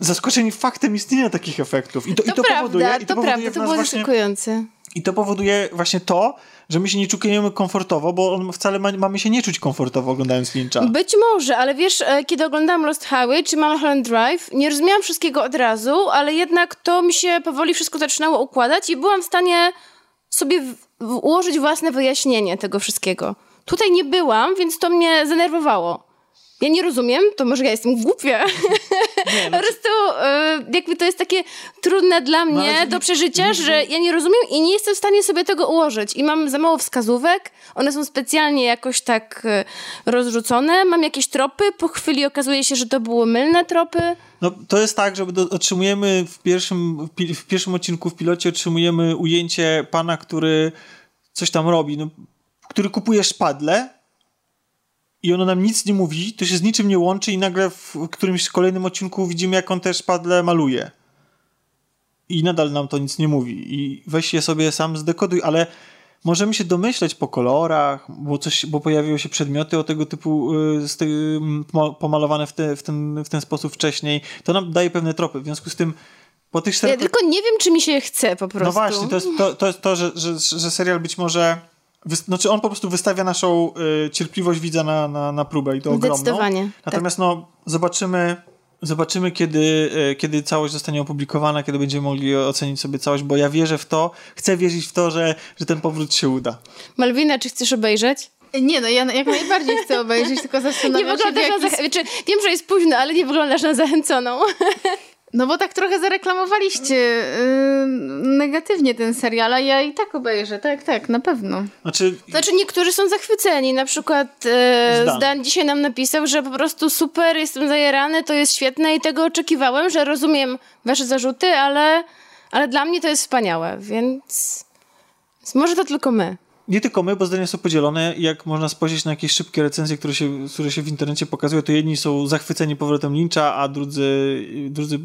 zaskoczeni faktem istnienia takich efektów. I to, To, i to prawda, powoduje, i to, to powoduje prawda, to było właśnie, zaskakujące. I to powoduje właśnie to, że my się nie czujemy komfortowo, bo on wcale ma, mamy się nie czuć komfortowo oglądając Lyncha. Być może, ale wiesz, e, kiedy oglądałam Lost Highway czy Mulholland Drive, nie rozumiałam wszystkiego od razu, ale jednak to mi się powoli wszystko zaczynało układać i byłam w stanie sobie w, ułożyć własne wyjaśnienie tego wszystkiego. Tutaj nie byłam, więc to mnie zdenerwowało. Ja nie rozumiem, to może ja jestem głupia. No, Po prostu e, jakby to jest takie trudne dla mnie to do nie- przeżycia, że ja nie rozumiem i nie jestem w stanie sobie tego ułożyć. I mam za mało wskazówek, one są specjalnie jakoś tak e, rozrzucone, mam jakieś tropy, po chwili okazuje się, że to były mylne tropy. No, to jest tak, że do, otrzymujemy w pierwszym, w, pi- w pierwszym odcinku w pilocie otrzymujemy ujęcie pana, który coś tam robi, no, który kupuje szpadle i ono nam nic nie mówi, to się z niczym nie łączy i nagle w którymś kolejnym odcinku widzimy, jak on te szpadle maluje. I nadal nam to nic nie mówi. I weź je sobie sam zdekoduj, ale możemy się domyśleć po kolorach, bo, coś, bo pojawiły się przedmioty o tego typu y, pomalowane w, te, w, ten, w ten sposób wcześniej. To nam daje pewne tropy. W związku z tym po tych Ja czterech... tylko nie wiem, czy mi się chce po prostu. No właśnie, to jest to, to, jest to że, że, że serial być może... Znaczy on po prostu wystawia naszą y, cierpliwość widza na, na, na próbę i to ogromną. Zdecydowanie, tak. Natomiast no, zobaczymy, zobaczymy kiedy, y, kiedy całość zostanie opublikowana, kiedy będziemy mogli ocenić sobie całość, bo ja wierzę w to, chcę wierzyć w to, że, że ten powrót się uda. Malwina, czy chcesz obejrzeć? Nie no, ja jak najbardziej chcę obejrzeć, tylko Nie zastanawiam się w wyglądasz na jaki... zach- znaczy, Wiem, że jest późno, ale nie wyglądasz na zachęconą. No bo tak trochę zareklamowaliście yy, negatywnie ten serial, a ja i tak obejrzę, tak, tak, na pewno. Znaczy, Znaczy niektórzy są zachwyceni. Na przykład e, Zdan. Zdan dzisiaj nam napisał, że po prostu super, jestem zajarany, to jest świetne i tego oczekiwałem, że rozumiem wasze zarzuty, ale, ale dla mnie to jest wspaniałe, więc może to tylko my. Nie tylko my, bo zdania są podzielone. Jak można spojrzeć na jakieś szybkie recenzje, które się, które się w internecie pokazują, to jedni są zachwyceni powrotem Lyncha, a drudzy, drudzy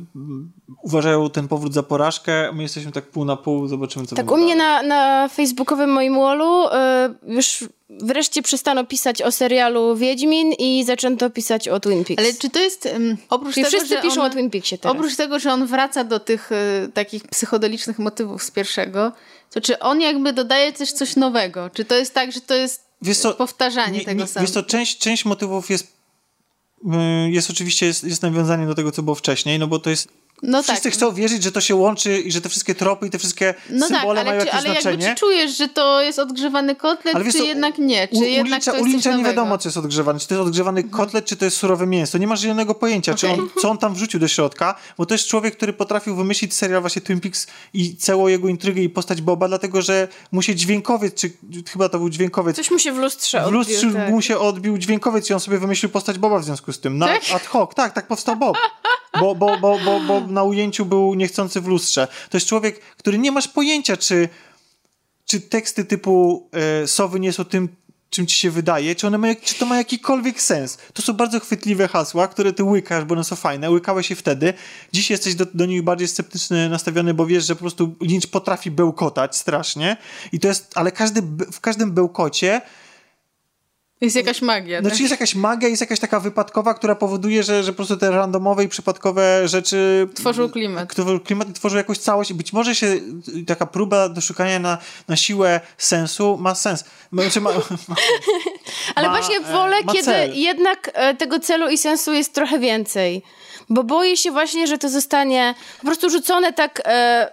uważają ten powrót za porażkę. My jesteśmy tak pół na pół, zobaczymy co Tak, u mnie na, na facebookowym moim wallu e, już wreszcie przestano pisać o serialu Wiedźmin i zaczęto pisać o Twin Peaks. Ale czy to jest, ym, oprócz Czyli tego, wszyscy że piszą on, o Twin Peaksie teraz. Oprócz tego, że on wraca do tych y, takich psychodelicznych motywów z pierwszego, to czy on jakby dodaje też coś nowego? Czy to jest tak, że to jest co, powtarzanie nie- tego nie- samego? Wiesz co, część, część motywów jest, y, jest oczywiście jest, jest nawiązaniem do tego, co było wcześniej, no bo to jest No wszyscy tak. chcą wierzyć, że to się łączy i że te wszystkie tropy i te wszystkie No tak, symbole ale, mają czy, jakieś ale jakby znaczenie. czy czujesz, że to jest odgrzewany kotlet, Ale czy co, jednak nie? Czy U, jednak ulicza, to jest ulicza nie wiadomo, czy jest odgrzewany. Czy to jest odgrzewany kotlet, czy to jest surowe mięso. Nie masz żadnego pojęcia, czy on, co on tam wrzucił do środka, bo to jest człowiek, który potrafił wymyślić serial właśnie Twin Peaks i całą jego intrygę i postać Boba, dlatego, że mu się dźwiękowiec, czy chyba to był dźwiękowiec, Coś mu się w lustrze w odbił, lustrze tak. mu się odbił dźwiękowiec i on sobie wymyślił postać Boba w związku z tym. Na Tak? ad hoc, tak, tak powstał Bob. Bo, bo, bo, bo, bo na ujęciu był niechcący w lustrze. To jest człowiek, który nie masz pojęcia, czy, czy teksty typu e, sowy nie są tym, czym ci się wydaje, czy, one mają, czy to ma jakikolwiek sens. To są bardzo chwytliwe hasła, które ty łykasz, bo one są fajne. Łykałeś je wtedy. Dziś jesteś do, do nich bardziej sceptyczny nastawiony, bo wiesz, że po prostu Lynch potrafi bełkotać strasznie. I to jest, ale każdy, w każdym bełkocie Jest jakaś magia. znaczy tak? jest jakaś magia, jest jakaś taka wypadkowa, która powoduje, że, że po prostu te randomowe i przypadkowe rzeczy Tworzą klimat. Tworzą klimat i tworzą jakąś całość. Być może się y, taka próba doszukania na, na siłę sensu ma sens. Znaczy ma, ma, Ale ma, właśnie e, wolę, kiedy cel. jednak e, tego celu i sensu jest trochę więcej. Bo boję się właśnie, że to zostanie po prostu rzucone tak, e,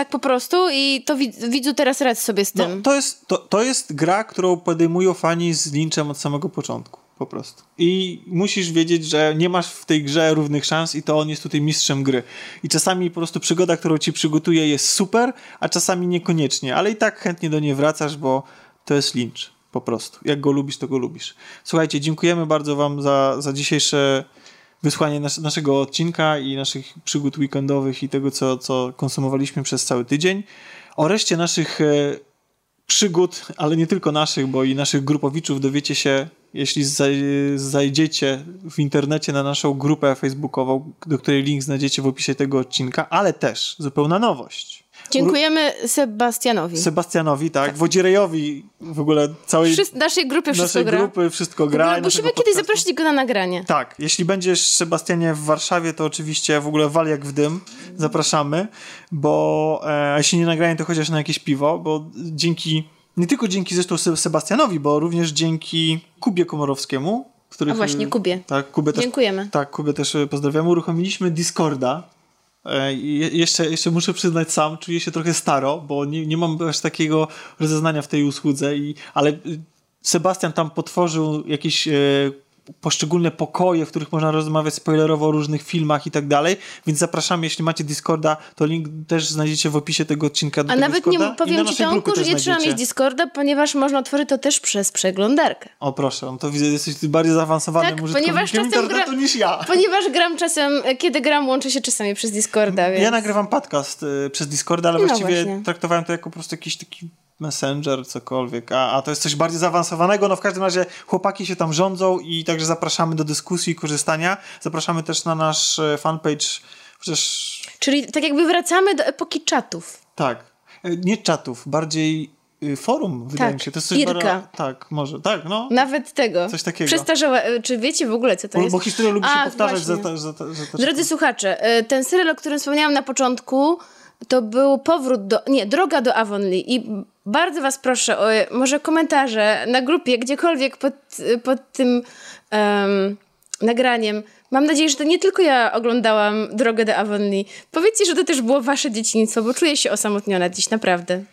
tak po prostu i to wid- widzu teraz radź sobie z no, tym. to, jest, to, to jest gra, którą podejmują fani z Lynchem od samego początku. Po prostu. I musisz wiedzieć, że nie masz w tej grze równych szans i to on jest tutaj mistrzem gry. I czasami po prostu przygoda, którą ci przygotuje jest super, a czasami niekoniecznie. Ale i tak chętnie do niej wracasz, bo to jest Lynch. Po prostu. Jak go lubisz, to go lubisz. Słuchajcie, dziękujemy bardzo wam za, za dzisiejsze wysłanie nas, naszego odcinka i naszych przygód weekendowych i tego, co, co konsumowaliśmy przez cały tydzień. O reszcie naszych e, przygód, ale nie tylko naszych, bo i naszych grupowiczów dowiecie się, jeśli zaj- zajdziecie w internecie na naszą grupę facebookową, do której link znajdziecie w opisie tego odcinka, ale też zupełna nowość. Dziękujemy Sebastianowi. Sebastianowi, tak, Wodzirejowi, w ogóle całej Wszyscy, naszej grupie wszystko naszej gra. grupy, wszystko W ogóle gra. musimy naszego kiedyś podcastu. zaprosić go na nagranie. Tak, jeśli będziesz Sebastianie w Warszawie, to oczywiście w ogóle wal jak w dym. Zapraszamy, bo e, jeśli nie nagrają, to chociaż na jakieś piwo, bo dzięki, nie tylko dzięki zresztą Se- Sebastianowi, bo również dzięki Kubie Komorowskiemu, który A właśnie, Kubie. Tak, Kubę też, Dziękujemy. tak, Kubę też pozdrawiamy. Uruchomiliśmy Discorda. E, je- Jeszcze, jeszcze muszę przyznać sam, czuję się trochę staro, bo nie, nie mam aż takiego rozeznania w tej usłudze, i, ale y, Sebastian tam potworzył jakieś e, poszczególne pokoje, w których można rozmawiać spoilerowo o różnych filmach i tak dalej, więc zapraszamy, jeśli macie Discorda, to link też znajdziecie w opisie tego odcinka do A tego nawet nie Discorda na powiem ci Tomku, że nie trzeba mieć. Discorda, ponieważ można otworzyć to też przez przeglądarkę. O proszę, on to widzę, jesteś bardziej zaawansowanym Tak, ponieważ czasem internetu gra- niż ja. Ponieważ gram czasem, kiedy gram, łączę się czasami przez Discorda, więc... Ja nagrywam podcast y, przez Discorda, ale No właściwie właśnie. traktowałem to jako po prostu jakiś taki messenger, cokolwiek, a, a to jest coś bardziej zaawansowanego. No w każdym razie chłopaki się tam rządzą i także zapraszamy do dyskusji i korzystania. Zapraszamy też na nasz e, fanpage, chociaż Czyli tak jakby wracamy do epoki czatów. tak, e, nie czatów, bardziej y, forum, wydaje Tak, mi się. To jest coś bara- tak, może, tak, no. Nawet tego. Coś takiego. Przestarzała... e, Czy wiecie w ogóle, co to Bo, jest? bo historia lubi się A, powtarzać za, właśnie. za, za, za, za Drodzy słuchacze, e, ten serial, o którym wspomniałam na początku, to był powrót do... Nie, Droga do Avonlea i bardzo was proszę o może komentarze na grupie, gdziekolwiek pod, pod tym em, nagraniem. Mam nadzieję, że to nie tylko ja oglądałam Drogę do Avonlea. Powiedzcie, że to też było wasze dzieciństwo, bo czuję się osamotniona dziś, naprawdę.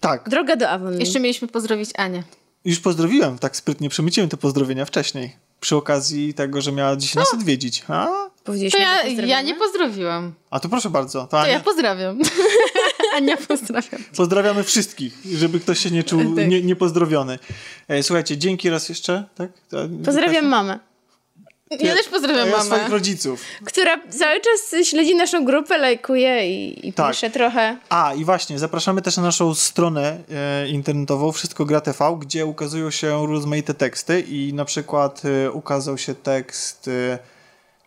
Tak, Droga do Avonlea. Jeszcze mieliśmy pozdrowić Anię. już pozdrowiłem, tak sprytnie przemyciłem te pozdrowienia wcześniej. Przy okazji tego, że miała dziś nas odwiedzić. A? To Powiedzieliśmy, ja, ja nie pozdrowiłam. A to proszę bardzo. To To Ania, ja pozdrawiam. Ania pozdrawiam. Pozdrawiamy wszystkich, żeby ktoś się nie czuł Tak. nie, niepozdrowiony. E, słuchajcie, dzięki raz jeszcze. Tak? Pozdrawiam mamę, Ja też pozdrawiam ja swoich mamę. rodziców. która cały czas śledzi naszą grupę, lajkuje i, i Tak. pisze trochę. A, i właśnie, zapraszamy też na naszą stronę e, internetową Wszystko Gra TV, gdzie ukazują się rozmaite teksty i na przykład e, ukazał się tekst e,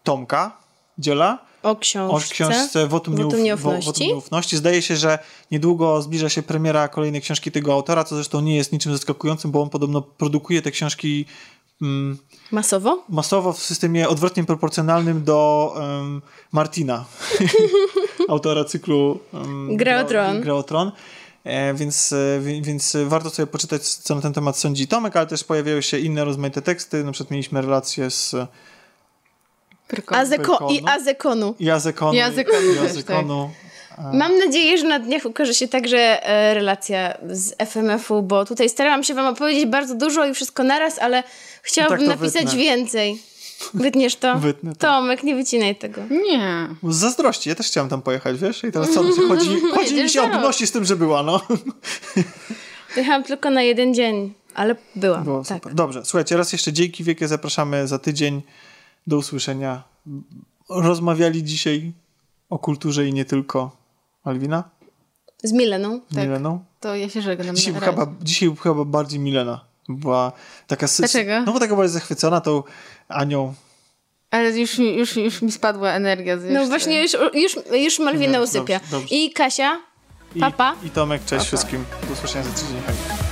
Tomka Dziela O o książce. książce Wotum, Wotum Nieuf- Nieufności. Wotum Nieufności. Zdaje się, że niedługo zbliża się premiera kolejnej książki tego autora, co zresztą nie jest niczym zaskakującym, bo on podobno produkuje te książki mm, Masowo? masowo w systemie odwrotnie proporcjonalnym do um, Martina, autora cyklu um, Gra o Tron. Gra o Tron. E, więc, e, wi- więc warto sobie poczytać, co na ten temat sądzi Tomek, ale też pojawiają się inne rozmaite teksty. Na przykład mieliśmy relację z Pyrkon. Azeko I Baconu. Azekonu. Jazekonu. Jazykonu też, Jazykonu. Mam nadzieję, że na dniach ukaże się także e, relacja z FMF-u, bo tutaj starałam się wam opowiedzieć bardzo dużo i wszystko naraz, ale chciałabym Tak to napisać wytnę. więcej. Wytniesz to? Wytnę to. Tomek, nie wycinaj tego. Nie. Z zazdrości, ja też chciałem tam pojechać, wiesz? I teraz co, mi się chodzi, chodzi mi się o obności z tym, że była, no. Jechałam tylko na jeden dzień, ale byłam. Było tak. super. Dobrze, słuchajcie, raz jeszcze dzięki wielkie zapraszamy za tydzień. Do usłyszenia. Rozmawiali dzisiaj o kulturze i nie tylko. Alwina? Z Mileną. Z Tak. Mileną? To ja się żegnam. Dzisiaj chyba, dzisiaj chyba bardziej Milena. Była taka... Dlaczego? No bo taka była zachwycona tą Anią. Ale już, mi- już, już mi spadła energia. z- No właśnie, już, już, już Malwina usypia. dobrze, dobrze. I Kasia, I, Papa. I Tomek, cześć wszystkim. Do usłyszenia za tydzień. Hej.